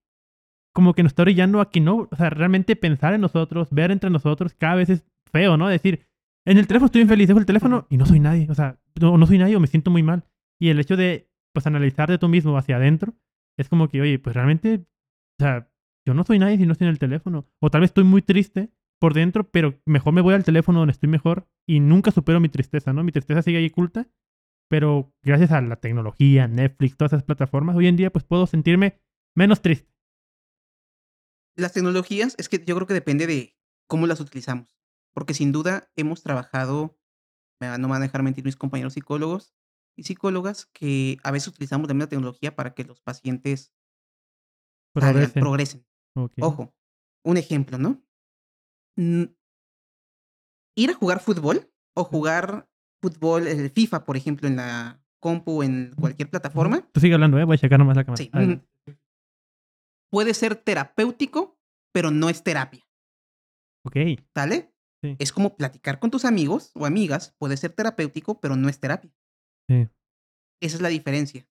como que nos está orillando a que no, o sea, realmente pensar en nosotros, ver entre nosotros, cada vez es feo, ¿no? Decir, en el teléfono estoy infeliz, dejo el teléfono y no soy nadie, o sea, no, no soy nadie o me siento muy mal. Y el hecho de, pues, analizar de tú mismo hacia adentro, es como que, oye, pues realmente, o sea, yo no soy nadie si no estoy en el teléfono. O tal vez estoy muy triste por dentro, pero mejor me voy al teléfono donde estoy mejor y nunca supero mi tristeza, ¿no? Mi tristeza sigue ahí oculta, pero gracias a la tecnología, Netflix, todas esas plataformas, hoy en día pues puedo sentirme menos triste las tecnologías es que yo creo que depende de cómo las utilizamos. Porque sin duda hemos trabajado, no me van a dejar mentir mis compañeros psicólogos y psicólogas, que a veces utilizamos también la tecnología para que los pacientes progresen. Ojo, un ejemplo, ¿no? ir a jugar fútbol o jugar fútbol, el FIFA, por ejemplo, en la compu o en cualquier plataforma. Tú sigue hablando, ¿eh? Voy a checar nomás la cámara. Sí puede ser terapéutico, pero no es terapia. Ok. ¿Sale? Es como platicar con tus amigos o amigas, puede ser terapéutico, pero no es terapia. Sí. Esa es la diferencia.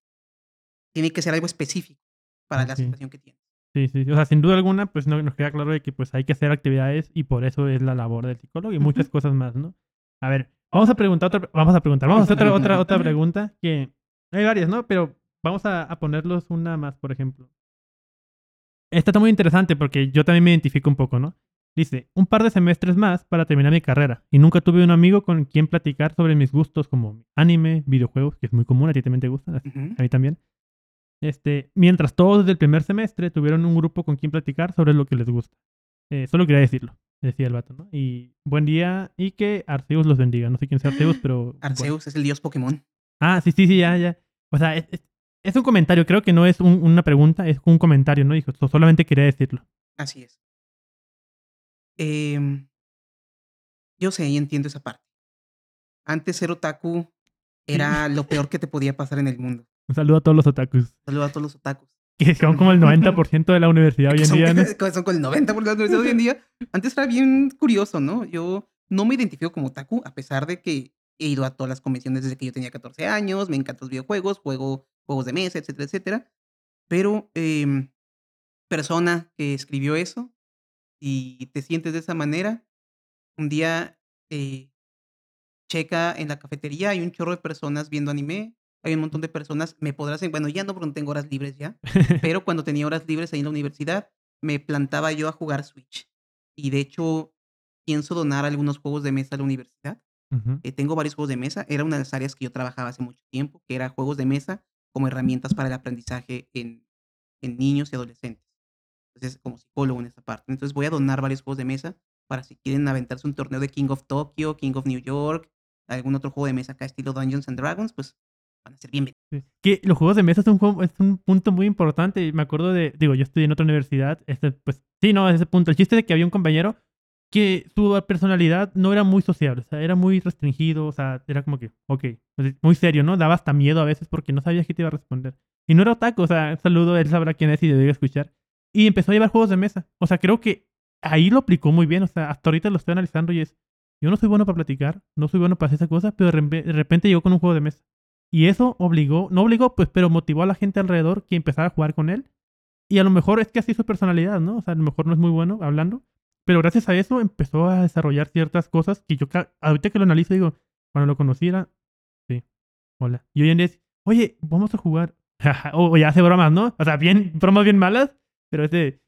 Tiene que ser algo específico para la situación que tienes. Sí, sí, o sea, sin duda alguna, pues nos queda claro de que pues hay que hacer actividades y por eso es la labor del psicólogo y muchas cosas más, ¿no? A ver, vamos a preguntar otra, vamos a preguntar, vamos a hacer otra, otra, otra pregunta que hay varias, ¿no? Pero vamos a, a ponerlos una más, por ejemplo. Esta está muy interesante porque yo también me identifico un poco, ¿no? Dice, un par de semestres más para terminar mi carrera y nunca tuve un amigo con quien platicar sobre mis gustos como anime, videojuegos, que es muy común, a ti también te gustan, a mí también. Este, mientras todos desde el primer semestre tuvieron un grupo con quien platicar sobre lo que les gusta. Eh, solo quería decirlo, decía el vato, ¿no? Y buen día y que Arceus los bendiga. No sé quién sea *gasps* Arceus, pero... Arceus es el dios Pokémon. Ah, sí, sí, sí, ya, ya. O sea, es, es un comentario, creo que no es una pregunta, es un comentario, ¿no? Dijo, solamente quería decirlo. Así es. Em, yo sé y entiendo esa parte. Antes ser otaku era *laughs* lo peor que te podía pasar en el mundo. Un saludo a todos los otakus. Un saludo a todos los otakus. *laughs* *laughs* Que son como el 90% de la universidad hoy en día. ¿no? Son como el 90% de la universidad hoy en día. Antes era bien curioso, ¿no? Yo no me identifico como otaku, a pesar de que he ido a todas las convenciones desde que yo tenía 14 años, me encantan los videojuegos, juego juegos de mesa, etcétera, etcétera. Pero, em, persona que escribió eso y te sientes de esa manera, un día eh, checa en la cafetería, hay un chorro de personas viendo anime, hay un montón de personas, me podrás, bueno, ya no porque no tengo horas libres ya, *laughs* pero cuando tenía horas libres ahí en la universidad, me plantaba yo a jugar Switch. Y de hecho, pienso donar algunos juegos de mesa a la universidad. Eh, tengo varios juegos de mesa, era una de las áreas que yo trabajaba hace mucho tiempo, que era juegos de mesa como herramientas para el aprendizaje en, en niños y adolescentes. Entonces, como psicólogo en esta parte. Entonces, voy a donar varios juegos de mesa para si quieren aventarse un torneo de King of Tokyo, King of New York, algún otro juego de mesa acá estilo Dungeons and Dragons, pues van a ser. Que los juegos de mesa es un, juego, es un punto muy importante. Me acuerdo de, digo, yo estudié en otra universidad, este, pues sí, no, ese punto. El chiste de que había un compañero que su personalidad no era muy sociable, o sea, era muy restringido, o sea, era como que, ok, muy serio, ¿no? Daba hasta miedo a veces porque no sabías qué te iba a responder. Y no era otaku, o sea, saludo, él sabrá quién es y debe escuchar. Y empezó a llevar juegos de mesa. O sea, creo que ahí lo aplicó muy bien, o sea, hasta ahorita lo estoy analizando y es, yo no soy bueno para platicar, no soy bueno para hacer esa cosa, pero de repente llegó con un juego de mesa. Y eso obligó, no obligó, pues, pero motivó a la gente alrededor que empezara a jugar con él. Y a lo mejor es que así su personalidad, ¿no? O sea, a lo mejor no es muy bueno hablando. Pero gracias a eso empezó a desarrollar ciertas cosas que yo, ahorita que lo analizo, digo, cuando lo conociera, sí, hola. Y hoy en día es, oye, vamos a jugar. *laughs* o, ya hace bromas, ¿no? O sea, bien, bromas bien malas, pero es de,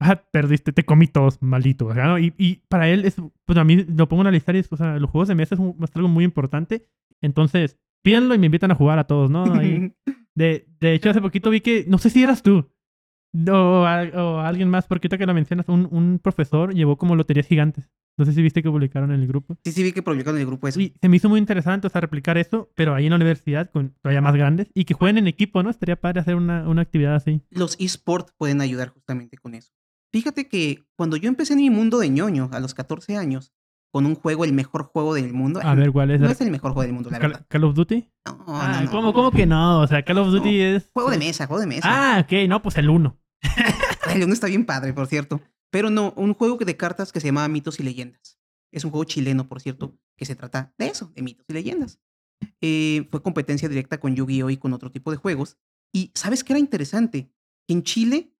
ah, perdiste, te comí todos, maldito. ¿no? Y, y, para él, es, pues a mí lo pongo a analizar y es, o sea, los juegos de mesa es, es algo muy importante. Entonces, pídanlo y me invitan a jugar a todos, ¿no? *laughs* de, de hecho, hace poquito vi que, no sé si eras tú, o, o alguien más, porque ahorita que lo mencionas, un, un profesor llevó como loterías gigantes. No sé si viste que publicaron en el grupo. Sí, sí, vi que publicaron en el grupo eso. Y se me hizo muy interesante, o sea, replicar eso, pero ahí en la universidad, con todavía más grandes, y que jueguen en equipo, ¿no? Estaría padre hacer una, una actividad así. Los esports pueden ayudar justamente con eso. Fíjate que cuando yo empecé en mi mundo de ñoño a los 14 años, con un juego, el mejor juego del mundo. A ver, ¿cuál es? No es el mejor juego del mundo, la Call, verdad. ¿Call of Duty? No, ah, no, ¿cómo, ¿cómo, que no? O sea, Call of Duty es... Juego de mesa, juego de mesa. Ah, ok, no, pues el 1. *laughs* el 1 está bien padre, por cierto. Pero no, un juego de cartas que se llama Mitos y Leyendas. Es un juego chileno, por cierto, que se trata de eso, de mitos y leyendas. Eh, fue competencia directa con Yu-Gi-Oh! y con otro tipo de juegos. Y ¿sabes qué era interesante? En Chile,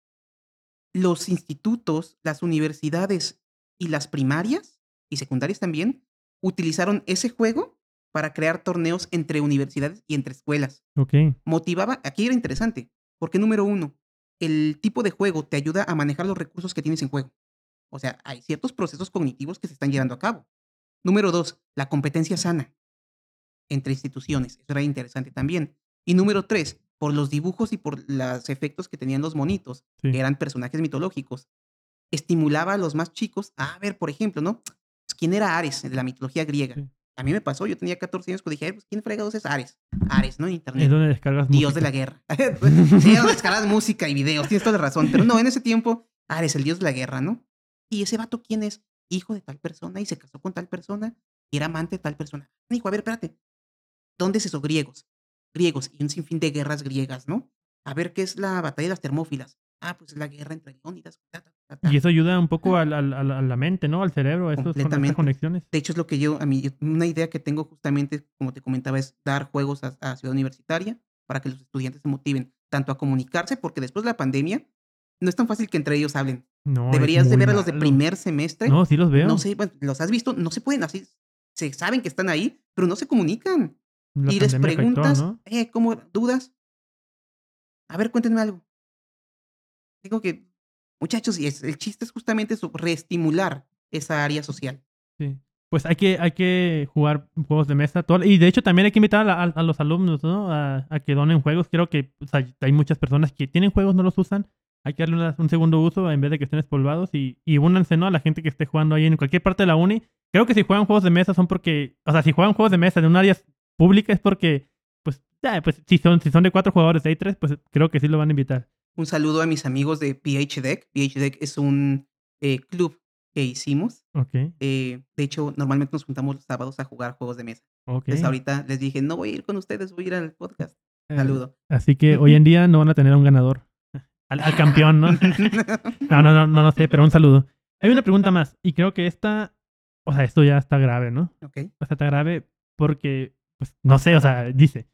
los institutos, las universidades y las primarias y secundarias también utilizaron ese juego para crear torneos entre universidades y entre escuelas. Ok. Motivaba, aquí era interesante, porque número uno, el tipo de juego te ayuda a manejar los recursos que tienes en juego. O sea, hay ciertos procesos cognitivos que se están llevando a cabo. Número dos, la competencia sana entre instituciones. Eso era interesante también. Y número tres, por los dibujos y por los efectos que tenían los monitos, Sí. que eran personajes mitológicos, estimulaba a los más chicos a ver, por ejemplo, ¿no? Pues, ¿Quién era Ares de la mitología griega? Sí. A mí me pasó, yo tenía 14 años cuando dije, "Ay, pues, ¿quién fregados es Ares? Ares, ¿no? En Es internet. donde descargas Dios de música. la guerra. *laughs* sí, donde descargas música y videos, tienes toda la razón. Pero no, en ese tiempo, Ares, el dios de la guerra, ¿no? Y ese vato, ¿quién es? Hijo de tal persona y se casó con tal persona y era amante de tal persona. Dijo, a ver, espérate. ¿Dónde es eso? Griegos. Griegos y un sinfín de guerras griegas, ¿no? A ver, ¿qué es la batalla de las Termófilas? Ah, pues es la guerra entre Leónidas. ta, ta, ta, ta. Y eso ayuda un poco al- al- a la mente, ¿no? Al cerebro, a Completamente. conexiones. De hecho, es lo que yo, a mí, yo- una idea que tengo justamente, como te comentaba, es dar juegos a, a Ciudad Universitaria para que los estudiantes se motiven tanto a comunicarse, porque después de la pandemia no es tan fácil que entre ellos hablen. No, Deberías de ver a los de primer semestre. No, sí los veo. No sé, bueno, los has visto, no se pueden así, se saben que están ahí, pero no se comunican. La y les afectó, preguntas, ¿no? eh, ¿cómo dudas? A ver, cuéntenme algo. Digo que, muchachos, y es- el chiste es justamente eso, reestimular esa área social. Sí. Pues hay que, hay que jugar juegos de mesa. y de hecho también hay que invitar a, los alumnos, ¿no? A, que donen juegos. Creo que hay muchas personas que tienen juegos, no los usan. Hay que darle un segundo uso en vez de que estén espolvados. Y, y únanse, ¿no? A la gente que esté jugando ahí en cualquier parte de la uni. Creo que si juegan juegos de mesa son porque... O sea, si juegan juegos de mesa de un área pública es porque... Pues, ya, pues si, son, si son de cuatro jugadores, de hay tres, pues creo que sí lo van a invitar. Un saludo a mis amigos de PHDEC. PHDEC es un eh, club que hicimos. Eh, de hecho, normalmente nos juntamos los sábados a jugar juegos de mesa. ok. Entonces ahorita les dije, no voy a ir con ustedes, voy a ir al podcast. Eh, Saludo. Así que hoy *laughs* en día no van a tener a un ganador. *laughs* Al, al campeón, ¿no? *laughs* No, no, no, no, no sé, pero un saludo. Hay una pregunta más, y creo que esta, o sea, esto ya está grave, ¿no? ok. O sea, está grave porque, pues, no sé, o sea, dice,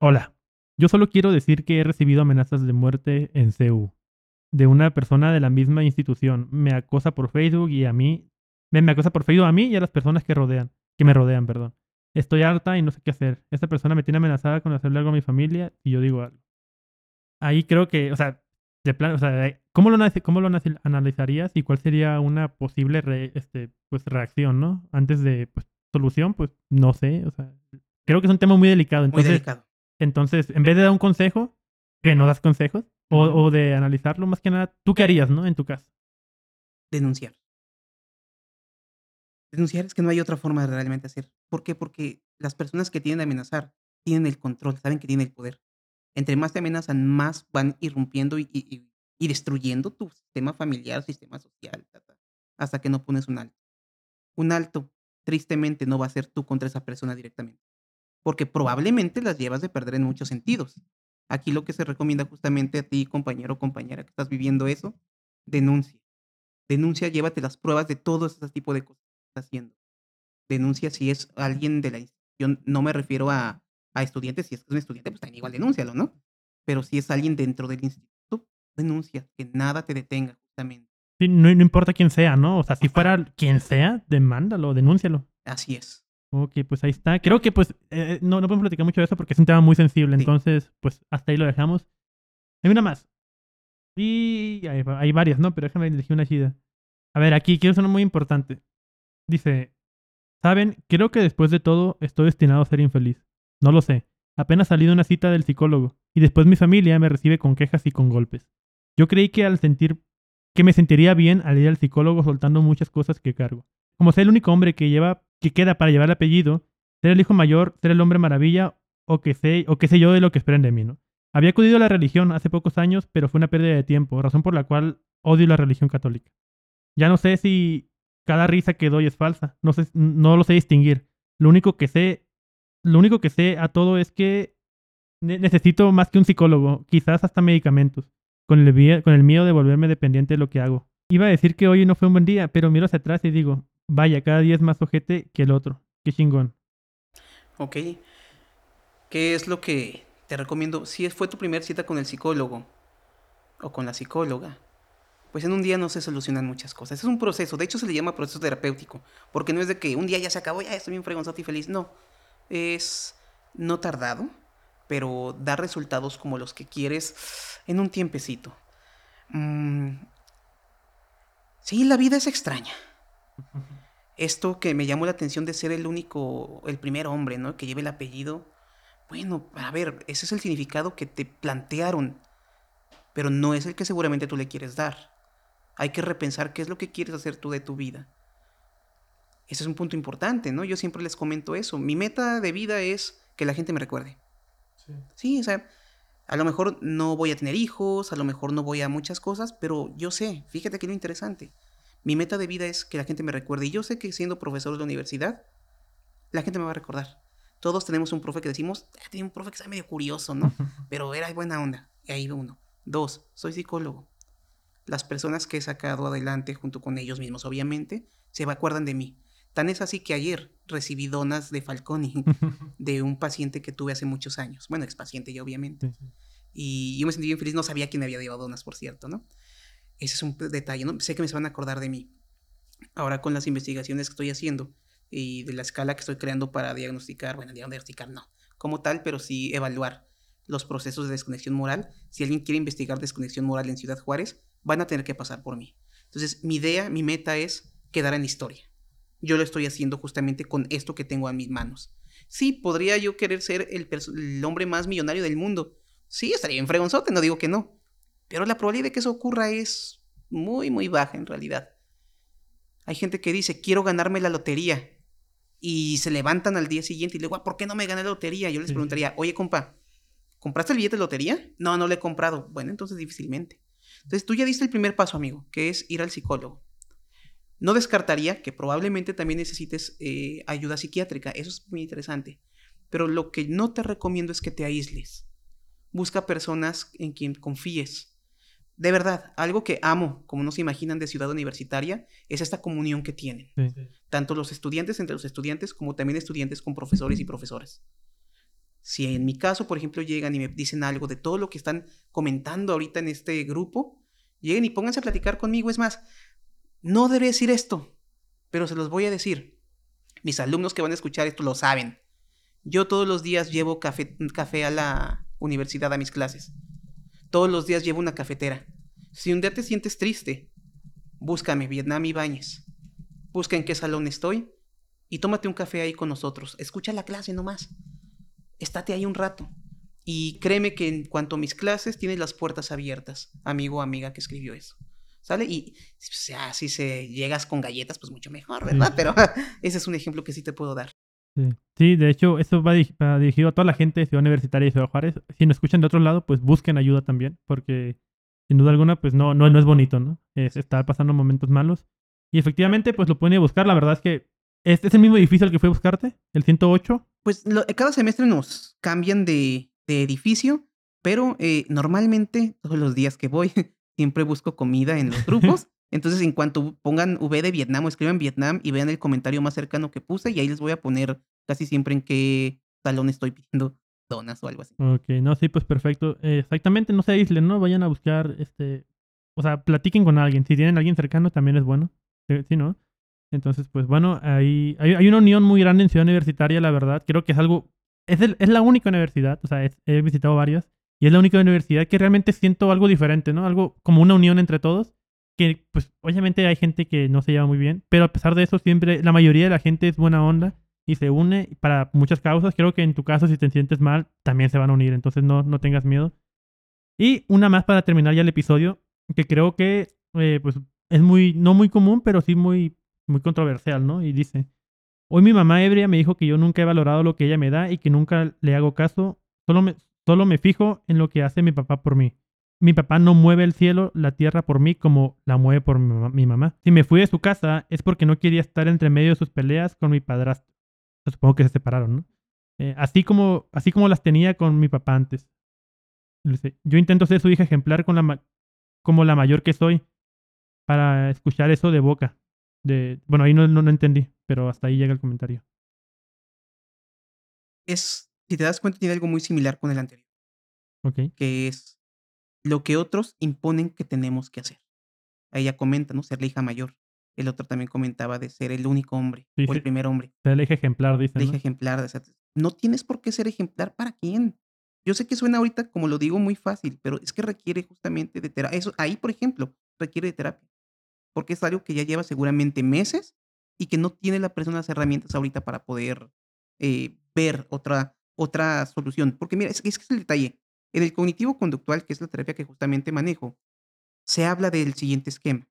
hola, yo solo quiero decir que he recibido amenazas de muerte en CEU de una persona de la misma institución. Me acosa por Facebook y a mí, me, me acosa por Facebook a mí y a las personas que rodean, que me rodean, perdón. Estoy harta y no sé qué hacer. Esta persona me tiene amenazada con hacerle algo a mi familia y yo digo algo. Ahí creo que, o sea, de plan, o sea, ¿cómo lo, cómo lo analiz- analizarías y cuál sería una posible re- este, pues, reacción, ¿no? Antes de, pues, solución, pues, no sé, o sea, creo que es un tema muy delicado. Muy Entonces, delicado. Entonces en vez de dar un consejo, que no das consejos, o, de analizarlo más que nada, ¿tú qué harías, no? En tu caso. Denunciar. Denunciar es que no hay otra forma de realmente hacer. ¿Por qué? Porque las personas que tienen a amenazar tienen el control, saben que tienen el poder. Entre más te amenazan, más van irrumpiendo y, y, destruyendo tu sistema familiar, sistema social, hasta que no pones un alto. Un alto, tristemente, no va a ser tú contra esa persona directamente, porque probablemente las llevas de perder en muchos sentidos. Aquí lo que se recomienda justamente a ti, compañero o compañera que estás viviendo eso, denuncia. Denuncia, llévate las pruebas de todo ese tipo de cosas que estás haciendo. Denuncia si es alguien de la institución, no me refiero a, a estudiantes, si es un estudiante, pues también igual denúncialo, ¿no? Pero si es alguien dentro del instituto, denuncia, que nada te detenga justamente. Sí, no, no importa quién sea, ¿no? O sea, si fuera quien sea, demándalo, denúncialo. Así es. Ok, pues ahí está. Creo que pues eh, no, no podemos platicar mucho de eso porque es un tema muy sensible, entonces pues hasta ahí lo dejamos. Hay una más. Y hay, hay varias, ¿no? Pero déjame elegir una chida. A ver, aquí quiero ser muy importante. Dice, ¿saben? Creo que después de todo estoy destinado a ser infeliz. No lo sé. Apenas salí de una cita del psicólogo y después mi familia me recibe con quejas y con golpes. Yo creí que al sentir que me sentiría bien al ir al psicólogo soltando muchas cosas que cargo. Como ser el único hombre que lleva que queda para llevar el apellido, ser el hijo mayor, ser el hombre maravilla o que sé o que sé yo de lo que esperan de mí, ¿no? Había acudido a la religión hace pocos años, pero fue una pérdida de tiempo, razón por la cual odio la religión católica. Ya no sé si cada risa que doy es falsa, no sé, no lo sé distinguir. Lo único que sé lo único que sé a todo es que necesito más que un psicólogo, quizás hasta medicamentos, con el, con el miedo de volverme dependiente de lo que hago. Iba a decir que hoy no fue un buen día, pero miro hacia atrás y digo, vaya, cada día es más ojete que el otro. Qué chingón. Ok. ¿Qué es lo que te recomiendo? Si fue tu primera cita con el psicólogo o con la psicóloga, pues en un día no se solucionan muchas cosas. Es un proceso, de hecho se le llama proceso terapéutico, porque no es de que un día ya se acabó, ya estoy bien fregonzote y feliz, no es no tardado, pero da resultados como los que quieres en un tiempecito. Mm, sí, la vida es extraña. Esto que me llamó la atención de ser el único, el primer hombre, ¿no? Que lleve el apellido. Bueno, a ver, ese es el significado que te plantearon, pero no es el que seguramente tú le quieres dar. Hay que repensar qué es lo que quieres hacer tú de tu vida. Ese es un punto importante, ¿no? Yo siempre les comento eso. Mi meta de vida es que la gente me recuerde. Sí. sí, o sea, a lo mejor no voy a tener hijos, a lo mejor no voy a muchas cosas, pero yo sé, fíjate que lo interesante. Mi meta de vida es que la gente me recuerde. Y yo sé que siendo profesor de la universidad, la gente me va a recordar. Todos tenemos un profe que decimos, ah, tiene un profe que está medio curioso, ¿no? *laughs* Pero era buena onda. Y ahí uno. Dos, soy psicólogo. Las personas que he sacado adelante junto con ellos mismos, obviamente, se acuerdan de mí. Tan es así que ayer recibí donas de Falconi *laughs* de un paciente que tuve hace muchos años. Bueno, ex paciente ya, obviamente. Y yo me sentí bien feliz, no sabía quién había llevado donas, por cierto, ¿no? Ese es un detalle, ¿no? Sé que me se van a acordar de mí. Ahora con las investigaciones que estoy haciendo y de la escala que estoy creando para diagnosticar, bueno, diagnosticar no, como tal, pero sí evaluar los procesos de desconexión moral. Si alguien quiere investigar desconexión moral en Ciudad Juárez, van a tener que pasar por mí. Entonces, mi idea, mi meta es quedar en la historia yo lo estoy haciendo justamente con esto que tengo a mis manos. Sí, podría yo querer ser el, hombre más millonario del mundo. Sí, estaría en fregonzote, no digo que no. Pero la probabilidad de que eso ocurra es muy, muy baja en realidad. Hay gente que dice, quiero ganarme la lotería. Y se levantan al día siguiente y le digo, ah, ¿por qué no me gané la lotería? Yo les preguntaría, oye, compa, ¿compraste el billete de lotería? No, no lo he comprado. Bueno, entonces difícilmente. Entonces tú ya diste el primer paso, amigo, que es ir al psicólogo. No descartaría que probablemente también necesites eh, ayuda psiquiátrica, eso es muy interesante, pero lo que no te recomiendo es que te aísles. Busca personas en quien confíes. De verdad, algo que amo, como no se imaginan de ciudad universitaria, es esta comunión que tienen. Tanto los estudiantes entre los estudiantes como también estudiantes con profesores y profesoras. Si en mi caso, por ejemplo, llegan y me dicen algo de todo lo que están comentando ahorita en este grupo, lleguen y pónganse a platicar conmigo. Es más, no debe decir esto, pero se los voy a decir. Mis alumnos que van a escuchar esto lo saben. Yo todos los días llevo café, café a la universidad a mis clases. Todos los días llevo una cafetera. Si un día te sientes triste, búscame Vietnam y Bañes. Busca en qué salón estoy y tómate un café ahí con nosotros. Escucha la clase nomás. Estate ahí un rato. Y créeme que en cuanto a mis clases, tienes las puertas abiertas, amigo o amiga que escribió eso. ¿Sale? Y sea, si se llegas con galletas, pues mucho mejor, ¿verdad? Pero *laughs* ese es un ejemplo que sí te puedo dar. Sí. de hecho, eso va, dirigido a toda la gente de Ciudad Universitaria y Ciudad Juárez. Si nos escuchan de otro lado, pues busquen ayuda también, porque sin duda alguna, pues no, no, no es bonito, ¿no? Es, está pasando momentos malos. Y efectivamente, pues lo pueden ir a buscar. La verdad es que ¿este es el mismo edificio al que fue a buscarte, el 108. Pues cada semestre nos cambian de, edificio, pero eh, normalmente todos los días que voy *laughs* siempre busco comida en los grupos. *laughs* Entonces, en cuanto pongan V de Vietnam o escriban Vietnam y vean el comentario más cercano que puse, y ahí les voy a poner casi siempre en qué salón estoy pidiendo o algo así. Ok, no, sí, pues perfecto. exactamente, no se aíslen, ¿no? Vayan a buscar, este, o sea, platiquen con alguien. Si tienen a alguien cercano, también es bueno. Sí, ¿no? Entonces, pues bueno, ahí hay, hay, una unión muy grande en Ciudad Universitaria, la verdad. Creo que es algo, es, es la única universidad, o sea, he visitado varias, y es la única universidad que realmente siento algo diferente, ¿no? Algo como una unión entre todos que pues obviamente hay gente que no se lleva muy bien, pero a pesar de eso siempre la mayoría de la gente es buena onda y se une para muchas causas. Creo que en tu caso si te sientes mal también se van a unir, entonces no, no tengas miedo. Y una más para terminar ya el episodio, que creo que eh, pues es muy, no muy común, pero sí muy, muy controversial, ¿no? Y dice, hoy mi mamá ebria me dijo que yo nunca he valorado lo que ella me da y que nunca le hago caso, solo me, solo me fijo en lo que hace mi papá por mí mi papá no mueve el cielo, la tierra por mí como la mueve por mi, mamá. Si me fui de su casa es porque no quería estar entre medio de sus peleas con mi padrastro. Supongo que se separaron, ¿no? Eh, así, como, así como las tenía con mi papá antes. Yo intento ser su hija ejemplar con la como la mayor que soy para escuchar eso de boca. De, bueno, ahí no, no, no entendí, pero hasta ahí llega el comentario. Es, si te das cuenta, tiene algo muy similar con el anterior. Que es lo que otros imponen que tenemos que hacer. Ella comenta, ¿no? Ser la hija mayor. El otro también comentaba de ser el único hombre o el primer hombre. Ser el eje ejemplar, dice. El eje ejemplar. no tienes por qué ser ejemplar para quién. Yo sé que suena ahorita, como lo digo, muy fácil, pero es que requiere justamente de terapia. Eso, ahí, por ejemplo, requiere de terapia. Porque es algo que ya lleva seguramente meses y que no tiene la persona las herramientas ahorita para poder eh, ver otra, otra solución. Porque mira, es, es que es el detalle. En el cognitivo conductual, que es la terapia que justamente manejo, se habla del siguiente esquema.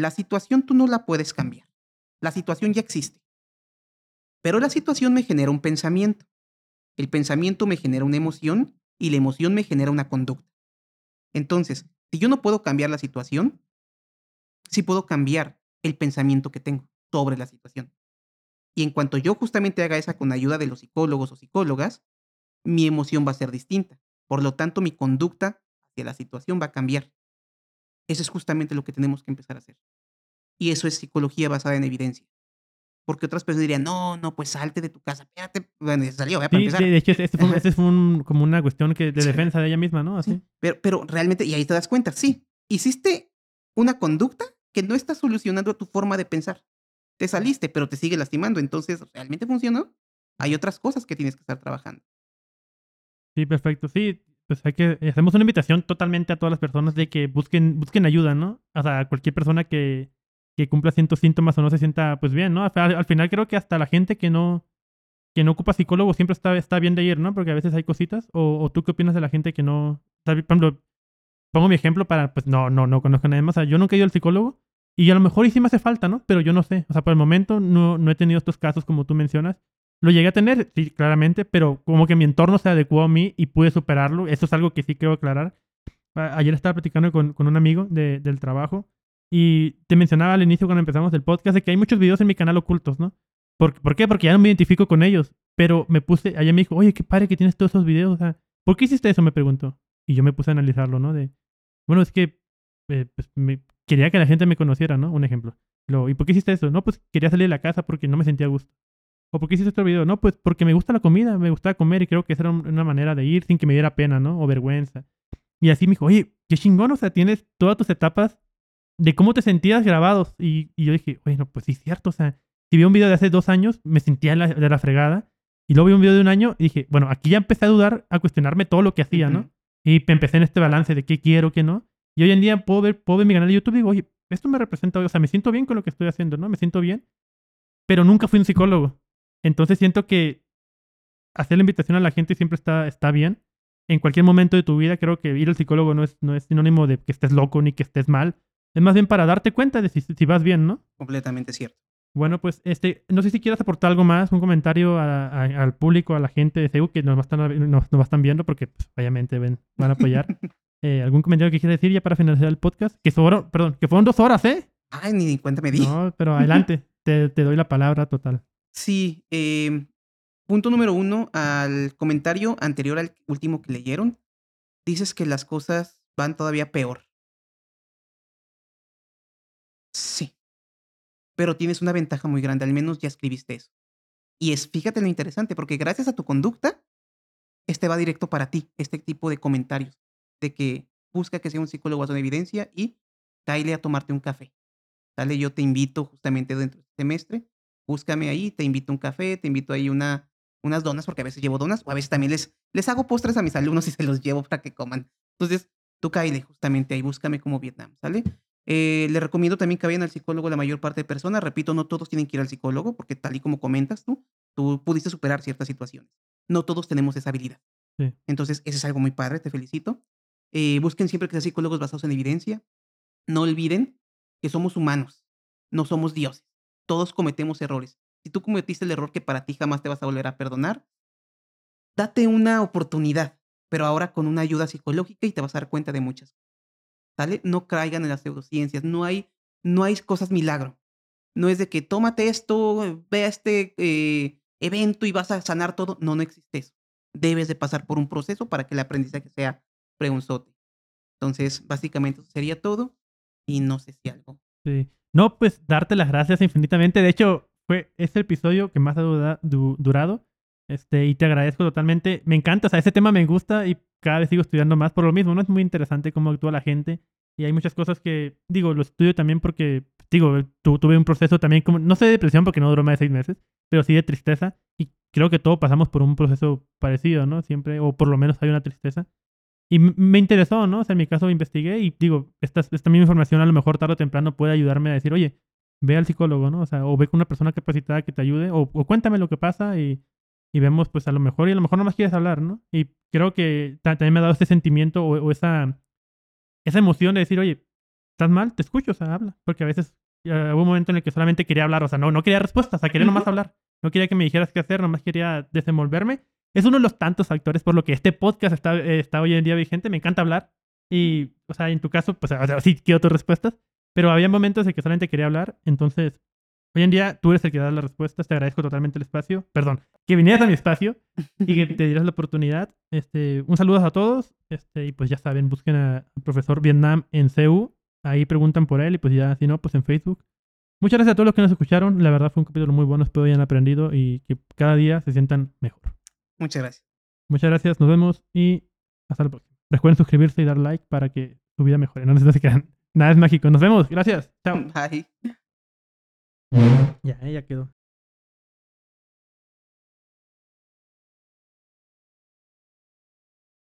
La situación tú no la puedes cambiar. La situación ya existe. Pero la situación me genera un pensamiento. El pensamiento me genera una emoción y la emoción me genera una conducta. Entonces, si yo no puedo cambiar la situación, sí puedo cambiar el pensamiento que tengo sobre la situación. Y en cuanto yo justamente haga esa con ayuda de los psicólogos o psicólogas, mi emoción va a ser distinta. Por lo tanto, mi conducta hacia la situación va a cambiar. Eso es justamente lo que tenemos que empezar a hacer. Y eso es psicología basada en evidencia. Porque otras personas dirían, no, no, pues salte de tu casa, espérate, bueno, salió, para empezar. Sí, de hecho, este fue, *laughs* este fue como una cuestión que, de defensa de ella misma, ¿no? Así. Pero, pero realmente, y ahí te das cuenta, sí, hiciste una conducta que no está solucionando tu forma de pensar. Te saliste, pero te sigue lastimando. Entonces, ¿realmente funcionó? Hay otras cosas que tienes que estar trabajando. Sí, perfecto. Sí, pues hay que hacemos una invitación totalmente a todas las personas de que busquen busquen ayuda, ¿no? O sea, cualquier persona que, que cumpla ciertos síntomas o no se sienta pues bien, ¿no? Al, final creo que hasta la gente que no que no ocupa psicólogo siempre está, está bien de ir, ¿no? Porque a veces hay cositas. O, tú qué opinas de la gente que no... Por ejemplo, pongo mi ejemplo para, pues no, no, no conozco a nadie más. O sea, yo nunca he ido al psicólogo y a lo mejor sí me hace falta, ¿no? Pero yo no sé. O sea, por el momento no, no he tenido estos casos como tú mencionas. Lo llegué a tener, sí, claramente, pero como que mi entorno se adecuó a mí y pude superarlo. Eso es algo que sí quiero aclarar. Ayer estaba platicando con, con un amigo de, del trabajo y te mencionaba al inicio cuando empezamos el podcast de que hay muchos videos en mi canal ocultos, ¿no? ¿Por, ¿por qué? Porque ya no me identifico con ellos. Pero me puse, allá me dijo, oye, qué padre que tienes todos esos videos. O sea, ¿por qué hiciste eso? Me preguntó. Y yo me puse a analizarlo, ¿no? De, bueno, es que eh, pues, me, quería que la gente me conociera, ¿no? Un ejemplo. Lo, ¿Y por qué hiciste eso? No, pues quería salir de la casa porque no me sentía a gusto. ¿O por qué hiciste este video? No, pues porque me gusta la comida, me gusta comer y creo que esa era una manera de ir sin que me diera pena, ¿no? O vergüenza. Y así me dijo, oye, qué chingón, o sea, tienes todas tus etapas de cómo te sentías grabados. Y, yo dije, bueno, pues sí, cierto, o sea, si vi un video de hace dos años, me sentía de la fregada. Y luego vi un video de un año y dije, bueno, aquí ya empecé a dudar, a cuestionarme todo lo que hacía, ¿no? Y empecé en este balance de qué quiero, qué no. Y hoy en día puedo ver, puedo ver mi canal de YouTube y digo, oye, esto me representa, o sea, me siento bien con lo que estoy haciendo, ¿no? Me siento bien. Pero nunca fui un psicólogo. Entonces siento que hacer la invitación a la gente siempre está, está bien. En cualquier momento de tu vida, creo que ir al psicólogo no es, no es sinónimo de que estés loco ni que estés mal. Es más bien para darte cuenta de si, si vas bien, ¿no? Completamente cierto. Bueno, pues este, no sé si quieras aportar algo más, un comentario al público, a la gente de CEU que nos va a estar, nos, están viendo porque pues, obviamente ven, van a apoyar. *laughs* Eh, ¿Algún comentario que quieras decir ya para finalizar el podcast? Que fueron, perdón, que fueron dos horas, ¿eh? Ay, ni cuenta me di. No, pero *laughs* adelante, te, te, doy la palabra total. Sí, eh, punto número uno, al comentario anterior al último que leyeron, dices que las cosas van todavía peor. Sí pero tienes una ventaja muy grande, al menos ya escribiste eso. Y es, fíjate lo interesante, porque gracias a tu conducta, este va directo para ti, este tipo de comentarios, de que busca que sea un psicólogo a evidencia y caile a tomarte un café. Sale, yo te invito justamente dentro del semestre, búscame ahí, te invito a un café, te invito ahí una, unas donas, porque a veces llevo donas, o a veces también les, les hago postres a mis alumnos *laughs* y se los llevo para que coman. Entonces, tú caile justamente ahí, búscame como Vietnam, ¿sale? Eh, le recomiendo también que vayan al psicólogo la mayor parte de personas. Repito, no todos tienen que ir al psicólogo, porque tal y como comentas tú, tú pudiste superar ciertas situaciones. No todos tenemos esa habilidad. Entonces, eso es algo muy padre, te felicito. Eh, busquen siempre que sean psicólogos basados en evidencia. No olviden que somos humanos, no somos dioses. Todos cometemos errores. Si tú cometiste el error que para ti jamás te vas a volver a perdonar, date una oportunidad, pero ahora con una ayuda psicológica y te vas a dar cuenta de muchas No caigan en las pseudociencias, no hay, no hay cosas milagro. No es de que tómate esto, ve a este eh, evento y vas a sanar todo. No, no existe eso. Debes de pasar por un proceso para que el aprendizaje sea preunzote. Entonces, básicamente eso sería todo. Y no sé si algo. No, pues darte las gracias infinitamente. De hecho, fue este episodio que más ha durado. Este, y te agradezco totalmente. Me encanta, o sea, ese tema me gusta y cada vez sigo estudiando más por lo mismo, ¿no? Es muy interesante cómo actúa la gente y hay muchas cosas que, digo, lo estudio también porque, digo, tuve un proceso también, como, no sé de depresión porque no duró más de seis meses, pero sí de tristeza y creo que todos pasamos por un proceso parecido, ¿no? Siempre, o por lo menos hay una tristeza. Y me interesó, ¿no? O sea, en mi caso investigué y digo, esta, esta misma información a lo mejor tarde o temprano puede ayudarme a decir, oye, ve al psicólogo, ¿no? O sea, o ve con una persona capacitada que te ayude, o, o cuéntame lo que pasa y y vemos pues a lo mejor y a lo mejor no más quieres hablar, ¿no? Y creo que también me ha dado ese sentimiento o, esa, esa emoción de decir, oye, ¿estás mal? Te escucho, o sea, habla. Porque a veces hubo un momento en el que solamente quería hablar, o sea, no, no quería respuestas, o sea, quería nomás hablar. No quería que me dijeras qué hacer, nomás quería desenvolverme. Es uno de los tantos factores por lo que este podcast está, está hoy en día vigente. Me encanta hablar. Y, o sea, en tu caso, pues, o sea, sí quiero tus respuestas. Pero había momentos en que solamente quería hablar. Entonces, Hoy en día tú eres el que da las respuestas, te agradezco totalmente el espacio, perdón, que vinieras a mi espacio y que te dieras la oportunidad. Este, un saludo a todos, este, y pues ya saben, busquen al profesor Vietnam en CEU, ahí preguntan por él y pues ya, si no, pues en Facebook. Muchas gracias a todos los que nos escucharon, la verdad fue un capítulo muy bueno, espero hayan aprendido y que cada día se sientan mejor. Muchas gracias. Muchas gracias, nos vemos y hasta la próxima. Recuerden suscribirse y dar like para que su vida mejore, no necesitan se *laughs* quedan. Nada es mágico, nos vemos, gracias, chao. Bye. Ya, ya quedó.